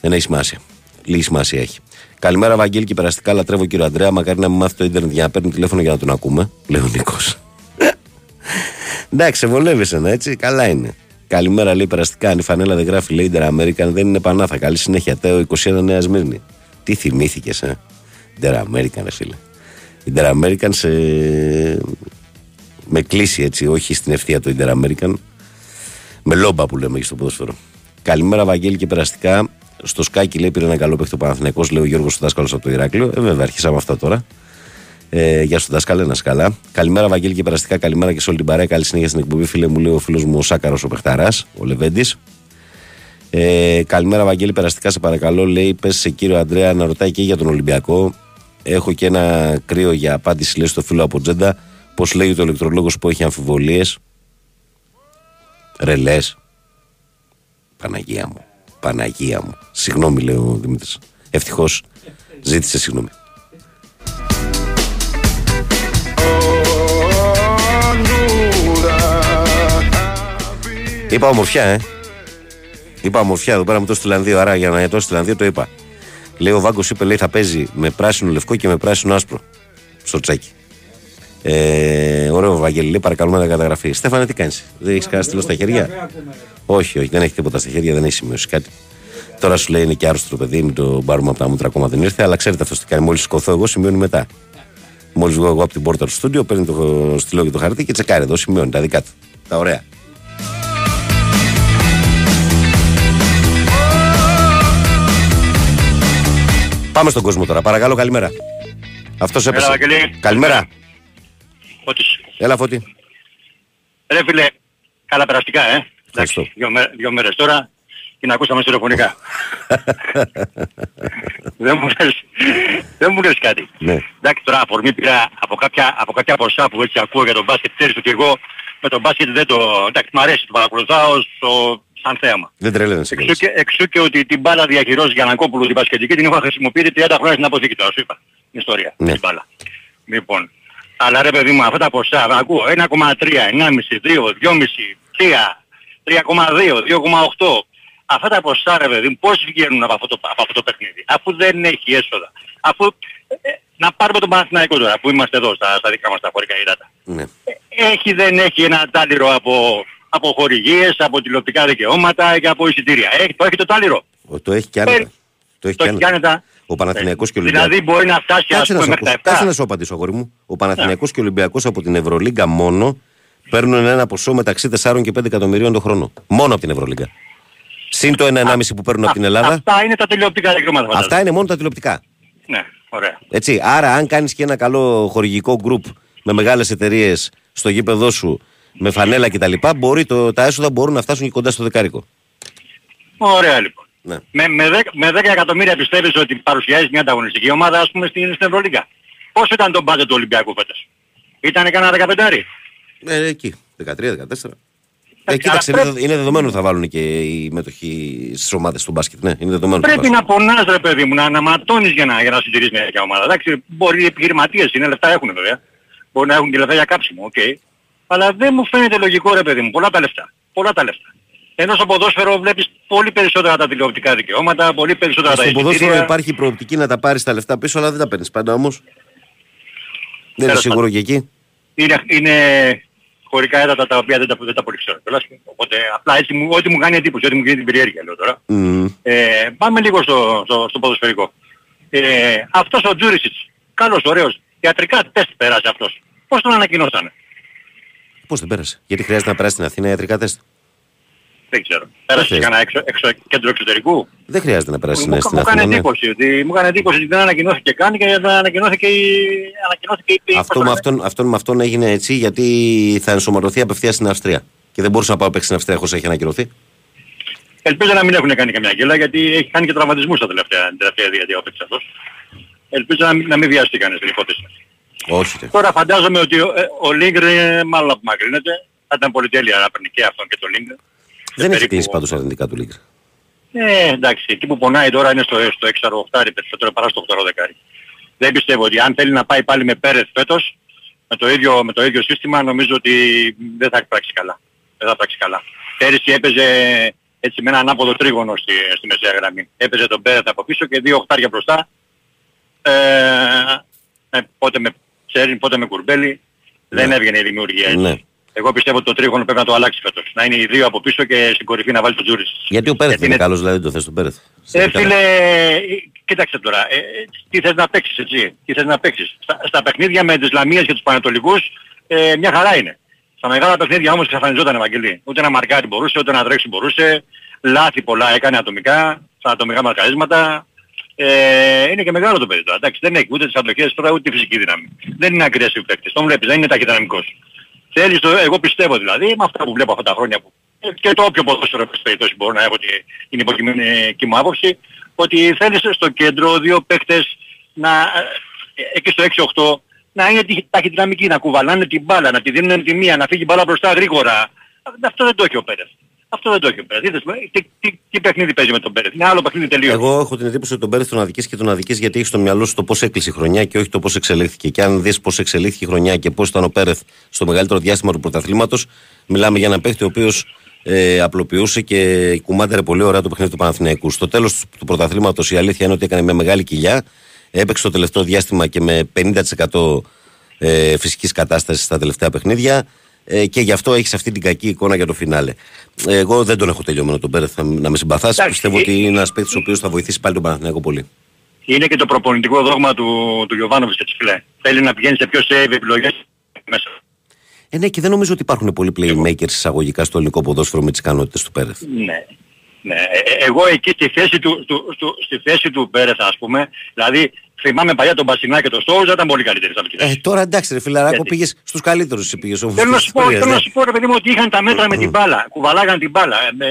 Δεν έχει σημασία. Λίγη σημασία έχει. Καλημέρα, Βαγγέλη, και περαστικά λατρεύω κύριο Αντρέα. Μακάρι να μην μάθει το Ιντερνετ για να παίρνει τηλέφωνο για να τον ακούμε. Λέει ο Νίκος. Εντάξει, βολεύεσαι ένα έτσι, καλά είναι. Καλημέρα, λέει περαστικά. Αν η φανέλα δεν γράφει λέει Inter American, δεν είναι πανάθα. Καλή συνέχεια. Τέο 21 Νέα Σμύρνη. Τι θυμήθηκες, ε; Inter American, ρε φίλε. Inter American σε. με κλίση έτσι, όχι στην ευθεία του Inter American. Με λόμπα που λέμε εκεί στο ποδόσφαιρο. Καλημέρα, Βαγγέλη και περαστικά. Στο σκάκι λέει πήρε ένα καλό παίχτη ο Παναθηναϊκός, λέει ο Γιώργος Δάσκαλος από το Ηράκλειο. Ε, βέβαια, αρχίσαμε αυτά τώρα. Ε, γεια σου, δάσκαλε, να σκαλά. Καλημέρα, Βαγγέλη, και περαστικά καλημέρα και σε όλη την παρέα. Καλή συνέχεια στην εκπομπή, φίλε μου, λέει ο φίλος μου ο Σάκαρος ο Πεχταράς, ο Λεβέντης. Ε, καλημέρα, Βαγγέλη, περαστικά σε παρακαλώ. Λέει, πες σε κύριο Αντρέα να ρωτάει και για τον Ολυμπιακό. Έχω και ένα κρύο για απάντηση, λέει στο φίλο από Τζέντα. Πώς λέει το ηλεκτρολόγος που έχει αμφιβολίες; Ρελέ. Παναγία μου. Παναγία μου. Συγγνώμη, λέει ο Δημήτρης. Ευτυχώς ζήτησε συγγνώμη. Είπα ομορφιά, ε. Είπα ομορφιά εδώ πέρα μου το στείλαν δύο. Άρα για να το στείλαν δύο το είπα. Λέει ο Βάγκος είπε λέει θα παίζει με πράσινο λευκό και με πράσινο άσπρο. Στο τσάκι. Ε, ωραίο Βαγγέλη, λέει παρακαλούμε να καταγραφεί. Στέφανε, τι κάνεις, δεν έχεις κανένα στυλό στα χέρια; Όχι, όχι, δεν έχει τίποτα στα χέρια, δεν έχει σημειώσει κάτι. Τώρα σου λέει είναι και άρρωστο το παιδί, μην το πάρουμε από τα μούτρα ακόμα δεν ήρθε, αλλά ξέρετε αυτό τι κάνει. Μόλις σηκωθώ εγώ, σημειώνει μετά. Μόλις βγω εγώ από την πόρτα του στούντιο, παίρνει το στυλό και το χαρτί και τσεκάρει εδώ, σημειώνει τα δικά του. Τα ωραία. Πάμε στον κόσμο τώρα. Παρακαλώ, καλημέρα. Αυτός έπεσε. Βαγγέλη. Καλημέρα. Φώτης. Έλα, φώτη. Ρε φίλε, καλά περαστικά, ε. Ευχαριστώ. Δύο, μέ- δύο μέρες τώρα και να ακούσαμε τηλεφωνικά. δεν, μου λες, δεν μου λες κάτι. Ναι. Εντάξει τώρα αφορμή πήρα από κάποια, από κάποια ποσά που έτσι ακούω για τον μπάσκετ. Ξέρεις ότι εγώ με τον μπάσκετ δεν το... Εντάξει μ' αρέσει, το παρακολουθάω στο, σαν θέαμα. Δεν τρελαίνεσαι. Εξού και, εξού και ότι την μπάλα διαχειρός Γιανακόπουλου την μπασκετική την έχω χρησιμοποιήσει 30 χρόνια στην αποθήκη τώρα, σου είπα. Την ιστορία. Ναι. Την μπάλα. Λοιπόν. Αλλά ρε παιδί μου, αυτά τα ποσά, ακούω 1,3, 1,5, 2, 2,5, 3, 3,2, 2,8. Αυτά τα ποσά ρε παιδί μου, πώς βγαίνουν από αυτό το, από αυτό το παιχνίδι. Αφού δεν έχει έσοδα. Αφού, ε, να πάρουμε τον Παναθηναϊκό τώρα, που είμαστε εδώ στα, στα δικά μας τα χωρικά υδάτα. Ναι. Έχει δεν έχει ένα τάλιρο από, από χορηγίες, από τηλεοπτικά δικαιώματα και από εισιτήρια. Έχει, το έχει το τάλιρο. Ο- Το έχει κι άνετα. Το έχει Το κι έχει άνετα. κι άνετα. Ο Παναθηναϊκός και ο Ολυμπιακός. Δηλαδή μπορεί να φτάσει ας Κάτσε να, πούμε σου μέχρι ακούσω. τα 7. Κάτσε να σου απαντήσω, αγόρι μου. Ο Παναθηναϊκός και ο Ολυμπιακός από την Ευρωλίγκα μόνο παίρνουν ένα ποσό μεταξύ 4 και 5 εκατομμυρίων το χρόνο. Μόνο από την Ευρωλίγκα. Συν το 1,5 που παίρνουν από την Ελλάδα. Αυτά είναι τα τηλεοπτικά δικαιώματα. φαντάζομαι. Αυτά είναι μόνο τα τηλεοπτικά. Ναι, ωραία. Έτσι. Άρα, αν κάνεις και ένα καλό χορηγικό γκρουπ με μεγάλες εταιρείες στο γήπεδό σου, με φανέλα κτλ., μπορεί το, τα έσοδα μπορούν να φτάσουν και κοντά στο δεκάρικο. Ωραία λοιπόν. Ναι. Με, με, 10, με 10 εκατομμύρια πιστεύεις ότι παρουσιάζεις μια ανταγωνιστική ομάδα ας πούμε στην, στην Ευρωλίγκα; Πόσο ήταν το μπάτζετ του Ολυμπιακού φέτος; Ήτανε κανένα 15 Ε, εκεί. 13-14. Ε, αλλά κοίταξε, είναι, πρέπει- δεδο- είναι δεδομένο ότι θα βάλουν και οι μέτοχοι στις ομάδες του μπάσκετ. Ναι, είναι δεδομένο. ότι θα Πρέπει βάζουν. να πονάς ρε παιδί μου, να ματώνεις για να, για να συντηρείς μια τέτοια ομάδα. Εντάξει, μπορεί οι επιχειρηματίες είναι, λεφτά έχουν βέβαια. Μπορεί να έχουν και λεφτά για κάψιμο, οκ. Αλλά δεν μου φαίνεται λογικό ρε παιδί μου. Πολλά τα λεφτά. Πολλά τα λεφτά. Ενώ στο ποδόσφαιρο βλέπεις πολύ περισσότερα τα τηλεοπτικά δικαιώματα, πολύ περισσότερα τα Στο ποδόσφαιρο εισιτήρια. υπάρχει προοπτική να τα πάρεις τα λεφτά πίσω, αλλά δεν τα παίρνεις πάντα όμως. Δεν είναι Τέλος σίγουρο και εκεί. Είναι, είναι χωρικά ύδατα τα οποία δεν τα, δεν τα πολύ ξέρω. κιόλας. Οπότε απλά έτσι μου, ό,τι μου κάνει εντύπωση, ό,τι μου γίνει την περιέργεια λέω τώρα. Μμμ. Ε, πάμε λίγο στο, στο, στο ποδοσφαιρικό. Ε, αυτός ο Τζούρισιτς, καλός, ωραίος, ιατρικά τεστ πέρασε αυτός. Πώς τον ανακοινώσανε; Πώς δεν πέρασε; Γιατί χρειάζεται να περάσει στην Αθήνα ιατρικά τεστ. Δεν ξέρω. Πέρασε και θες. κανένα έξω, έξω, κέντρο εξωτερικού; Δεν χρειάζεται να περάσει Μου, στην μου έκανε Αθήνα. ναι. εντύπωση ότι, μου έκανε εντύπωση ότι δεν ανακοινώθηκε καν και δεν ανακοινώθηκε η... Ανακοινώθηκε η Αυτό με αυτόν, αυτόν με αυτόν έγινε έτσι γιατί θα ενσωματωθεί απευθείας στην Αυστρία. Και δεν μπορούσε να πάω παίξει στην Αυστρία χωρίς έχει ανακοινωθεί. Ελπίζω να μην έχουν κάνει καμιά γκέλα γιατί έχει κάνει και τραυματισμούς τα τελευταία, την τελευταία διετία ο παίκτης αυτός. Ελπίζω να, μην- να μην βιαστεί κανείς την υπόθεση. Όχι. ρε. Τώρα φαντάζομαι ότι ο, ε, ο Λίγκρ ε, μάλλον απομακρύνεται. Θα ήταν πολύ τέλεια να παίρνει και αυτόν και τον Λίγκρ. Δεν έχει κλείσει πάντως αρνητικά του Λίγκρ. Ε, εντάξει, εκεί που πονάει τώρα είναι στο, στο 6-8 περισσότερο παρά στο 8 δεκάρι. Δεν πιστεύω ότι αν θέλει να πάει πάλι με Πέρεθ φέτος, με το ίδιο, με το ίδιο σύστημα, νομίζω ότι δεν θα πράξει καλά. Δεν θα πράξει καλά. Πέρυσι έπαιζε έτσι με ένα ανάποδο τρίγωνο στη, στη μεσαία γραμμή. Έπαιζε τον Πέρεθ από πίσω και δύο οχτάρια μπροστά. Ε, ε, πότε με Τσέριν, πότε με Κουρμπέλη. Δεν έβγαινε η δημιουργία έτσι. Ναι. Εγώ πιστεύω ότι το τρίγωνο πρέπει να το αλλάξει φέτος. Να είναι οι δύο από πίσω και στην κορυφή να βάλει τον Τζούρις. Γιατί ο Πέρεθ είναι καλός, δηλαδή δεν το θες τον Πέρεθ. Ε, φίλε, ε, κοίταξε τώρα, ε, ε, τι θες να παίξεις έτσι, τι θες να παίξεις; Στα, στα παιχνίδια με τις Λαμίες και τους Πανατολικούς ε, μια χαρά είναι. Στα μεγάλα παιχνίδια όμως εξαφανιζόταν Ευαγγελή. Ούτε να μαρκάρει μπορούσε, ούτε να τρέξει μπορούσε. Λάθη πολλά έκανε ατομικά, στα ατομικά μαρκαρίσματα. Ε, είναι και μεγάλο το παιδί τώρα. Εντάξει, δεν έχει ούτε τις αντοχές τώρα ούτε τη φυσική δύναμη. Δεν είναι aggressive παίκτης. Τον βλέπεις, δεν είναι ταχυδυναμικός. Θέλεις το, εγώ πιστεύω δηλαδή, με αυτά που βλέπω αυτά τα χρόνια που ε, και το όποιο ποδόσφαιρο πες περιπτώσει μπορώ να έχω την, την υποκειμενική μου άποψη, ότι θέλεις στο κέντρο δύο παίκτες να, ε, εκεί στο 6-8 να είναι ταχυ- ταχυδυναμικοί, να κουβαλάνε την μπάλα, να τη δίνουν τη μία, να φύγει η μπάλα μπροστά γρήγορα. Αυτό δεν το έχει ο Πέρες. Αυτό δεν το έχει ο Πέρες. Είδες, ε, τι, τι, τι παιχνίδι παίζει με τον Πέρες. Είναι άλλο παιχνίδι τελείως. Εγώ έχω την εντύπωση ότι τον Πέρεθ τον αδικείς και τον αδικείς γιατί έχει στο μυαλό σου το πώς έκλεισε η χρονιά και όχι το πώς εξελίχθηκε. Και αν δεις πώς εξελίχθηκε η χρονιά και πώς ήταν ο Πέρεθ στο μεγαλύτερο διάστημα του πρωταθλήματος, μιλάμε για ένα παίχτη ο οποίος ε, απλοποιούσε και κουμάντερε πολύ ωραία το παιχνίδι του Παναθηναϊκού. Στο τέλος του, του πρωταθλήματος η αλήθεια είναι ότι έκανε μια μεγάλη κοιλιά. Έπαιξε το τελευταίο διάστημα και με 50% ε, φυσικής κατάστασης στα τελευταία παιχνίδια. Ε, και γι' αυτό έχεις αυτή την κακή εικόνα για το φινάλε. Ε, εγώ δεν τον έχω τελειωμένο τον Πέρεθ, θα- να με συμπαθάσει. Εντάξει, Πιστεύω ε, ότι είναι ένας παίκτης ο οποίος θα βοηθήσει πάλι τον Παναθηναϊκό πολύ. Είναι και το προπονητικό δόγμα του, του Γιωβάνοβιτς έτσι φίλε. Θέλει να πηγαίνει σε πιο save επιλογές μέσα. Ε, ναι, και δεν νομίζω ότι υπάρχουν πολλοί playmakers εισαγωγικά στο ελληνικό ποδόσφαιρο με τις ικανότητες του Πέρεθ. Ναι. Ναι. Ε, ε, εγώ εκεί στη θέση του, του, του, στη θέση του Πέρεθ ας πούμε, δηλαδή θυμάμαι παλιά τον Μπασινά και τον Στόουζα ήταν πολύ καλύτεροι από εκεί. Ε, τώρα εντάξει, ρε φιλαράκο, Γιατί; πήγες στους καλύτερους. Εσύ πήγες όμω. Θέλω να σου πω, θέλω να σου πω ρε παιδί μου ότι είχαν τα μέτρα με την μπάλα. Κουβαλάγαν την μπάλα. Ε,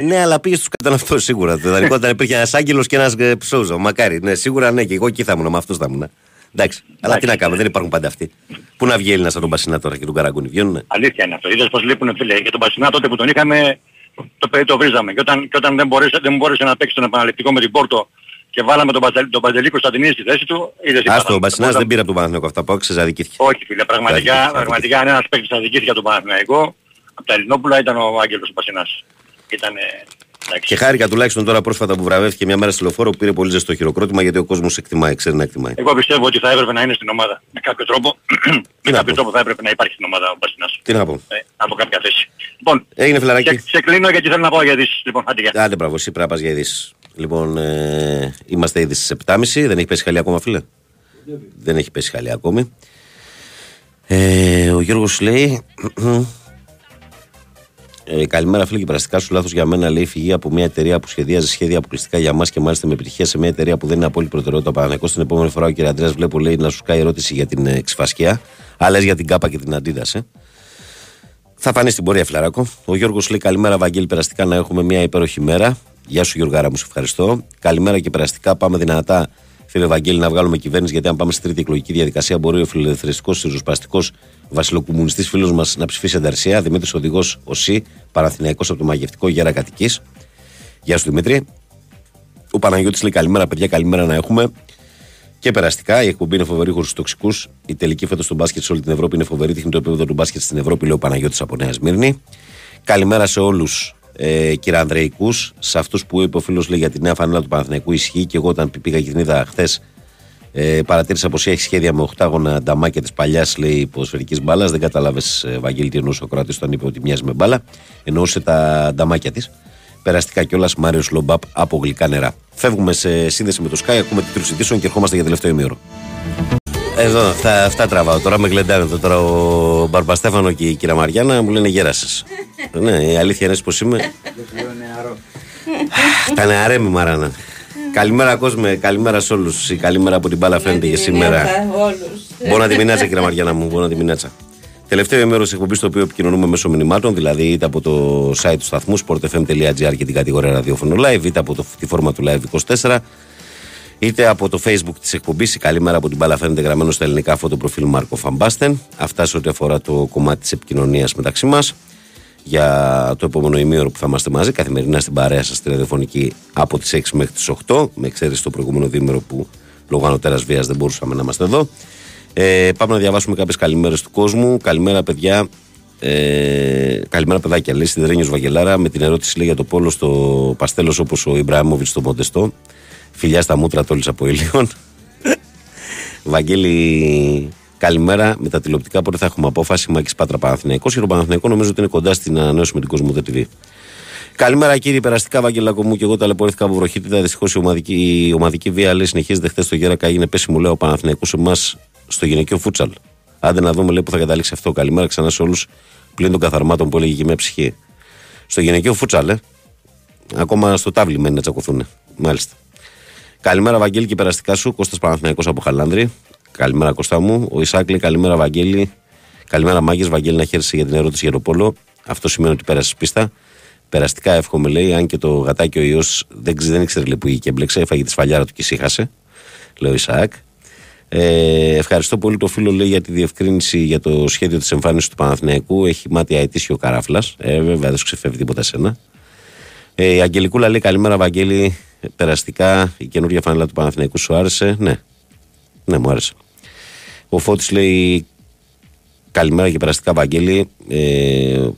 ε, Ναι, αλλά πήγες στους ήταν αυτό σίγουρα. Το ιδανικό ήταν υπήρχε ένας άγγελος και ένας ψόζο. Μακάρι. Ναι, σίγουρα ναι, και εγώ εκεί θα ήμουν, με αυτό θα ήμουν. Εντάξει. Αλλά τι να κάνουμε, δεν υπάρχουν πάντα αυτοί. Πού να βγει Έλληνας σαν τον Πασινά τώρα και τον Καραγκούνι, βγαίνουνε; Αλήθεια είναι αυτό. Είδες πως λείπουν φίλε. Και τον Μπασινά τότε που τον είχαμε το παιδί το βρίζαμε. Και όταν, και όταν δεν, μπορέσε, δεν μπόρεσε να παίξει τον επαναληπτικό με την Πόρτο και βάλαμε τον, Παντελ, τον Παντελή Κωνσταντινίδη στη θέση του, είδες τι Άστο, ο πάθαμε. Μπασινάς δεν πήρε από τον Παναθηναϊκό αυτά που άκουσε, αδικήθηκε. Όχι φίλε, πραγματικά, Αδικήθηκε, πραγματικά αν ένας παίκτης αδικήθηκε από τον Παναθηναϊκό, από τα Ελληνόπουλα ήταν ο Άγγελος ο Πασινάς. Ήταν, Και χάρηκα τουλάχιστον τώρα πρόσφατα που βραβεύτηκε μια μέρα στη λεωφόρο που πήρε πολύ ζεστό χειροκρότημα γιατί ο κόσμος εκτιμάει, ξέρει να εκτιμάει. Εγώ πιστεύω ότι θα έπρεπε να είναι στην ομάδα. Με κάποιο τρόπο, με κάποιο τρόπο θα έπρεπε να υπάρχει στην ομάδα ο Πασινάς. Τι να πω. Ε, από κάποια θέση. Λοιπόν, Έγινε φιλαράκι. σε, σε κλείνω γιατί θέλω να πάω για ειδήσεις. Λοιπόν, άντε γεια. Άντε, μπράβο, εσύ πρέπει να πας για ειδήσεις. Λοιπόν, ε, είμαστε ήδη στις 7.30. Δεν έχει πέσει χαλή ακόμα, φίλε; Δεν έχει πέσει χαλή ακόμη. Ε, ο Γιώργος λέει. Ε, καλημέρα, φίλε, και περαστικά σου λάθος για μένα. Λέει φυγή από μια εταιρεία που σχεδίαζε σχέδια αποκλειστικά για μας και μάλιστα με επιτυχία σε μια εταιρεία που δεν είναι απόλυτη προτεραιότητα. Παναγενικός την επόμενη φορά ο κ. Αντρέας βλέπω λέει να σου κάνει ερώτηση για την ε, ξυφασκιά. Αλλά για την κάπα και την αντίδαση. Θα φανεί στην πορεία, φιλαράκο. Ο Γιώργος λέει: Καλημέρα, Βαγγέλη, περαστικά να έχουμε μια υπέροχη μέρα. Γεια σου, Γιωργάρα μου, σε ευχαριστώ. Καλημέρα και περαστικά. Πάμε δυνατά, φίλε Βαγγέλη, να βγάλουμε κυβέρνηση. Γιατί αν πάμε στη τρίτη εκλογική διαδικασία, μπορεί ο φιλελευθεριστικός, ριζοσπαστικός, βασιλοκομμουνιστής φίλος μας να ψηφίσει ανταρσία. Δημήτρης Οδηγός, ο ΣΥ, Παραθυναϊκός από το μαγευτικό Γέρα Κατοικής. Γεια σου, Δημήτρη. Ο Παναγιώτης λέει: Καλημέρα, παιδιά, καλημέρα να έχουμε. Και περαστικά, η εκπομπή είναι φοβερή χωρίς τοξικούς. Η τελική φέτος στο μπάσκετ σε όλη την Ευρώπη είναι φοβερή. Δείχνει το επίπεδο του μπάσκετ στην Ευρώπη, λέει ο Παναγιώτης από Νέα Σμύρνη. Καλημέρα σε όλους, ε, κύριε Ανδρεϊκούς. Σε αυτούς που είπε ο φίλος λέει για τη νέα φανέλα του Παναθηναϊκού ισχύει και εγώ όταν πήγα και την είδα χθες. Ε, παρατήρησα πως έχει σχέδια με οχτάγωνα νταμάκια της παλιάς ποδοσφαιρικής μπάλας. Δεν κατάλαβες, ε, Βαγγέλη, τι εννοούσε ο Κροάτης όταν είπε ότι μοιάζει με μπάλα. Εννοούσε τα νταμάκια της. Περαστικά κιόλας Μάριος Λομπάπ από γλυκά νερά. Φεύγουμε σε σύνδεση με το Sky, ακούμε τίτλου ειδήσεων και ερχόμαστε για τελευταίο ημίωρο. Εδώ, θα, αυτά τραβάω. Τώρα με γλεντάνε τώρα ο Μπαρμπαστέφανο και η κυρία Μαριάννα μου λένε γέρασες. ναι, η αλήθεια είναι πως είμαι. Τα νεαρέ μου μαράνα. Καλημέρα κόσμε, καλημέρα σε όλους. Η καλημέρα από την μπάλα φαίνεται και σήμερα. Μπορώ να τη μηνάτσα, κύριε Μαριάννα μου, μπορώ να τη μηνάτσα. Τελευταίο μέρο εκπομπής στο οποίο επικοινωνούμε μέσω μηνυμάτων, δηλαδή είτε από το site του σταθμού sportfm.gr και την κατηγορία ραδιόφωνο live, είτε από το, τη φόρμα του live 24, είτε από το facebook της εκπομπής. Η καλημέρα από την μπάλα φαίνεται γραμμένο στα ελληνικά φωτοπροφίλ Μάρκο Φαμπάστεν. Αυτά σε ό,τι αφορά το κομμάτι της επικοινωνίας μεταξύ μας για το επόμενο ημίωρο που θα είμαστε μαζί καθημερινά στην παρέα σας στη ραδιοφωνική από τις 6 μέχρι τις 8, με εξαίρεση το προηγούμενο δίμερο που λόγω ανωτέρας βίας δεν μπορούσαμε να είμαστε εδώ. Ε, πάμε να διαβάσουμε κάποιες καλημέρες του κόσμου. Καλημέρα, παιδιά. Ε, καλημέρα, παιδάκια. Λέει Σιδερένιος Βαγγελάρα με την ερώτηση λέει, για το πόλο στο Παστέλος όπως ο Ιμπραήμοβιτ στο Μοντεστό. Φιλιά στα μούτρα τόλη από ήλιον. Βαγγέλη, καλημέρα. Με τα τηλεοπτικά πότε θα έχουμε απόφαση. Μάκη Πάτρα Παναθηναϊκός. Και το Παναθηναϊκό νομίζω ότι είναι κοντά στην ανανέωση με την Κοσμοτέ TV. Καλημέρα κύριε Περαστικά, Βαγγελάκο μου και εγώ ταλαιπωρήθηκα από βροχίτητα. Δυστυχώς η ομαδική, η ομαδική βία λέει συνεχίζεται χθες στο Γέρακα. Έγινε πέσιμο, λέω ο Παναθηναϊκός εμάς στο γυναικείο φούτσαλ. Άντε να δούμε λέει, που θα καταλήξει αυτό. Καλημέρα ξανά σε όλους πλην των καθαρμάτων που έλεγε και μια ψυχή. Στο γυναικείο φούτσαλ, ε. Ακόμα στο τάβλι μένει να τσακωθούν. Μάλιστα. Καλημέρα, Βαγγέλη, και περαστικά σου. Κώστας Παναθηναϊκός από Χαλάνδρη. Καλημέρα, Κώστα μου. Ο Ισάκλη, καλημέρα, Βαγγέλη. Καλημέρα, Μάγκες. Βαγγέλη, να χαίρεσαι για την ερώτηση για το Πόλο. Αυτό σημαίνει ότι πέρασε πίστα. Περαστικά εύχομαι, λέει, αν και το γατάκι ο ιός δεν, ξε- δεν ήξερε λέει, που είχε και μπλεξε, έφαγε τη σφαλιάρα του και ησύχασε. Λέει ο Ισαάκ. Ε, ευχαριστώ πολύ το φίλο λέει για τη διευκρίνηση για το σχέδιο της εμφάνισης του Παναθηναϊκού. Έχει μάτια αετήσιο καράφλας. Ε, βέβαια δεν σου ξεφεύγει τίποτα σένα. Ε, η Αγγελικούλα λέει καλημέρα, Βαγγέλη. Ε, Περαστικά η καινούργια φανέλα του Παναθηναϊκού σου άρεσε; Ναι, ναι, μου άρεσε. Ο Φώτης λέει καλημέρα και περαστικά, Βαγγέλη. Ε,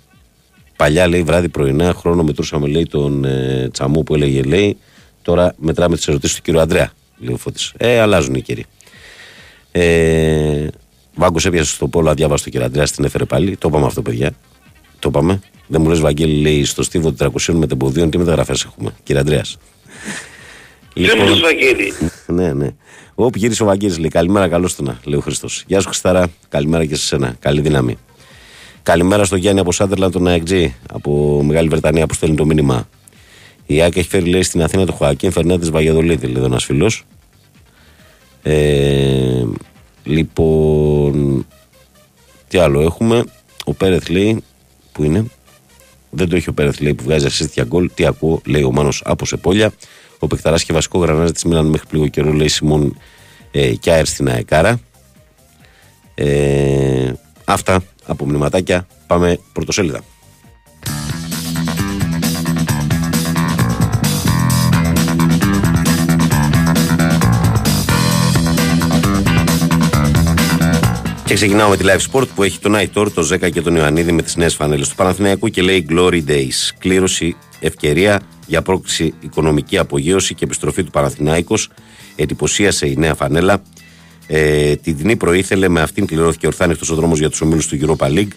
παλιά λέει βράδυ πρωινά χρόνο μετρούσαμε λέει τον ε, Τσαμού που έλεγε λέει. Τώρα μετράμε τις ερωτήσεις του κύριου Ανδρέα. Λέει ο Φώτης. Ε, αλλάζουν οι κύριοι. Ε, Βάγκος έπιασε στο πόλο αδιάβαστο κύριο Αντρέα, την έφερε πάλι. Το είπαμε αυτό, παιδιά. Το είπαμε. Δεν μου λες, Βαγγέλη, λέει στο στίβο 400 μετεμποδίων τι μεταγραφές έχουμε, κύριε Αντρέας. Δεν μου λες Βαγγέλη. ναι, ναι. Όπου γύρισε ο Βαγγέλης λέει καλημέρα, καλώς το να, λέει ο Χριστός. Γεια σου Χριστάρα, καλημέρα και σε σένα. Καλή δύναμη. Καλημέρα στο Γιάννη από Σάντερλαντ, τον ΑΕΚΤΖΙ από Μεγάλη Βρετανία που στέλνει το μήνυμα. Η ΑΕΚ έχει φέρει λέει στην Αθήνα το Χωακίν Φερνάντες Βαγιαδολίδη, λέει εδώ ένα φίλο. Ε, λοιπόν, τι άλλο έχουμε. Ο Πέρεθ λέει, που είναι, δεν το έχει ο Πέρεθ λέει που βγάζει ασίστια γκολ. Τι ακούω, λέει ο Μάνος από Σεπόλια. Ο Πεκταράς και βασικό γρανάζ τη Μίλαν μέχρι πλήγο καιρό, λέει Σιμών ε, Κιάερ στην Αεκάρα. Ε, αυτά από μνηματάκια. Πάμε πρωτοσέλιδα. Και ξεκινάω με τη Live Sport που έχει τον Αϊτόρ, τον Ζέκα και τον Ιωαννίδη με τις νέες φανέλες του Παναθηναϊκού και λέει Glory Days. Κλήρωση, ευκαιρία για πρόκληση οικονομική απογείωση και επιστροφή του Παναθηναϊκός. Εντυπωσίασε η νέα φανέλα. Ε, την τιμή προήθελε, με αυτήν κληρώθηκε ορθάνευτο ο δρόμος για τους ομίλους του Europa League.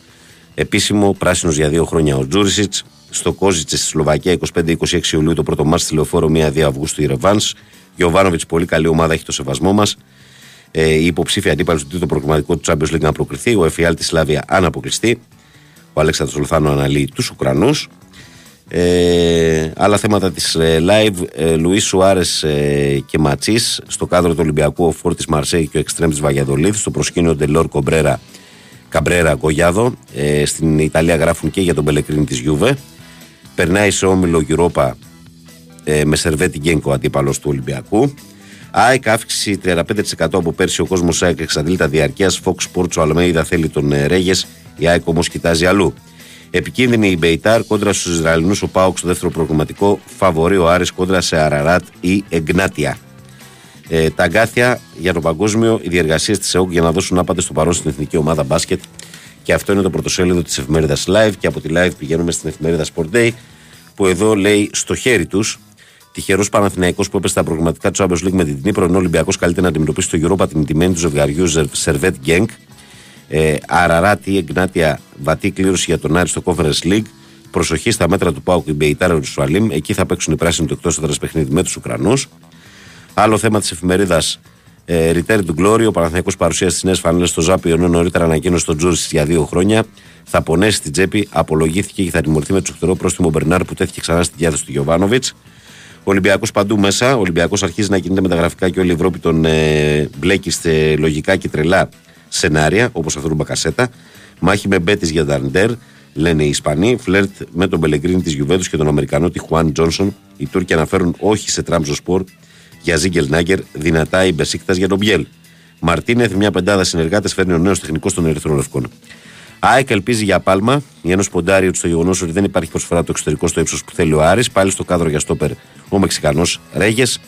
Επίσημο, πράσινος για δύο χρόνια ο Τζούρισιτς. Στο Κόζιτσε στη Σλοβακία 25-26 Ιουλίου το πρώτο μάτι στη λεωφόρο 1-2 Αυγούστου η Ρεβάν. Γιωβάνοβιτς, πολύ καλή ομάδα, έχει το σεβασμό μας. Ε, η υποψήφια αντίπαλος του τρίτο προγραμματικό του Champions League να προκριθεί. Ο Εφιάλ της Σλάβια αν αποκλειστεί. Ο Αλέξανδρος Λουθάνο αναλύει τους Ουκρανούς. Ε, άλλα θέματα της ε, live. Ε, Λουίς Σουάρες ε, και Ματσής στο κάδρο του Ολυμπιακού, ο Φόρ Μαρσέη και ο Εξτρέμ της Βαγιαδολίδης. Στο προσκήνιο Ντελόρ Κομπρέρα Καμπρέρα Γκογιάδο. Ε, στην Ιταλία γράφουν και για τον Πελεκρίνη της Γιούβε. Περνάει σε όμιλο Europa ε, με Σερβέτη Γκένκο αντίπαλος του Ολυμπιακού. ΑΕΚ αύξηση 35% από πέρσι. Ο κόσμος ΑΕΚ εξαντλεί τα διαρκείας. Fox Sports ο Αλμέιδα θέλει τον ε, Ρέγες. Η ΑΕΚ όμως κοιτάζει αλλού. Επικίνδυνη η Μπεϊτάρ κόντρα στους Ισραηλινούς. Ο Πάοξ στο δεύτερο προγραμματικό. Φαβορεί ο Άρης κόντρα σε Αραράτ ή Εγκνάτια. Ε, τα αγκάθια για το παγκόσμιο, οι διεργασίες της ΕΟΚ για να δώσουν άπαντες στο παρόν στην εθνική ομάδα μπάσκετ. Και αυτό είναι το πρωτοσέλιδο της εφημερίδας Live. Και από τη Live πηγαίνουμε στην εφημερίδα Sport Day, που εδώ λέει στο χέρι τους Τυχερός Παναθηναϊκός που έπεσε στα προγραμματικά του Champions League με την Τνίπρο, ενώ ο Ολυμπιακός καλείται να αντιμετωπίσει το Europa την τιμένη του ζευγαριού Σερβέτ Γκένκ. Ε, Αραράτη, Εγνάτια, βατή κλήρωση για τον Άρη στο Conference League. Προσοχή στα μέτρα του Πάουκ, η Μπεϊτάρα Ιερουσαλήμ. Εκεί θα παίξουν οι πράσινοι το εκτός έδρας παιχνίδι με τους Ουκρανούς. Άλλο θέμα της εφημερίδας ε, Return to Glory. Ο Παναθηναϊκός παρουσίασε τις νέες φανέλες στο Ζάπιο, ενώ νωρίτερα ανακοίνωσε τον Τζούρις για δύο χρόνια. Θα πονέσει την τσέπη, απολογήθηκε και θα τιμωρηθεί με τσουχτερό πρόστιμο Μπερνάρ που τέθηκε ξανά στη διάθεση του Γιωβάνοβιτς. Ο Ολυμπιακός παντού μέσα. Ο Ολυμπιακός αρχίζει να κινείται με τα γραφικά και όλη η Ευρώπη τον ε, μπλέκει σε λογικά και τρελά σενάρια, όπως αυτό του Μπακασέτα. Μάχη με Μπέτης για Νταρντέρ, λένε οι Ισπανοί. Φλερτ με τον Μπελεγκρίνη της Γιουβέντους και τον Αμερικανό τη Χουάν Τζόνσον. Οι Τούρκοι αναφέρουν όχι σε Τράμπζο Σπορ για Ζίγκελ Νάγκερ, δυνατά η Μπεσίκτας για τον Μπιέλ. Μαρτίνεθ, μια πεντάδα συνεργάτες, φέρνει ο νέος τεχνικός των Ερυθρών Λευκών. ΑΕΚ ελπίζει για πάλμα. Η Ένωση ποντάρει ότι στο γεγονός ότι δεν υπάρχει προσφορά το εξωτερικό στο ύψος που θέλει ο Άρης. Πάλι στο κάδρο για στόπερ ο Μεξικανός Ρέγες.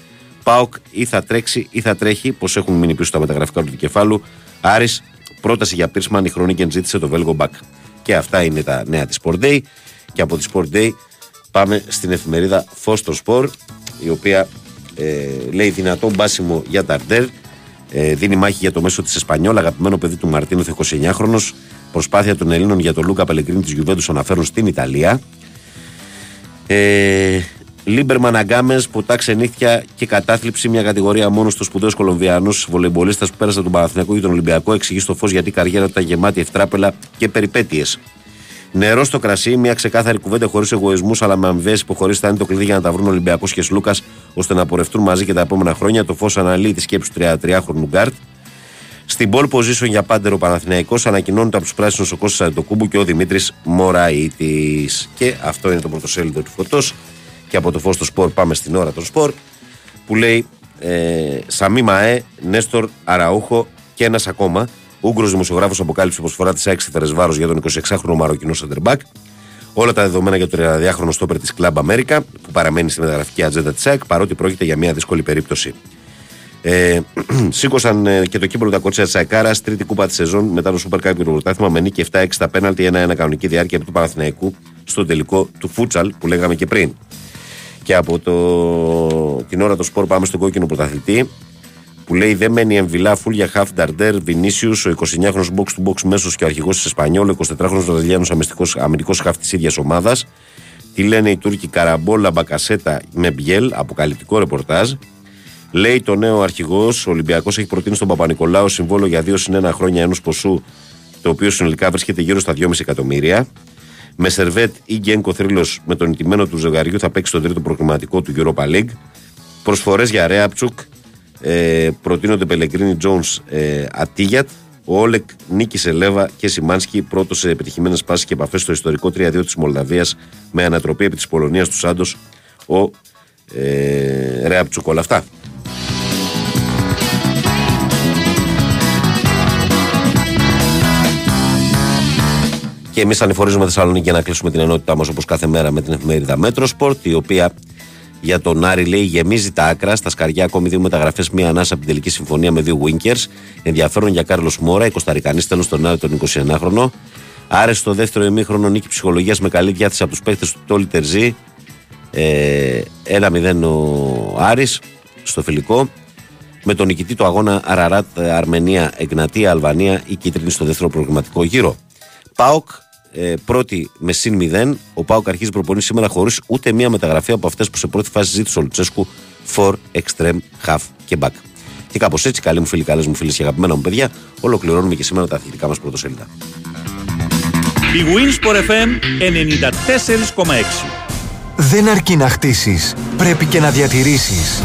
ΠΑΟΚ ή θα τρέξει ή θα τρέχει, πως έχουν μείνει πίσω τα μεταγραφικά του δικεφάλου. Άρης, πρόταση για πείσμα, η Χρονίκεν ζήτησε το Βέλγο Μπακ. Και αυτά είναι τα νέα της Sport Day. Και από τη Sport Day πάμε στην εφημερίδα Φως των Σπορ, η οποία ε, λέει δυνατό μπάσιμο για Νταρντέρ. Ε, δίνει μάχη για το μέσο της Εσπανιόλ, αγαπημένο παιδί του Μαρτίνου, 29χρονο. Προσπάθεια των Ελλήνων για τον Λούκα Πελεγκρίνη της Γιουβέντους αναφέρουν στην Ιταλία. Ε, Λίμπερμαν Αγκάμες, ποτά ξενύχια και κατάθλιψη, μια κατηγορία μόνο στο σπουδαίο Κολομβιανό βολεϊμπολίστα που πέρασε τον Παναθηναϊκό και τον Ολυμπιακό, εξηγεί στο φως γιατί η καριέρα του ήταν γεμάτη ευτράπελα και περιπέτειες. Νερό στο κρασί, μια ξεκάθαρη κουβέντα χωρίς εγωισμούς αλλά με αμοιβές υποχωρήσει θα είναι το κλειδί για να τα βρουν ο Ολυμπιακός και Σλούκας ώστε να πορευτούν μαζί και τα επόμενα χρόνια. Το φως αναλύει τη σκέψη του 33χρονου Γκάρτ. Στην ball position για πάντερο Παναθηναϊκός ανακοινώνεται από τους πράσινους ο Κώστας Αντοκούμπου και ο Δημήτρης Μωραήτης. Και αυτό είναι το πρωτοσέλιδο του φωτός. Και από το φως του σπορ πάμε στην ώρα των σπορ που λέει ε, Σαμί Μαέ, Νέστορ Αραούχο και ένας ακόμα. Ούγκρο δημοσιογράφος αποκάλυψε προσφορά τη Άξι Φερεσβάρο για τον 26χρονο Μαροκινό Σεντερμπακ. Όλα τα δεδομένα για το 32χρονο στόπερ της Club America που παραμένει στη μεταγραφική ατζέντα της ΑΕΚ παρότι πρόκειται για μια δύσκολη περίπτωση. Ε, σήκωσαν ε, και το κύπελο τα κότσια της Αεκάρα, τρίτη κούπα της σεζόν μετά το Super Cup και το πρωτάθλημα με νίκη 7-6 στα πέναλτι, 1-1 κανονική διάρκεια από του Παναθηναϊκού στο τελικό του Φούτσαλ που λέγαμε και πριν. Και από το... την ώρα το σπορ πάμε στον κόκκινο πρωταθλητή που λέει δεν μένει εμβυλά φουλ για Χαφ Νταρντέρ, Βινίσιους, ο 29χρονο box to box μέσος και ο αρχηγός της Εσπανιόλ, ο 24χρονο Βραζιλιάνος αμυντικός χαφ της ίδιας ομάδας. Τι λένε οι Τούρκοι Καραμπόλα, Μπακασέτα με Μπιέλ, αποκαλυπτικό ρεπορτάζ. Λέει το νέο αρχηγός, ο Ολυμπιακός έχει προτείνει στον Παπα-Νικολάου συμβόλο για 2 συν 1 χρόνια ενός ποσού, το οποίο συνολικά βρίσκεται γύρω στα 2,5 εκατομμύρια. Με Σερβέτ ή Γκένκο Θρύλος με τον ηττημένο του ζευγαριού θα παίξει τον τρίτο προγραμματικό του Europa League. Προσφορές για Ρέαπτσουκ, ε, προτείνονται Πελεγκρίνη Τζόουν ε, Ατίγιατ. Ο Όλεκ νίκησε Λέβα και Σιμάνσκι πρώτος σε επιτυχημένες πάσει και επαφές στο ιστορικό 3-2 της Μολδαβίας με ανατροπή επί της Πολωνίας του Σάντος ο ε, Ρέαπτσουκ. Όλα αυτά. Και εμείς ανηφορίζουμε Θεσσαλονίκη για να κλείσουμε την ενότητά μας όπως κάθε μέρα με την εφημερίδα Μέτροσπορτ, η οποία για τον Άρη λέει γεμίζει τα άκρα. Στα σκαριά ακόμη δύο μεταγραφές, μία ανάσα από την τελική συμφωνία με δύο Winkers. Ενδιαφέρον για Κάρλος Μόρα, η Κωνσταντινή στέλνω στον Άρη τον 21χρονο. Άρε στο δεύτερο ημίχρονο νίκη ψυχολογίας με καλή διάθεση από τους παίχτε του Τόλι Τερζή. Ε, 1-0 ο Άρης στο φιλικό. Με τον νικητή του αγώνα Αραράτ Αρμενία, Εγνατία, Αλβανία η κίτρινη στο δεύτερο προγραμματικό γύρο. Πάοκ ε, πρώτη με συν 0. Ο Πάοκ αρχίζει προπονεί σήμερα χωρίς ούτε μία μεταγραφή από αυτές που σε πρώτη φάση ζήτησε ο Λουτσέσκου for extreme half και back. Και κάπως έτσι, καλοί μου φίλοι, καλές μου φίλες και αγαπημένα μου παιδιά, ολοκληρώνουμε και σήμερα τα αθλητικά μας πρωτοσέλιδα. Η Winsport FM 94,6 Δεν αρκεί να χτίσεις, πρέπει και να διατηρήσεις.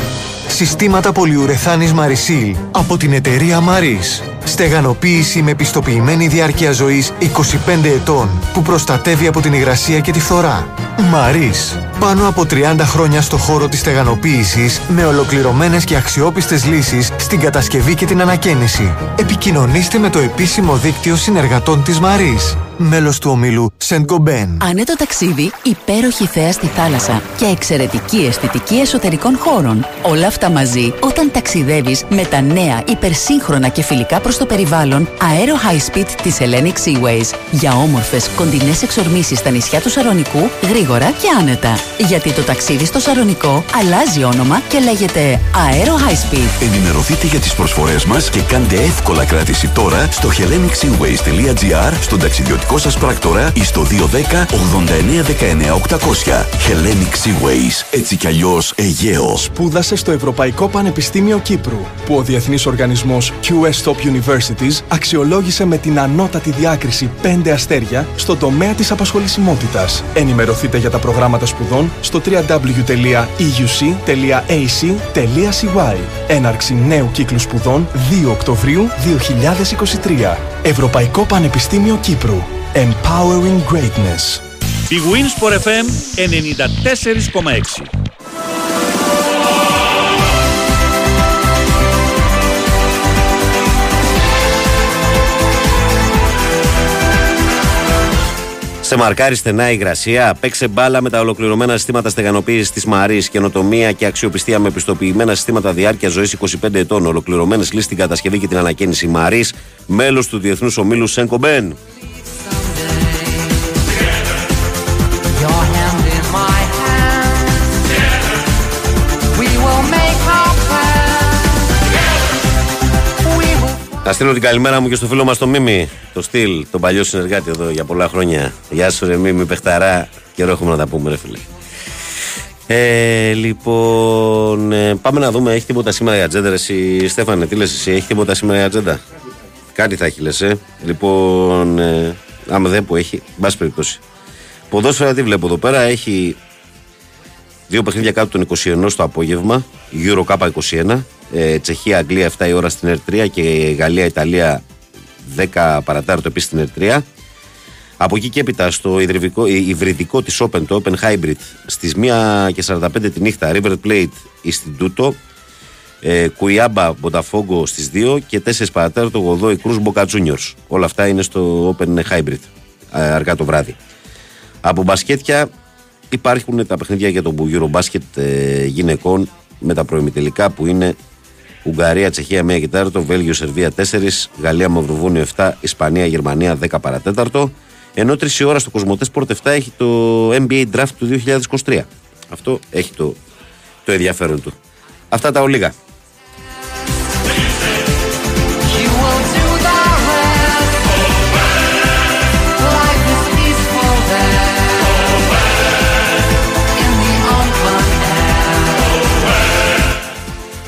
Συστήματα πολυουρεθάνης Marisol από την εταιρεία Maris. Στεγανοποίηση με πιστοποιημένη διάρκεια ζωής 25 ετών που προστατεύει από την υγρασία και τη φθορά. Μαρίς. Πάνω από 30 χρόνια στο χώρο της στεγανοποίησης με ολοκληρωμένες και αξιόπιστες λύσεις στην κατασκευή και την ανακαίνιση. Επικοινωνήστε με το επίσημο δίκτυο συνεργατών της Μαρίς. Μέλος του ομίλου Σεντ Γκομπέν. Ανέτο ταξίδι, υπέροχη θέα στη θάλασσα και εξαιρετική αισθητική εσωτερικών χώρων. Όλα αυτά μαζί όταν ταξιδεύεις με τα νέα, υπερσύγχρονα και φιλικά προς το περιβάλλον Aero High Speed της Hellenic Seaways. Για όμορφες, κοντινές εξορμήσεις στα νησιά του Σαρονικού, γρήγορα και άνετα. Γιατί το ταξίδι στο Σαρονικό αλλάζει όνομα και λέγεται Aero High Speed. Ενημερωθείτε για τις προσφορές μας και κάντε εύκολα κράτηση τώρα στο hellenicseaways.gr, στον ταξιδιωτικό σας πράκτορα ή στο 210 89 19 800. Hellenic Seaways, έτσι κι αλλιώς Αιγαίο. Σπούδασε στο Ευρωπαϊκό Πανεπιστήμιο Κύπρου, που ο Διεθνής Οργανισμός QS Top Universities αξιολόγησε με την ανώτατη διάκριση 5 αστέρια στον τομέα της απασχολησιμότητας. Ενημερωθείτε για τα προγράμματα σπουδών στο www.euc.ac.cy. Έναρξη νέου κύκλου σπουδών 2 Οκτωβρίου 2023. Ευρωπαϊκό Πανεπιστήμιο Κύπρου. Empowering Greatness. Η Winsport FM 94,6. Σε μαρκάρει στενά η υγρασία. Παίξε μπάλα με τα ολοκληρωμένα συστήματα στεγανοποίησης της Μαρής. Καινοτομία και αξιοπιστία με πιστοποιημένα συστήματα διάρκεια ζωής 25 ετών. Ολοκληρωμένες λύσεις στην κατασκευή και την ανακαίνιση Μαρής. Μέλος του Διεθνούς Ομίλου Σένκο Να στείλω την καλημέρα μου και στο φίλο μας τον Μίμη, το Στυλ, τον παλιό συνεργάτη εδώ για πολλά χρόνια. Γεια σου, ρε Μίμη, παιχταρά. Καιρό έχουμε να τα πούμε, ρε φίλε. Ε, λοιπόν, ε, πάμε να δούμε, έχει τίποτα σήμερα η ατζέντα. ρε Εσύ, Στέφανε, τι λες εσύ, έχει τίποτα σήμερα η ατζέντα; Κάτι θα έχει, λες, ε. Λοιπόν, ε, άμα δεν που έχει, μπας περιπτώσει. Ποδόσφαιρα τι βλέπω εδώ πέρα, έχει δύο παιχνίδια κάτω των 21 το απόγευμα, Euro Cup 21, ε, Τσεχία, Αγγλία 7 η ώρα στην R3 και Γαλλία, Ιταλία 10 παρατάρτο επίσης στην R3. Από εκεί και έπειτα στο υδρυβικό, υ- υβριδικό της Open, το Open Hybrid, στις 1 και 45 τη νύχτα, River Plate Instituto, ε, Κουιάμπα Μποταφόγκο στις 2 και 4 παρατάρτο Γοδόη Κρούς Μποκα Juniors. Όλα αυτά είναι στο Open Hybrid, ε, αργά το βράδυ. Από μπασκέτια υπάρχουν τα παιχνίδια για τον Eurobasket ε, γυναικών με τα προημιτελικά που είναι Ουγγαρία, Τσεχία 1 και 4, Βέλγιο, Σερβία 4, Γαλλία, Μαυροβούνιο 7, Ισπανία, Γερμανία 10 παρατέταρτο. Ενώ 3 η ώρα στο Κοσμοτέ Sport 7 έχει το NBA Draft του 2023. Αυτό έχει το, το ενδιαφέρον του. Αυτά τα ολίγα.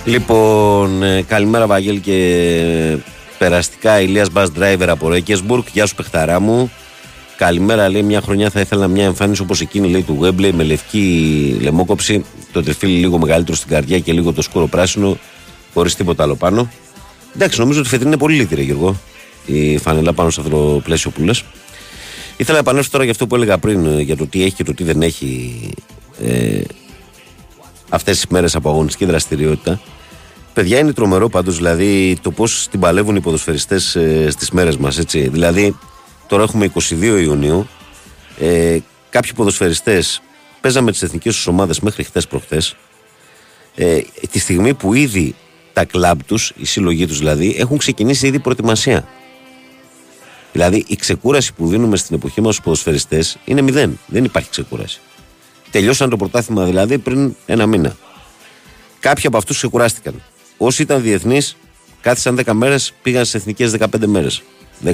Λοιπόν, ε, καλημέρα Βαγγέλ και περαστικά Ηλίας Μπας Driver από Ρέκεσμπουργκ. Γεια σου παιχταρά μου. Καλημέρα, λέει μια χρονιά θα ήθελα μια εμφάνιση όπως εκείνη λέει του Wembley με λευκή λαιμόκοψη, το τριφύλι λίγο μεγαλύτερο στην καρδιά και λίγο το σκούρο πράσινο, χωρίς τίποτα άλλο πάνω. Εντάξει, νομίζω ότι φετινή είναι πολύ λίγη, ρε Γιώργο, η φανελά πάνω σε αυτό το πλαίσιο που λες. Ήθελα να επανέλθω τώρα για αυτό που έλεγα πριν, ε, για το τι έχει και το τι δεν έχει ε, αυτές τις μέρες από αγωνιστική δραστηριότητα. Παιδιά, είναι τρομερό πάντως δηλαδή το πώς την παλεύουν οι ποδοσφαιριστές ε, στις μέρες μας. Δηλαδή, τώρα έχουμε 22 Ιουνίου. Ε, κάποιοι ποδοσφαιριστές παίζαμε τις εθνικές τους ομάδες μέχρι χτε προχθές. Ε, τη στιγμή που ήδη τα κλαμπ τους, οι σύλλογοι τους δηλαδή, έχουν ξεκινήσει ήδη προετοιμασία. Δηλαδή, η ξεκούραση που δίνουμε στην εποχή μας στους ποδοσφαιριστές είναι μηδέν. Δεν υπάρχει ξεκούραση. Τελειώσαν το πρωτάθλημα δηλαδή πριν ένα μήνα. Κάποιοι από αυτούς ξεκουράστηκαν. Όσοι ήταν διεθνείς, κάθισαν 10 μέρες, πήγαν στις εθνικές 15 μέρες.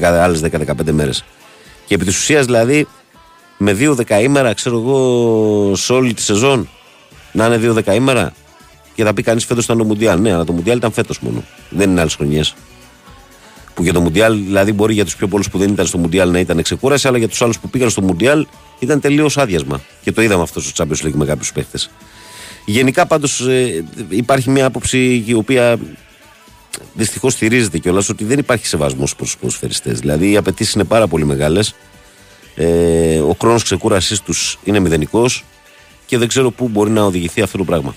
Άλλες 10-15 μέρες. Και επί της ουσίας δηλαδή, με δύο δεκαήμερα, ξέρω εγώ, σε όλη τη σεζόν, να είναι δύο δεκαήμερα, και θα πει κανείς φέτος ήταν το Μουντιάλ. Ναι, αλλά το Μουντιάλ ήταν φέτος μόνο. Δεν είναι άλλες χρονιές. Που για το Μουντιάλ, δηλαδή, μπορεί για τους πιο πολλούς που δεν ήταν στο Μουντιάλ να ήταν ξεκούραση, αλλά για τους άλλους που πήγαν στο Μουντιάλ ήταν τελείως άδειασμα. Και το είδαμε αυτό στο Champions League με κάποιους παίχτες. Γενικά πάντως υπάρχει μια άποψη η οποία δυστυχώς στηρίζεται κιόλας ότι δεν υπάρχει σεβασμός προς τους ποδοσφαιριστές. Δηλαδή οι απαιτήσεις είναι πάρα πολύ μεγάλες. Ε, ο χρόνος ξεκούρασής τους είναι μηδενικός και δεν ξέρω πού μπορεί να οδηγηθεί αυτό το πράγμα.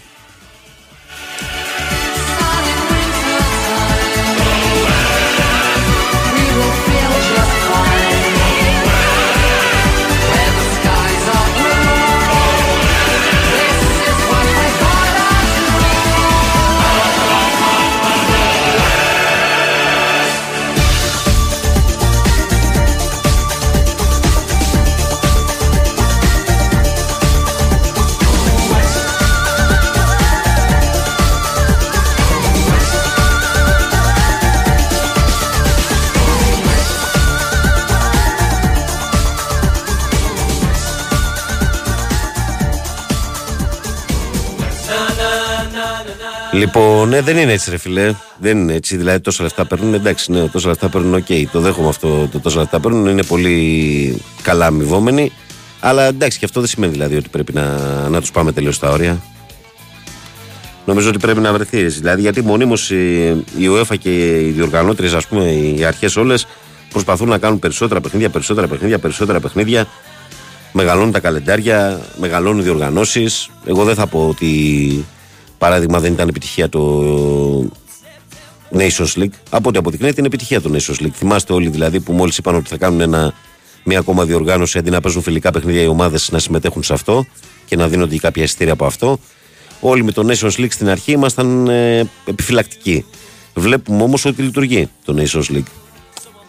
Λοιπόν, ναι, δεν είναι έτσι, ρε φίλε. Δεν είναι έτσι. Δηλαδή, τόσα λεφτά παίρνουν. Εντάξει, ναι, τόσα λεφτά παίρνουν. Οκ, το δέχομαι αυτό. Το τόσα λεφτά παίρνουν. Είναι πολύ καλά αμοιβόμενοι. Αλλά εντάξει, και αυτό δεν σημαίνει δηλαδή ότι πρέπει να, να τους πάμε τελείως στα όρια. Νομίζω ότι πρέπει να βρεθεί. Δηλαδή, γιατί μονίμως η, η UEFA και οι διοργανώτριες, ας πούμε, οι αρχές όλες προσπαθούν να κάνουν περισσότερα παιχνίδια, περισσότερα παιχνίδια, περισσότερα παιχνίδια. Μεγαλώνουν τα καλεντάρια, μεγαλώνουν οι διοργανώσεις. Εγώ δεν θα πω ότι παράδειγμα δεν ήταν επιτυχία το Nations League. Από ό,τι αποδεικνύεται είναι επιτυχία το Nations League. Θυμάστε όλοι δηλαδή που μόλις είπαν ότι θα κάνουν ένα, μια ακόμα διοργάνωση αντί να παίζουν φιλικά παιχνίδια οι ομάδες να συμμετέχουν σε αυτό και να δίνονται κάποια εισιτήρια από αυτό. Όλοι με το Nations League στην αρχή ήμασταν ε, επιφυλακτικοί. Βλέπουμε όμως ότι λειτουργεί το Nations League.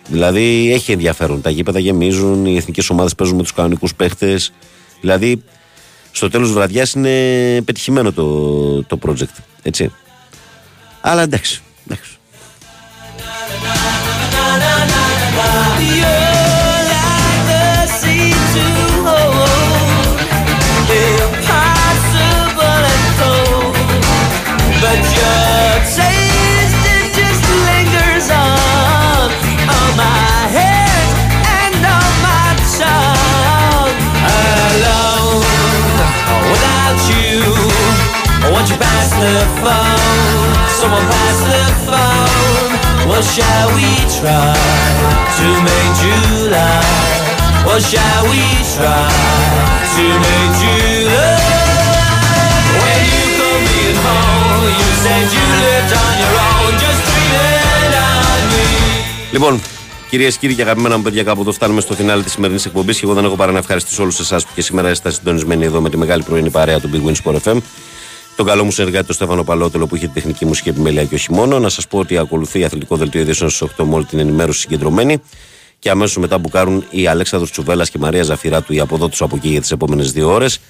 Δηλαδή έχει ενδιαφέρον. Τα γήπεδα γεμίζουν, οι εθνικές ομάδες παίζουν με τους κανονικούς παίχτες. Δηλαδή στο τέλος βραδιάς είναι πετυχημένο το, το project. Έτσι. Αλλά εντάξει. Won't you pass the phone? Someone pass the phone. Well, shall we try to make July? Well, shall we try to make July? When you come being home, you said you lived on your own, just dreaming on me. Λοιπόν, κυρίες και κύριοι και αγαπημένα μου παιδιά, κάπου εδώ φτάνουμε στο φινάλε της σημερινής εκπομπής. Και εγώ δεν έχω παρά να ευχαριστήσω όλους εσάς που και σήμερα είστε συντονισμένοι εδώ με τη μεγάλη πρωινή παρέα του Big Win Sport FM. Τον καλό μου συνεργάτη, τον Στέφανο Παλότελο, που είχε τη τεχνική μουσική επιμέλεια και όχι μόνο. Να σας πω ότι ακολουθεί αθλητικό δελτίο ειδήσεων στις 8 με όλη την ενημέρωση συγκεντρωμένη. Και αμέσως μετά μπουκάρουν η Αλέξανδρος Τσουβέλλα και η Μαρία Ζαφυράτου, οι από εδώ του από εκεί για τις επόμενες δύο ώρες.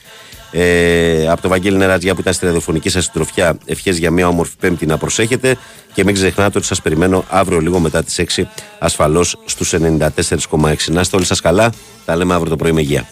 Ε, από το Βαγγέλη Νερατζιά που ήταν στη ραδιοφωνική σας συντροφιά, ευχές για μια όμορφη Πέμπτη να προσέχετε. Και μην ξεχνάτε ότι σας περιμένω αύριο λίγο μετά τις 6 ασφαλώς στους 94,6. Να είστε όλοι σας καλά. Τα λέμε αύριο το πρωί με υγεία.